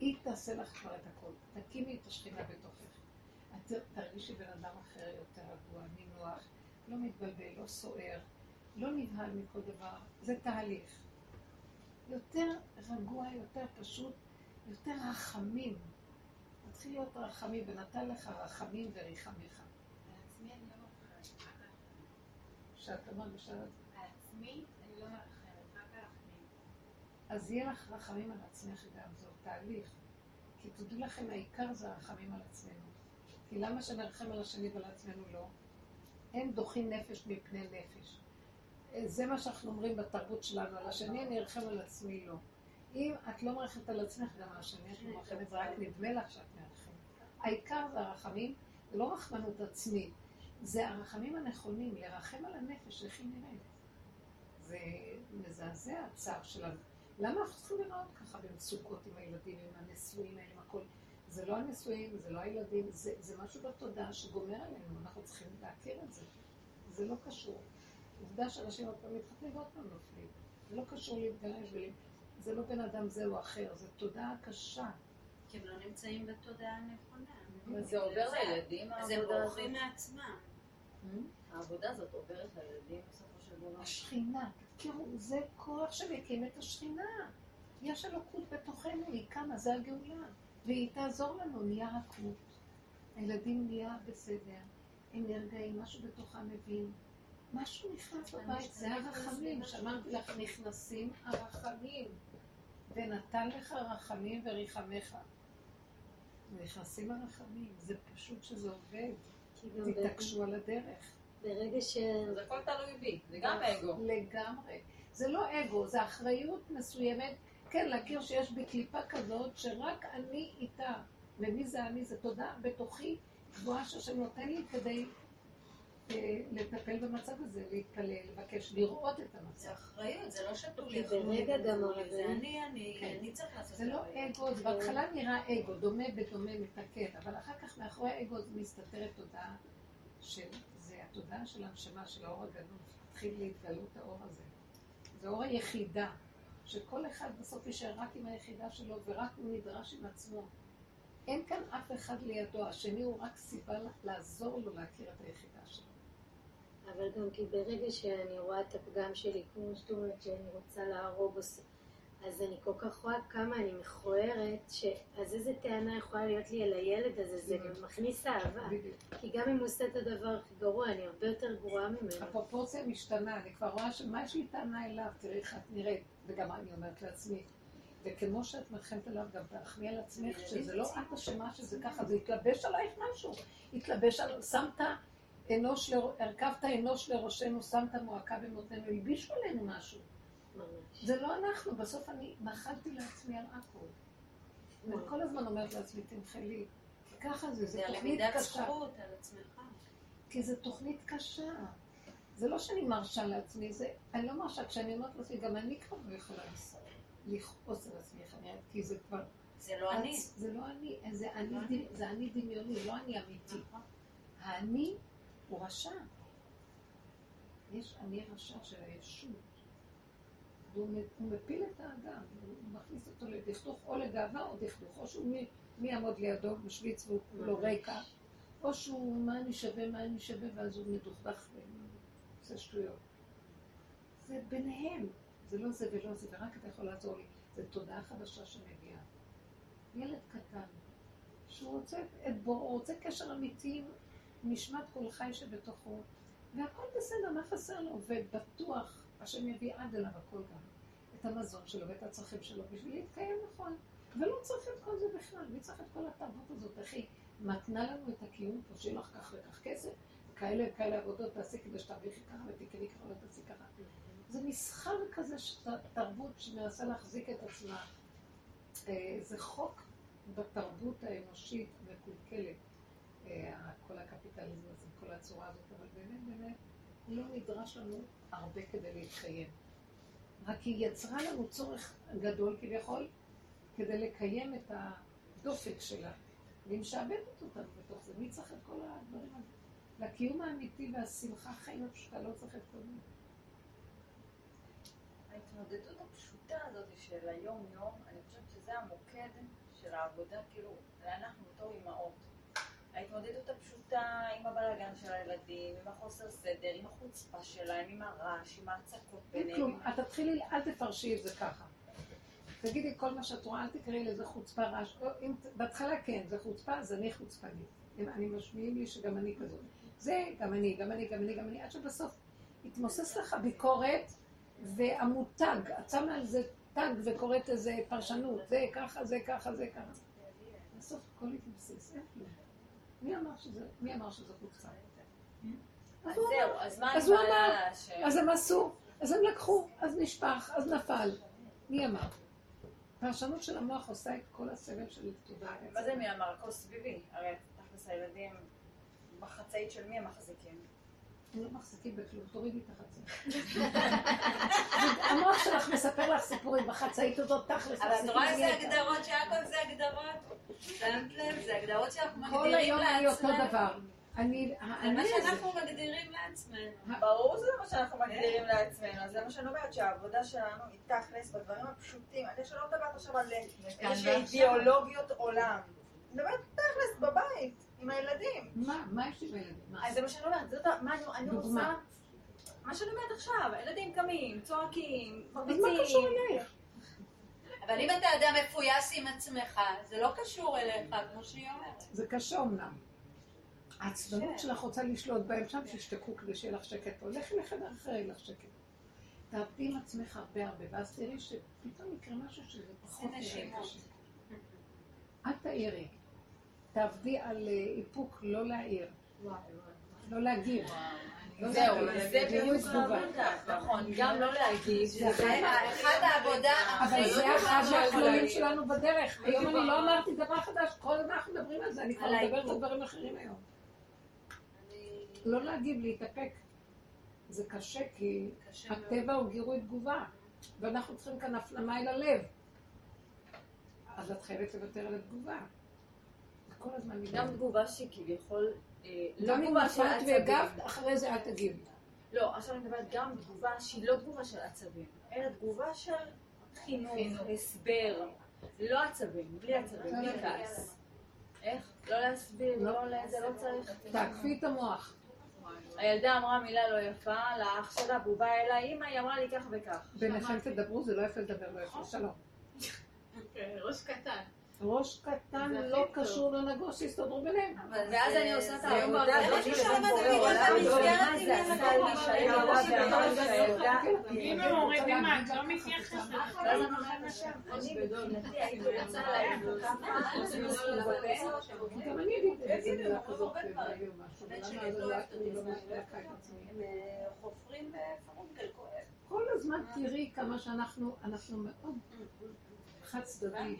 היא תעשה לך כבר את הכל. תקימי את השכינה בתוכך. את תרגישי בן אדם אחר יותר רגוע, נינוח, לא מתבלבל, לא סוער, לא נבהל מכל דבר. זה תהליך. יותר רגוע, יותר פשוט, יותר רחמים. תתחיל להיות רחמים, ונתן לך רחמים וריחמך. על עצמי אני לא אחרים. שאת בשלב לא מרחמת, רק על אחרים. אז יהיה לך רחמים על עצמך גם, זה תהליך. כי תדעו לכם, העיקר זה הרחמים על עצמנו. כי למה שנרחם על השני ועל עצמנו לא? אין דוחים נפש מפני נפש. זה מה שאנחנו אומרים בתרבות שלנו, על השני אני ארחם על עצמי לא. אם את לא מרחמת על עצמך, גם על השני את לא מרחמת, זה רק נדמה לך שאת מרחמת. העיקר זה הרחמים, זה לא רחמנות עצמית, זה הרחמים הנכונים, לרחם על הנפש, איך היא נראית. זה מזעזע הצער שלנו. למה אנחנו צריכים לראות ככה במצוקות עם הילדים, עם הנשואים האלה, עם הכל? זה לא הנישואים, זה לא הילדים, זה, זה משהו בתודעה שגומר עלינו, אנחנו צריכים להכיר את זה. זה לא קשור. עובדה שאנשים עוד פעם מתחתנים ועוד פעם נופלים. זה לא קשור להתגרש, ול... זה לא בן אדם זה או אחר, זה תודעה קשה. כי הם לא נמצאים בתודעה הנכונה. זה עובר לילדים, אז הם העבודה הזאת? בורחים מעצמם. העבודה הזאת עוברת לילדים בסופו. השכינה, תראו, זה כוח שמקים את השכינה. יש אלוקות בתוכנו, היא קמה, זה הגאולה. והיא תעזור לנו, נהיה רכות. הילדים נהיה בסדר, הם נרגעים, משהו בתוכם מבין. משהו נכנס בבית, זה הרחמים, שאמרתי לך, נכנסים הרחמים. ונתן לך רחמים וריחמך. נכנסים הרחמים, זה פשוט שזה עובד. תתעקשו על הדרך. ברגע ש... אז הכל תלוי בי, זה גם אגו. לגמרי. זה לא אגו, זה אחריות מסוימת, כן, להכיר שיש בי קליפה כזאת שרק אני איתה. ומי זה אני? זה תודה בתוכי גבוהה שהשם נותן לי כדי אה, לטפל במצב הזה, להתפלל, לבקש, לראות את זה המצב. אחריות, זה לא שתו כי לי ברגע גם הרבה- זה אני, אני, כן. אני צריך לעשות זה לא אגו, זה בהתחלה נראה אגו, דומה בדומה מתקן, אבל אחר כך מאחורי האגו זה מסתתרת תודעה של, זה התודעה של הנשמה, של האור הגנוז, התחיל להתגלות האור הזה. זה אור היחידה, שכל אחד בסוף יישאר רק עם היחידה שלו, ורק הוא נדרש עם עצמו. אין כאן אף אחד לידו, השני הוא רק סיבה לעזור לו להכיר את היחידה שלו. אבל גם כי ברגע שאני רואה את הפגם שלי, כמו שאת אומרת שאני רוצה להרוג אז אני כל כך רואה כמה אני מכוערת, ש... אז איזה טענה יכולה להיות לי על הילד הזה, זה. מכניס אהבה. כי גם אם הוא עושה את הדבר הכי גרוע, אני הרבה יותר גרועה ממנו. הפרופורציה משתנה, אני כבר רואה שמה יש לי טענה אליו, תראי איך את נראית, וגם אני אומרת לעצמי, וכמו שאת מלחמת עליו, גם תרחמי על עצמך, שזה לא את אשמה שזה ככה, זה התלבש עלייך משהו, התלבש על... שמת אנוש, הרכבת אנוש לראשנו, שמת מועקה במותנינו, הלבישו עלינו משהו. זה לא אנחנו, בסוף אני מחלתי לעצמי על הכל. ואני כל הזמן אומרת לעצמי, תמחלי, ככה זה, זה זה תוכנית הלמידת קשה. זכות על עצמך. כי זו תוכנית קשה. זה לא שאני מרשה לעצמי, זה, אני לא מרשה, כשאני אומרת לעצמי, גם אני כבר לא יכולה לכעוס על עצמי, אני כי זה כבר... זה לא אני. זה לא אני, זה אני, לא דמ- זה אני דמיוני, לא אני אמיתי. האני הוא רשע. יש אני רשע של הישות. והוא מפיל את האדם, הוא מכניס אותו לדכדוך או לגאווה או דכדוך, או שהוא מי- מי יעמוד לידו משוויץ והוא כולו ריקה, או שהוא מה אני שווה, מה אני שווה, ואז הוא מדוכדך ועושה שטויות. זה ביניהם, זה לא זה ולא זה, ורק אתה יכול לעזור לי. זו תודעה חדשה שמגיעה. ילד קטן, שהוא רוצה את בוראו, הוא רוצה קשר אמיתי עם נשמת כל חי שבתוכו, והכל בסדר, מה חסר לו? ובטוח, השם יביא עד אליו הכל גם. את המזון שלו ואת הצרכים שלו בשביל להתקיים נכון. ולא צריך את כל זה בכלל, מי צריך את כל התרבות הזאת? איך היא מתנה לנו את הקיום פה, שיהיה לך כך וכך כסף, כאלה וכאלה עבודות תעשי כדי שתרוויחי ככה ותקני ככה ותעשי ככה. זה מסחר כזה, תרבות שמנסה להחזיק את עצמה. אה, זה חוק בתרבות האנושית המקולקלת, אה, כל הקפיטליזם הזה, כל הצורה הזאת, אבל באמת באמת לא נדרש לנו הרבה כדי להתקיים. רק היא יצרה לנו צורך גדול כביכול כדי לקיים את הדופק שלה, והיא משעבדת אותנו בתוך זה. מי צריך את כל הדברים האלה? לקיום האמיתי והשמחה חיים הפשוטה לא צריך את כל זה. ההתמודדות הפשוטה הזאת של היום-יום, אני חושבת שזה המוקד של העבודה, כאילו, אנחנו בתור אימהות. ההתמודדות הפשוטה עם הבלאגן של הילדים, עם החוסר סדר, עם החוצפה שלהם, עם הרעש, עם ההצקות ביניהם. כלום, את תתחילי, אל תפרשי את זה ככה. תגידי כל מה שאת רואה, אל תקראי לזה חוצפה רעש. בהתחלה כן, זה חוצפה, אז אני חוצפנית. אני משמיעים לי שגם אני כזאת. זה גם אני, גם אני, גם אני, גם אני, עד שבסוף יתמוסס לך ביקורת והמותג, את שמה על זה תג וקוראת איזה פרשנות, זה ככה, זה ככה, זה ככה. בסוף הכל יתמוסס, אין כלום. מי אמר שזה, מי אמר שזה חוצפה? אז זהו, אז מה אז הוא אמר? אז הם עשו, אז הם לקחו, אז נשפך, אז נפל. מי אמר? פרשנות של המוח עושה את כל הסבל של תודעה. מה זה מי אמר? הכל סביבי. הרי תכלס הילדים בחצאית של מי הם מחזיקים? הם לא מחזיקים בכלום, תורידי את החצאית. המוח שלך מספר לך סיפורים בחצאית הזאת, תכלס. אבל את רואה איזה הגדרות שהכל זה הגדרות? שמת לב? זה הגדרות שאנחנו כל מגדירים היום אני אותו לעצמנו. דבר. אני, זה מה שאנחנו מגדירים לעצמנו. ברור שזה מה שאנחנו מגדירים לעצמנו, אז זה מה שאני אומרת, שהעבודה שלנו היא תכלס בדברים הפשוטים. אני שלא מדברת עכשיו על איזושהי אידיאולוגיות עולם. אני מדברת תכלס בבית, עם הילדים. מה, מה יש לי בילדים? אז זה מה שאני אומרת, זאת מה אני- רוצה... מה שאני אומרת עכשיו, הילדים קמים, צועקים, אז מה מרביצים. קשור אלייך? אבל אם אתה אדם מפויס עם עצמך, זה לא קשור אליך, כמו שהיא אומרת. זה קשה אמנם. העצבנות שלך רוצה לשלוט בהם שם, שישתקו כדי שיהיה לך שקט פה. לכי לחדר אחר, יהיה לך שקט. תעבדי עם עצמך הרבה הרבה, ואז תראי שפתאום יקרה משהו שזה פחות נראה. קשה. אל תעירי. תעבדי על אה, איפוק, לא להעיר. לא להגיב. לא זהו. זה בדיוק. העבודה. נכון, גם לא להגיב. זה אחד העבודה אבל זה אחד גדולה מהכללים שלנו בדרך. היום אני לא אמרתי דבר חדש, כל הזמן אנחנו מדברים על זה, אני כבר מדברת. על דברים אחרים היום. לא להגיב, להתאפק. זה קשה, כי. הטבע הוא גירוי תגובה, ואנחנו צריכים כאן הפנמה אל הלב. אז את חייבת לוותר על התגובה. כל הזמן גם מתגובה. תגובה שהיא כביכול, אה, לא גם אם תגובה של נפלת עצבים. והגבת, אחרי זה אל תגיבי. לא, עכשיו אני מדברת גם תגובה שהיא לא תגובה של עצבים, אלא תגובה של חינוך, הסבר, לא עצבים, בלי עצבים, בלי כעס. איך? לא להסביר, לא. לא לזה, לא צריך. תעקפי את המוח. הילדה אמרה מילה לא יפה לאח שלה, והוא בא אליי, אמא, היא אמרה לי כך וכך. ביניכם תדברו, זה לא יפה לדבר לא יפה. שלום. ראש קטן. ראש קטן לא. קשור לנגוס, שיסתדרו ביניהם. ואז אני עושה את זה- העבודה זה- הזאת זה-. אם הם אומרים, אמא, את לא מתייחסת. לא לא לא אה, חופרים בפרונקל כואב. כל הזמן תראי כמה שאנחנו, אנחנו מאוד חד צדדי.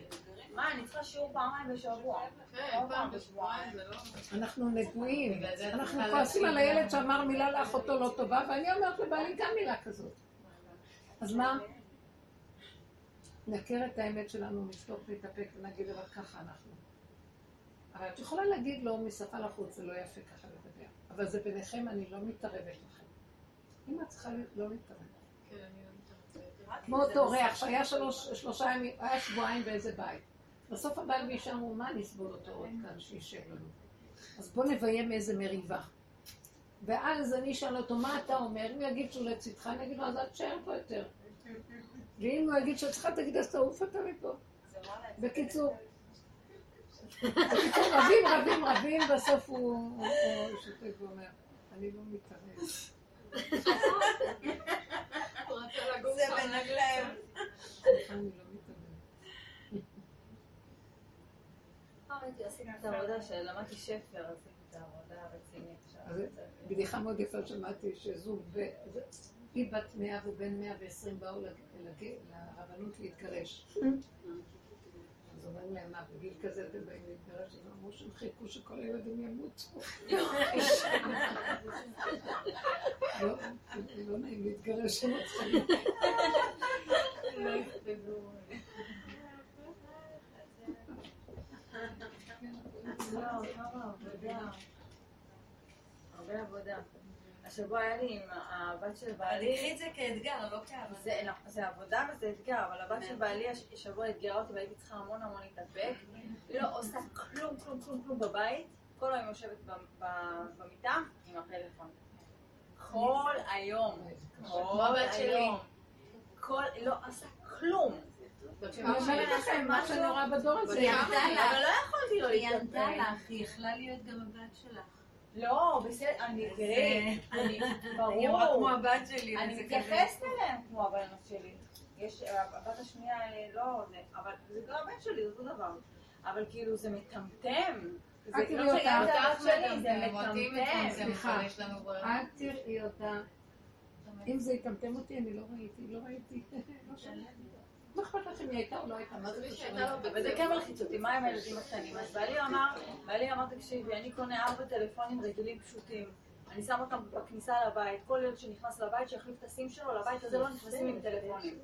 מה, אני צריכה שיעור פעמיים בשבוע. כן, פעם בשבועיים זה לא... אנחנו נגועים. אנחנו כועסים על. הילד שאמר מילה לאחותו לא טובה, ואני אומרת לבעלי גם מילה כזאת. אז מה? נכיר את האמת שלנו, נשתוק, נתאפק ונגיד, אבל ככה אנחנו. אבל את יכולה להגיד לו משפה לחוץ, זה לא יפה ככה לדבר. אבל זה ביניכם, אני לא מתערבת לכם. אם את צריכה לא להתערב. כן, לא. כמו אותו ריח שהיה שלוש, שלושה ימים, היה שבועיים באיזה בית. בסוף הבעל ואישה אמרו, מה נסבול אותו עוד כאן שישב לנו? אז בוא נביים איזה מריבה. ואז אני אשאל אותו, מה אתה אומר? אם יגיד שהוא לצדך, אני אגיד לו, אז אל תשאר פה יותר. ואם הוא יגיד שאצלך, תגיד, אז תעוף אתה מפה. בקיצור, רבים, רבים, רבים, בסוף הוא שותק ואומר, אני לא מתערב. זה שם. ביניכם. סליחה, אני מתערב. פעם הייתי עשיתי את העבודה שלמדתי שפר, עשיתי את העבודה הרצינית. אז בדיחה מאוד יפה שמעתי שזוג, היא בת מאה ובן מאה ועשרים באו לג- לג- לרבנות להתגרש. אז אומרים להם, מה, בגיל כזה אתם באים להתגרש? אז אמרו שהם חיכו שכל הילדים ימותו. לא, לא נעים להתגרש עם עצמם. לא, עבודה. הרבה עבודה. השבוע היה לי עם הבת של בעלי, תקחי את זה כאתגר, לא. זה, לא, זה עבודה וזה אתגר, אבל הבת של בעלי הש- השבוע אתגרה אותי והייתי צריכה המון המון להתאפק. היא לא עושה כלום, כלום, כלום, כלום בבית. כל היום יושבת במיטה עם הפלאפון. כל היום. כל. היום. כל, לא עושה כלום. מה בדור הזה. אבל לא יכולתי לא היא ענתה. לך, היא יכלה להיות גם הבת שלך. לא, בסדר, אני, תראי, אני, היא אמרה כמו ברור, הבת שלי. אני מתייחסת אליהם כמו הבנות שלי. יש, הבת השנייה, לא, זה- אבל זה גם הבן שלי, זה אותו דבר. אבל כאילו, זה מטמטם. זה אל תראי לא שגם אותה. זה הבת שלי, זה אותי מטמטם. סליחה. אל תראי אותה. אם זה יטמטם אותי, אני לא ראיתי, לא ראיתי. לא. מה אכפת לכם אם היא הייתה או לא הייתה? מה זה קשור? כן מלחיץ אותי, מה עם הילדים הקטנים? אז בעלי אמר, בעלי אמר, תקשיבי, אני קונה ארבע טלפונים רגילים פשוטים. אני שם אותם בכניסה לבית, כל ילד שנכנס לבית שיחליף את הסים שלו, לבית הזה לא נכנסים עם טלפונים.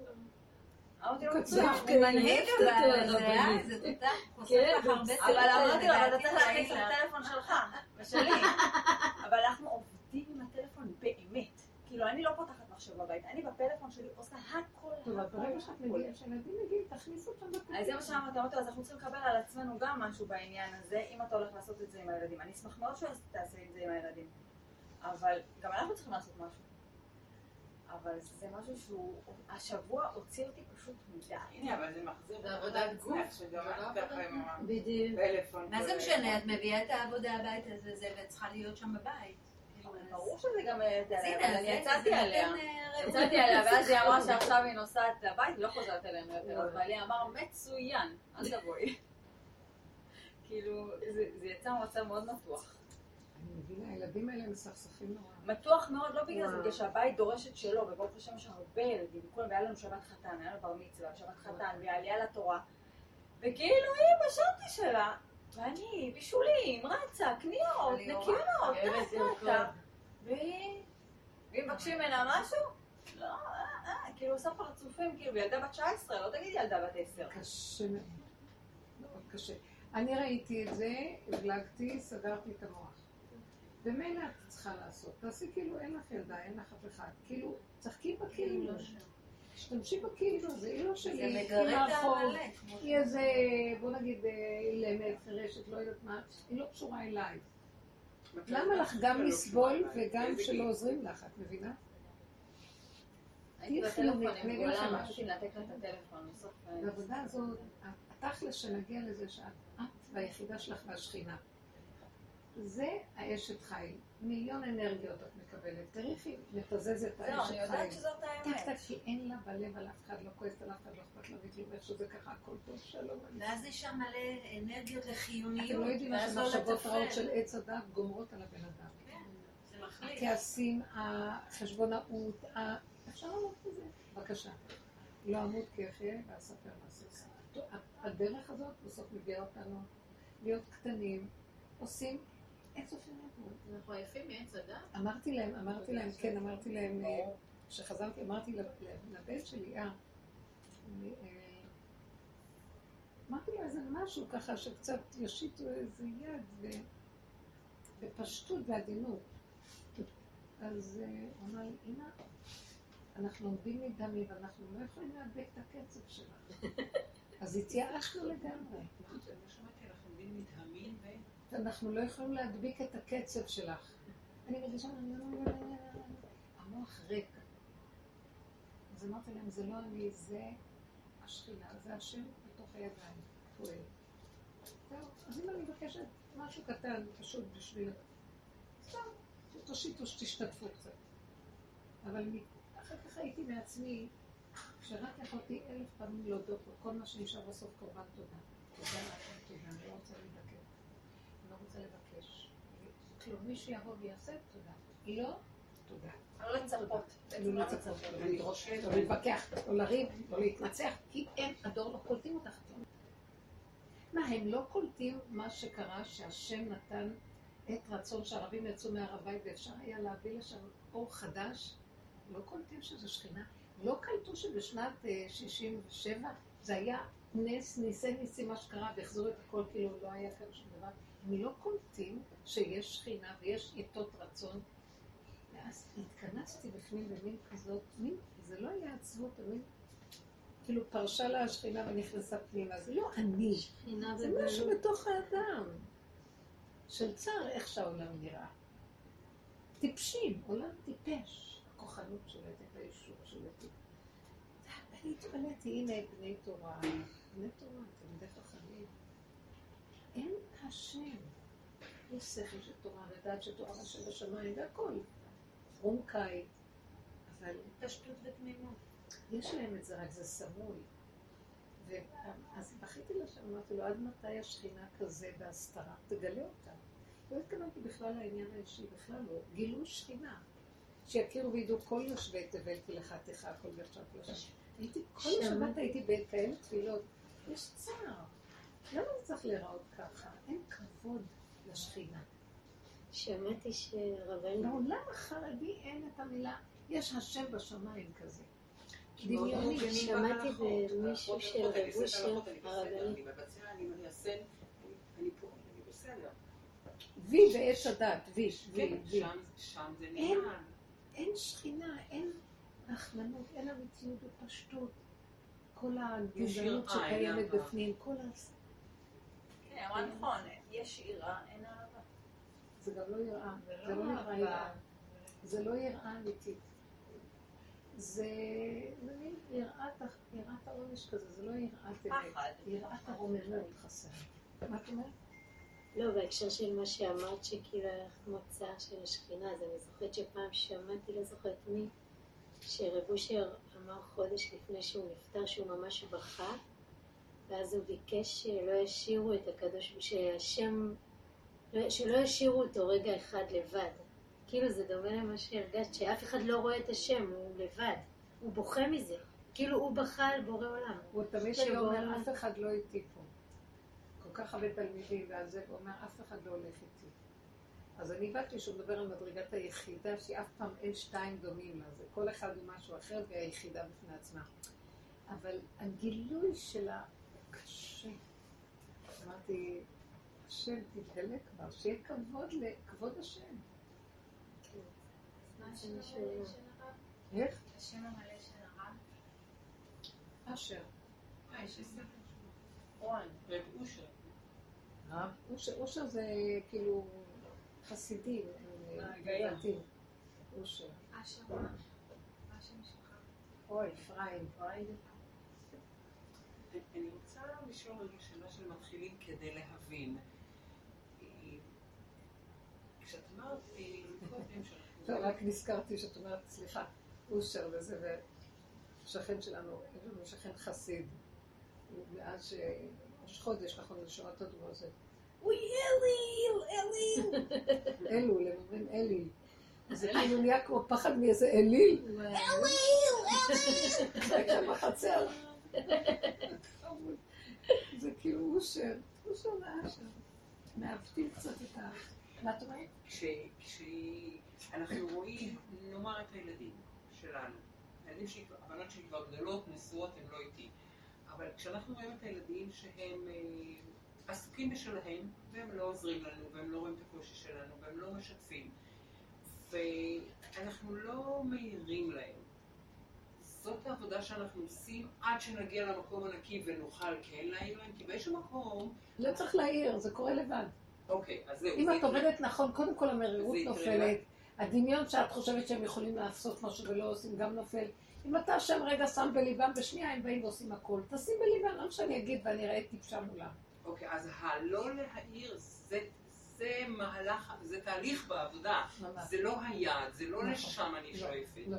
אמרתי לו, אבל, לך אמרתי לו, אבל אתה צריך להכניס. את הטלפון שלך, ושלי. אבל אנחנו עובדים עם הטלפון באמת. כאילו, אני לא פותחת מחשב בבית, אני בפלאפון שלי עושה הכל. טוב, אז ברגע שאת. מגיעה, שהילדים מגיעים, תכניסו אותם בקופים. אז זה מה שאמרתי, אמרתי לו, אז אנחנו צריכים לקבל על עצמנו גם משהו בעניין הזה, אם אתה הולך לעשות את זה עם הילדים. אני אשמח מאוד שתעשה את זה עם הילדים. אבל גם אנחנו צריכים לעשות משהו. אבל זה משהו שהוא, השבוע הוציא אותי פשוט מדי. הנה, אבל זה מחזיר את עבודת גוף, שגם זה לא את עם בדיוק. הפלאפון. מה זה משנה? את מביאה את העבודה הביתה וזה, ואת צריכה להיות שם בבית. ברור שזה גם העליתי אז עליה, אבל אני יצאתי עליה. נותן, אה. יצאתי עליה, ואז היא אמרה שעכשיו היא נוסעת לבית, היא לא חוזרת אלינו יותר. אז בעלי אמר, מצוין, אל תבואי. כאילו, זה- זה יצא מצב מאוד מתוח. אני מבינה, הילדים האלה מסכסכים נורא. מתוח מאוד, לא בגלל זה. בגלל שהבית דורש את שלו, וברוך השם יש הרבה ילדים, וכולם, והיה לנו שבת חתן, היה לנו בר מצווה, ושבת חתן, והעלייה לתורה. וכאילו היא בשנטי שלה, ואני בישולים, רצה, קניות, טה, לרקוד. טה, והיא, ואם מבקשים ממנה משהו, לא, אה, אה, כאילו עושה פרצופים, כאילו ילדה בת 19, לא תגיד ילדה בת 10. קשה מאוד. מאוד קשה. אני ראיתי את זה, הבלגתי, סגרתי את המוח. ומילא את צריכה לעשות. תעשי כאילו אין לך ילדה, אין לך אף אחד. כאילו, צחקי בכאילו. תשתמשי בכאילו הזה, היא לא שלי. זה היא מגרד. כמו היא איזה, בוא נגיד, אה, אילמת, חירשת, לא יודעת מה, היא לא קשורה אליי. למה לך גם לסבול וגם שלא עוזרים לך, את מבינה? הייתי בטלפון אני אגיד לכם גולה, משהו. רציתי לנתק לה את הטלפון, בסוף... אה, בעבודה הזאת, התכל'ס שנגיע לזה שאת את והיחידה שלך והשכינה. זה האשת חיל. מיליון אנרגיות את מקבלת. היא מתזזת את זהו, האשת אני חיל. יודעת שזאת האמת. טק, כי אין לה בלב על אף אחד, לא כועסת על אף אחד, לא אכפת לה מכלום, איך שזה ככה, הכל טוב, שלום. אני- ואז יש שם מלא אנרגיות אתם לחיוניות. לא יודעים מה לא שמחשבות. רעות של עץ הדת גומרות על הבן אדם. כן. הכעסים, החשבונאות, אפשר לעמוד בזה. בבקשה. לא אמות כי אחיה ואספר מעשה. הדרך הזאת בסוף מביאה אותנו להיות קטנים, עושים אנחנו עייפים מעץ? אמרתי להם, אמרתי להם, כן, אמרתי להם, אה, כשחזרתי, אמרתי לב- לב- לבן שלי, אה, אה, אמרתי לו איזה משהו ככה שקצת יושיטו איזה יד בפשטות ועדינות. אז אה, הוא אמר לי, אמא, אנחנו עומדים מדמי ואנחנו לא יכולים להדק את הקצב שלך. אז התייאשנו לגמרי. ואנחנו לא יכולים להדביק את הקצב שלך. אני מרגישה, המוח ריק. אז אמרתי להם, זה לא אני, זה השכינה, זה השם בתוך הידיים, פועל. זהו, אז אם אני מבקשת משהו קטן, פשוט בשביל... סתם, תושיטו, שתשתתפו קצת. אבל אחר כך הייתי מעצמי, שרק יכולתי אלף פעמים להודות לו, כל מה שנשאר בסוף קורבן תודה. תודה תודה, אני לא רוצה להידקר. אני לא רוצה לבקש. כלום, מי שיבוא ויעשה, תודה. לא, תודה. לא לצפות. לא לצפות, לא לדרוש, לא להתווכח, לא לריב, לא להתנצח, כי הם, הדור לא קולטים אותך. מה, הם לא קולטים מה שקרה שהשם נתן את רצון שהערבים יצאו מהר הבית ואפשר היה להביא לשם אור חדש? לא קולטים שזו שכינה? לא קלטו שבשנת אה, 67 זה היה נס, ניסי ניסים מה שקרה והחזירו את הכל כאילו לא היה כאן שום דבר? לא קולטים שיש שכינה ויש עיתות רצון ואז התכנסתי בפנים במין כזאת, מין, זה לא היה עצבות, מין, כאילו פרשה לה השכינה ונכנסה פנימה, זה לא אני, זה משהו בתוך האדם, של צער איך שהעולם נראה. טיפשים, עולם טיפש, הכוחנות שולטת, האישור שולטת. אני התפלאתי, הנה בני תורה, בני תורה, תלמידי חכמים. אין השם. יש שכל של תורה, לדעת שתורה השם בשמיים והכל. רומקאי. אבל פשטות ותמימות. יש להם את זה, רק זה סמוי. אז בכיתי לשם, אמרתי לו, עד מתי השכינה כזה בהסתרה? תגלה אותה. לא התכוונתי בכלל לעניין האישי, בכלל לא. גילוי שכינה. שיכירו וידעו כל יושבי תבל תכה כל ישר כל השם. הייתי, כל שבת הייתי בכאלה תפילות. יש צער. למה זה צריך להיראות ככה? אין כבוד לשכינה. שמעתי שרבנו... לעולם החרדי אין את המילה, יש השם בשמיים כזה. דמיוני. שמעתי במישהו של רב אושר הרבני. וי ואש הדת, וי, וי, כן, וי. שם זה אין, שכינה, אין רחמנות, אין אמיתיות ופשטות. כל הגזענות שקיימת. בפנים, כל ה... כן, אמרה נכון, יש יראה, אין אהבה. זה גם לא יראה, זה לא לא נקרא. יראה. זה לא יראה אמיתית. זה מין יראת העונש כזה, זה לא יראת אמת. יראת הרוממות חסר. מה את אומרת? לא, בהקשר של מה שאמרת, שכאילו היה לך מוצא של השכינה, אז אני זוכרת שפעם שמעתי, לא זוכרת מי, שרב אושר אמר חודש לפני שהוא נפטר שהוא ממש בכה, ואז הוא ביקש שלא ישאירו את הקדוש, שהשם, לא- שלא ישאירו אותו רגע אחד לבד. כאילו זה דומה למה שהרגשת, שאף אחד לא רואה את השם, הוא לבד. הוא בוכה מזה. כאילו הוא בכה על בורא עולם. הוא תמיד היה אומר, אף אחד לא איתי פה. כל כך הרבה תלמידים, ועל זה הוא אומר, אף אחד לא הולך איתי. אז אני הבנתי שהוא מדבר על מדרגת היחידה, שאף פעם אין שתיים דומים לה, זה כל אחד הוא משהו אחר והיא היחידה בפני עצמה. אבל הגילוי שלה קשה. אמרתי, השם תתגלה כבר, שיהיה כבוד לכבוד השם. לא. הרב? איך? השם המלא של הרב? אשר. אה. רב אושר. רב? אושר, אושר זה כאילו חסידים, ההגייה. דתיים. אושר. אשר מה? מה השם שלך? אוי, אפרים. אני רוצה לשאול רגע שאלה של מתחילים כדי להבין. כשאת אמרת אה, קודם. לא, רק נזכרתי שאת אומרת, סליחה, אושר וזה, ושכן שלנו, יש לנו שכן חסיד. מאז שראש חודש, נכון, אני שומעת אותו דבר הזה. אוי, אליל, אליל. אלו, הם אומרים אליל. אז זה כאילו נהיה כמו פחד מאיזה אליל. שם בחצר. זה כאילו אושר, אושר ואשר. מעוותים קצת את ה... מה את אומרת? כש- כשאנחנו רואים, נאמר את הילדים שלנו, הילדים שלי, הבנות שלי כבר גדולות, נשואות, הן לא איתי, אבל כשאנחנו רואים את הילדים שהם אה, עסוקים בשלהם, והם לא עוזרים לנו, והם לא רואים את הקושי שלנו, והם לא משתפים, ואנחנו לא מעירים להם. זאת העבודה שאנחנו עושים עד שנגיע למקום הנקי ונוכל כן להעיר להם, כי באיזשהו מקום, לא צריך להעיר, זה קורה לבד. אוקיי, אז זהו. אם את. עובדת נכון, קודם כל המרירות נופלת, הדמיון שאת חושבת שהם יכולים לעשות משהו ולא עושים גם נופל. אם אתה שם רגע שם בליבם, בשנייה הם באים ועושים הכל. תשים בליבם, למה שאני אגיד ואני אראה טיפשה מולם. אוקיי, אז הלא להעיר זה, זה מהלך, זה תהליך בעבודה. ממש. זה לא היעד, זה לא נכון. לשם אני לא, שואפת. לא.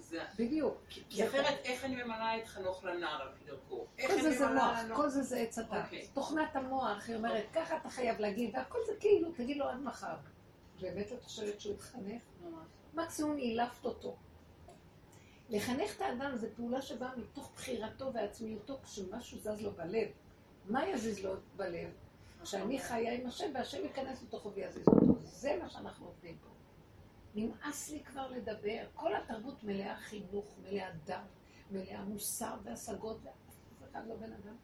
זה, בדיוק. כי, אחרת איך אני ממלאה את חנוך לנער על פי דרכו? כל זה זה מוח, כל זה זה עץ הדת. אוקיי. תוכנת המוח, היא אומרת, ככה אתה חייב להגיד, והכל זה כאילו, תגיד לו עד מחר. באמת את חושבת שהוא יתחנך? ממש. מקסימום אילפת אותו. לחנך את האדם זו פעולה שבאה מתוך בחירתו ועצמיותו כשמשהו זז לו בלב. מה יזיז לו בלב? שאני חיה עם השם והשם ייכנס לתוכו ויזיז אותו. זה מה שאנחנו עובדים פה. נמאס לי כבר לדבר. כל התרבות מלאה חינוך, מלאה דת, מלאה מוסר והשגות, ואף אחד לא בן אדם.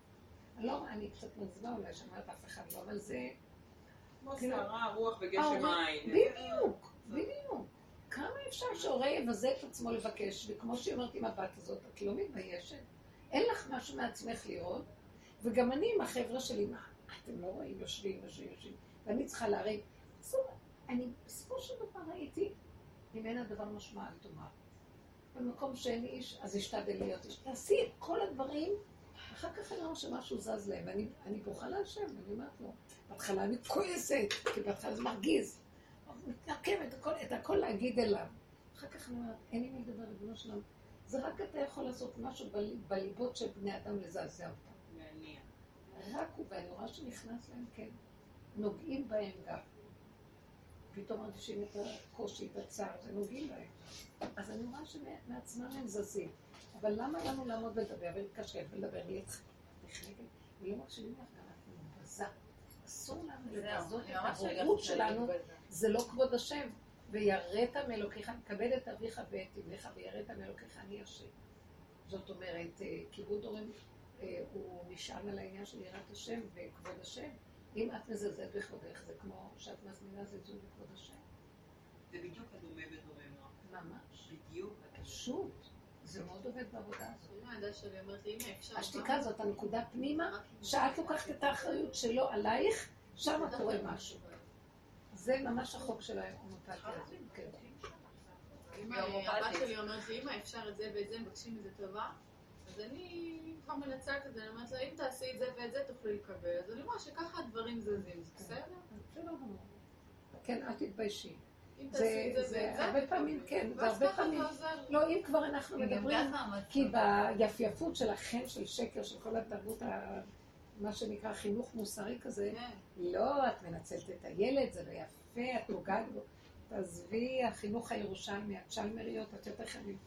לא, אני קצת מעצבה אולי שאומרת אף אחד לא, אבל זה... כמו כאילו- סערה, רוח וגשם ההורים- מים. בדיוק, בדיוק. כמה אפשר שהורה יבזה את עצמו לבקש, וכמו שהיא אומרת עם הבת הזאת, את לא מתביישת? אין לך משהו מעצמך לראות? וגם אני עם החבר'ה שלי, מה, אתם לא רואים, יושבים, יושבים, יושבים, ואני צריכה להרים. בסדר, אני בסופו של דבר ראיתי, אם אין הדבר משמע, אל תאמר. במקום שאין איש, אז אשתדל להיות איש. תעשי את כל הדברים, אחר כך אני רואה שמשהו זז להם, ואני אני בוכה להשם, ואני אומרת לו, בהתחלה אני כועסת, כי בהתחלה זה מרגיז. מתנקמת, הכל, את הכל להגיד אליו. אחר כך אני אומרת, אין לי מי לדבר, ריבונו שלנו. זה רק אתה יכול לעשות משהו בל- בליבות של בני אדם לזעזע אותם. רק הוא, ואני רואה שנכנס להם, כן, נוגעים בהם גם. פתאום מרגישים את הקושי, את הצער, ונוגעים בהם. אז אני רואה שמעצמם הם זזים. אבל למה לנו לעמוד ולדבר ולהתקשר ולדבר נחנקת? ולא מקשיבים לך, אנחנו מבזה. אסור לנו לבזות את הבורות שלנו, זה לא כבוד השם. ויראת מאלוקיך, כבד את אביך ואת אמך, ויראת מאלוקיך אני השם. זאת אומרת, אה, כיבוד הורים אה, הוא נשען על העניין של יראת השם וכבוד השם. אם את מזלזלת בכבודך, זה כמו שאת מזמינה זלזול בכבוד השם. זה בדיוק הדומה בדומה מה. ממש. בדיוק. פשוט. זה מאוד עובד בעבודה הזאת. אפשר... השתיקה זאת הנקודה פנימה, שאת לוקחת את האחריות שלו עלייך, שם קורה משהו. זה ממש החוק של ההומופתיה הזאת. כן. אם גם הבת. שלי אומרת לי, אמא, אפשר את זה ואת זה, מבקשים איזה טובה, אז אני כבר מלצה כזה, אני אומרת לה, אם תעשי את זה ואת זה, תוכלי לקבל. אז אני רואה שככה הדברים זזים, זה בסדר? בסדר גמור. כן, אל תתביישי. אם זה- תעשי את זה זה ואת זה, הרבה. פעמים, כן, זה הרבה פעמים. זה. לא, אם כבר אנחנו מדברים. כי ביפייפות של החן, של שקר, של כל התרבות, ה- מה שנקרא חינוך מוסרי כזה, כן. לא, את מנצלת את הילד, זה לא יפה, את פוגעת בו. תעזבי, החינוך הירושלמי, הצ'למריות, את יותר חייבים.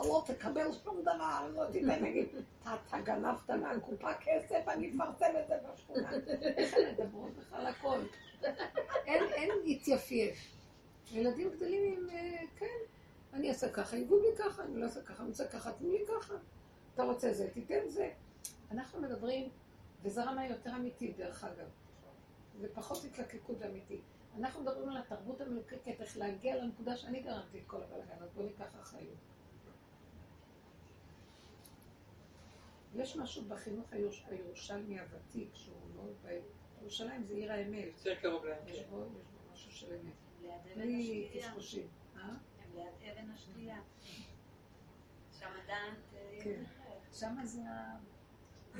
אתה לא תקבל שום דבר, לא תיתן להגיד, אתה גנבת מהקופה כסף, אני אפרסם את זה בשכונה. איך הן מדברות בכלל הכל? אין, התייפייף. ילדים גדלים עם, אה, כן, אני אעשה ככה, יגעו לי ככה, אני לא אעשה ככה, אני אעשה ככה, תנו לי ככה. אתה רוצה זה, תיתן זה. אנחנו מדברים, וזה רמה יותר אמיתית דרך אגב. זה פחות התלקקות ואמיתית. אנחנו מדברים על התרבות המלוקקת, איך להגיע לנקודה שאני גרמתי את כל הבלאגן, אז בואו ניקח אחריות. יש משהו בחינוך הירוש- הירושלמי הוותיק, שהוא לא... ב- ירושלים זה עיר האמת. יותר קרוב להם. יש בו, יש בו משהו של אמת. ליד אבן בלי. קשקושים. אה? הם ליד אבן השתייה. שם עדיין... אה, כן. שמה זה ה...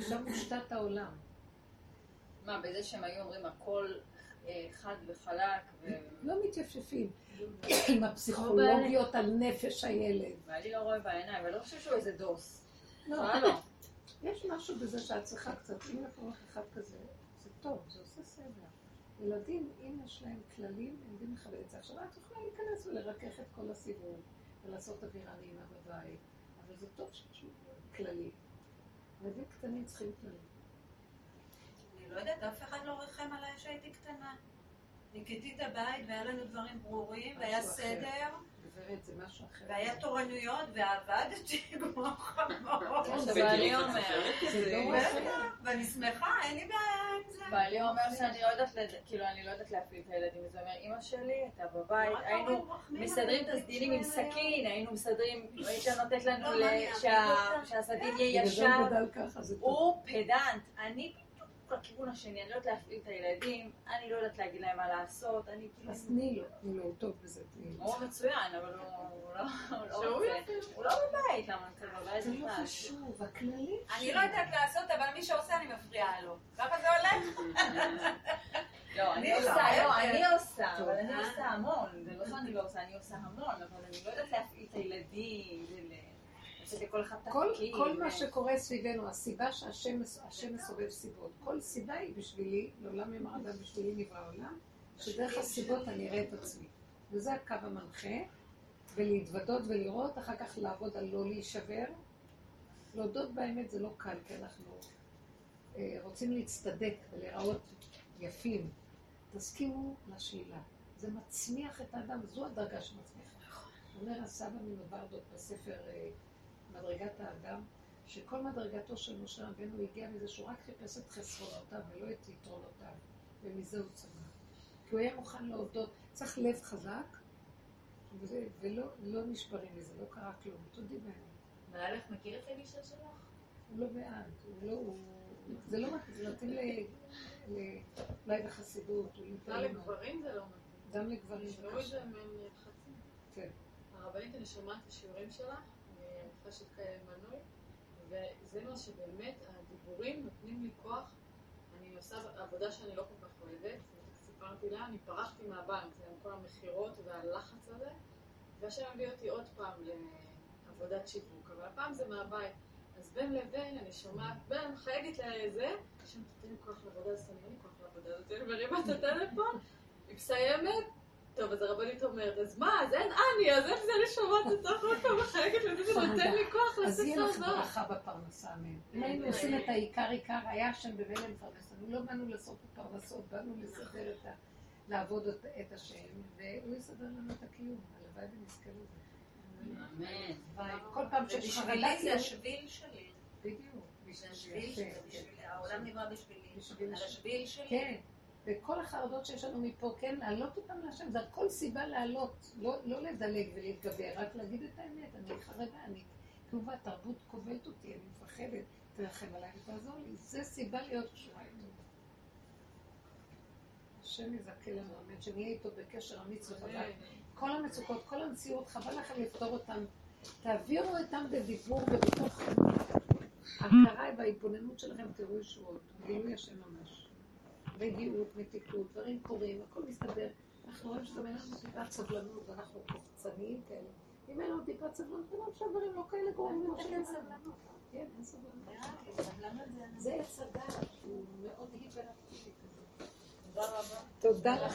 שם מושתת העולם. מה, בזה שהם היו אומרים הכל אה, חד וחלק, ו- לא מתייפפים עם הפסיכולוגיות על נפש הילד. ואני לא רואה בעיניים, ואני לא חושב שהוא איזה דוס. לא, לא? יש משהו בזה שאת צריכה קצת, אם לקרוא לך אחד כזה, זה טוב, זה עושה סדר. ילדים, אם יש להם כללים, הם יודעים לכבד את. עכשיו את יכולה להיכנס ולרכך את כל הסיבוב, ולעשות אווירה נעימה בבית, אבל זה טוב שיש כללים. ילדים קטנים צריכים כללים. אני לא יודעת, אף אחד לא ריחם עליי כשהייתי קטנה. ניקיתי את הבית והיה לנו דברים ברורים, והיה. סדר, גברת, זה משהו אחר. והיה תורנויות, ועבדתי כמו חמור. זה בעלי אומר, זה. לא. ואני שמחה, אין לי בעיה עם זה. בעלי אומר שאני לא יודעת, כאילו, אני לא יודעת להפעיל את הילדים. הוא אומר, אמא שלי הייתה בבית, אתה היינו מסדרים את הסדינים עם סכין, היינו מסדרים, הייתה נותנת לנו לא, ל- מה, אני שה- אעבוד אותה? שהסדין בגלל יהיה זה ישר. הוא זה פדנט, אני לכיוון השני, אני לא יודעת להפעיל את הילדים, אני לא יודעת להגיד להם מה לעשות, אני כאילו... אז תני לו, תני לו, הוא טוב בזה, תני לו. הוא מצוין, אבל הוא לא הוא לא שהוא רוצה. הוא לא בבית, למה אני בבית זה לא? חשוב, הכללים אני לא יודעת לעשות, אבל מי שעושה אני מפריעה לו. ככה זה הולך? לא, אני עושה, לא, לא, אני עושה. אבל אני. עושה המון, זה לא שאני לא עושה, אני עושה המון, אבל אני לא יודעת להפעיל את הילדים, ול- לתת לכל אחד כל. כל מה ו- שקורה סביבנו, הסיבה שהשם השם מסובב סיבות, כל סיבה היא בשבילי, לעולם יאמר אדם בשבילי נברא העולם, שדרך הסיבות אני אראה את עצמי. וזה הקו המנחה, ולהתוודות ולראות, אחר כך לעבוד על לא להישבר. להודות באמת זה לא קל, כי אנחנו אה, רוצים להצטדק ולהיראות יפים. תסכימו לשלילה. זה מצמיח את האדם, זו הדרגה שמצמיחה. אומר הסבא מנוברדות בספר אה, מדרגת האדם, שכל מדרגתו של משה רבנו הגיע מזה שהוא רק חיפש את חסרונותיו ולא את יתרונותיו, ומזה הוא צמח. כי הוא היה מוכן להודות, צריך לב חזק, וזה, ולא לא נשברים מזה, לא קרה כלום, תודי באמת. בעלך מכיר את אלישע שלך? הוא לא בעד, הוא לא, הוא... זה לא מתאים, זה מתאים ל... ל- אולי בחסידות, הוא לא אינטרנט. לגברים זה לא מתאים. גם לגברים זה תשמעו את. זה מהם לחצים. כן. הרבנית, אני שומעת את השיעורים שלה, כאלה מנוי, וזה מה שבאמת, הדיבורים נותנים לי כוח. אני עושה עבודה שאני לא כל כך אוהבת, סיפרתי לה, אני פרחתי מהבנק, זה עם כל המכירות והלחץ הזה, והשם הביא אותי עוד פעם לעבודת שיווק, אבל הפעם זה מהבית. אז בין לבין אני שומעת, בין אני מחייגת לזה, השם תתן לי כוח לעבודה הזאת, אני אין לי כוח לעבודה הזאת, אני מרימה את הטלפון, היא מסיימת, טוב, אז הרבנית אומרת, אז מה, אז אין אני, אז איך זה אני שומעת אותך עוד פעם מחייגת לזה, זה נותן לי כוח אז יהיה לעשות לך את ברכה בפרנסה, אמן. אם היינו עושים את העיקר עיקר, היה השם בבן למפרנס. לנו לא באנו לעשות את הפרנסות, באנו לסדר את ה... לעבוד את- את השם, והוא יסדר לנו את הקיום. הלוואי ונזכה לזה. אמן. כל פעם שיש חרדה, זה כאילו- השביל שלי. בדיוק. זה השביל שלי. העולם נברא בשבילי. בשביל על השם. השביל שלי. כן, וכל החרדות שיש לנו מפה, כן, להעלות אותם להשם, זה הכל סיבה להעלות, לא, לא לדלג ולהתגבר, רק להגיד את האמת, אני חרדה, אני כאובה, תרבות כובלת אותי, אני מפחדת, תרחם עליי ותעזור לי, זה סיבה להיות קשורה איתו. השם יזכה לנו, אמן, שנהיה איתו בקשר אמיץ וחזק. כל המצוקות, כל המציאות, חבל לכם לפתור אותן. תעבירו אותם בדיבור ובתוך הכרה וההתבוננות שלכם, תראו ישועות, גילוי השם ממש. רגיעות, מתיקות, דברים קורים, הכל מסתדר. אנחנו רואים שגם אין לנו טיפת סבלנות, ואנחנו קופצניים כאלה. אם אין לנו טיפת סבלנות, כולם שהדברים לא כאלה גרועים כמו שאין סבלנות. כן, אין סבלנות. זה עץ הדעת, שהוא מאוד כזה. תודה רבה. תודה לך.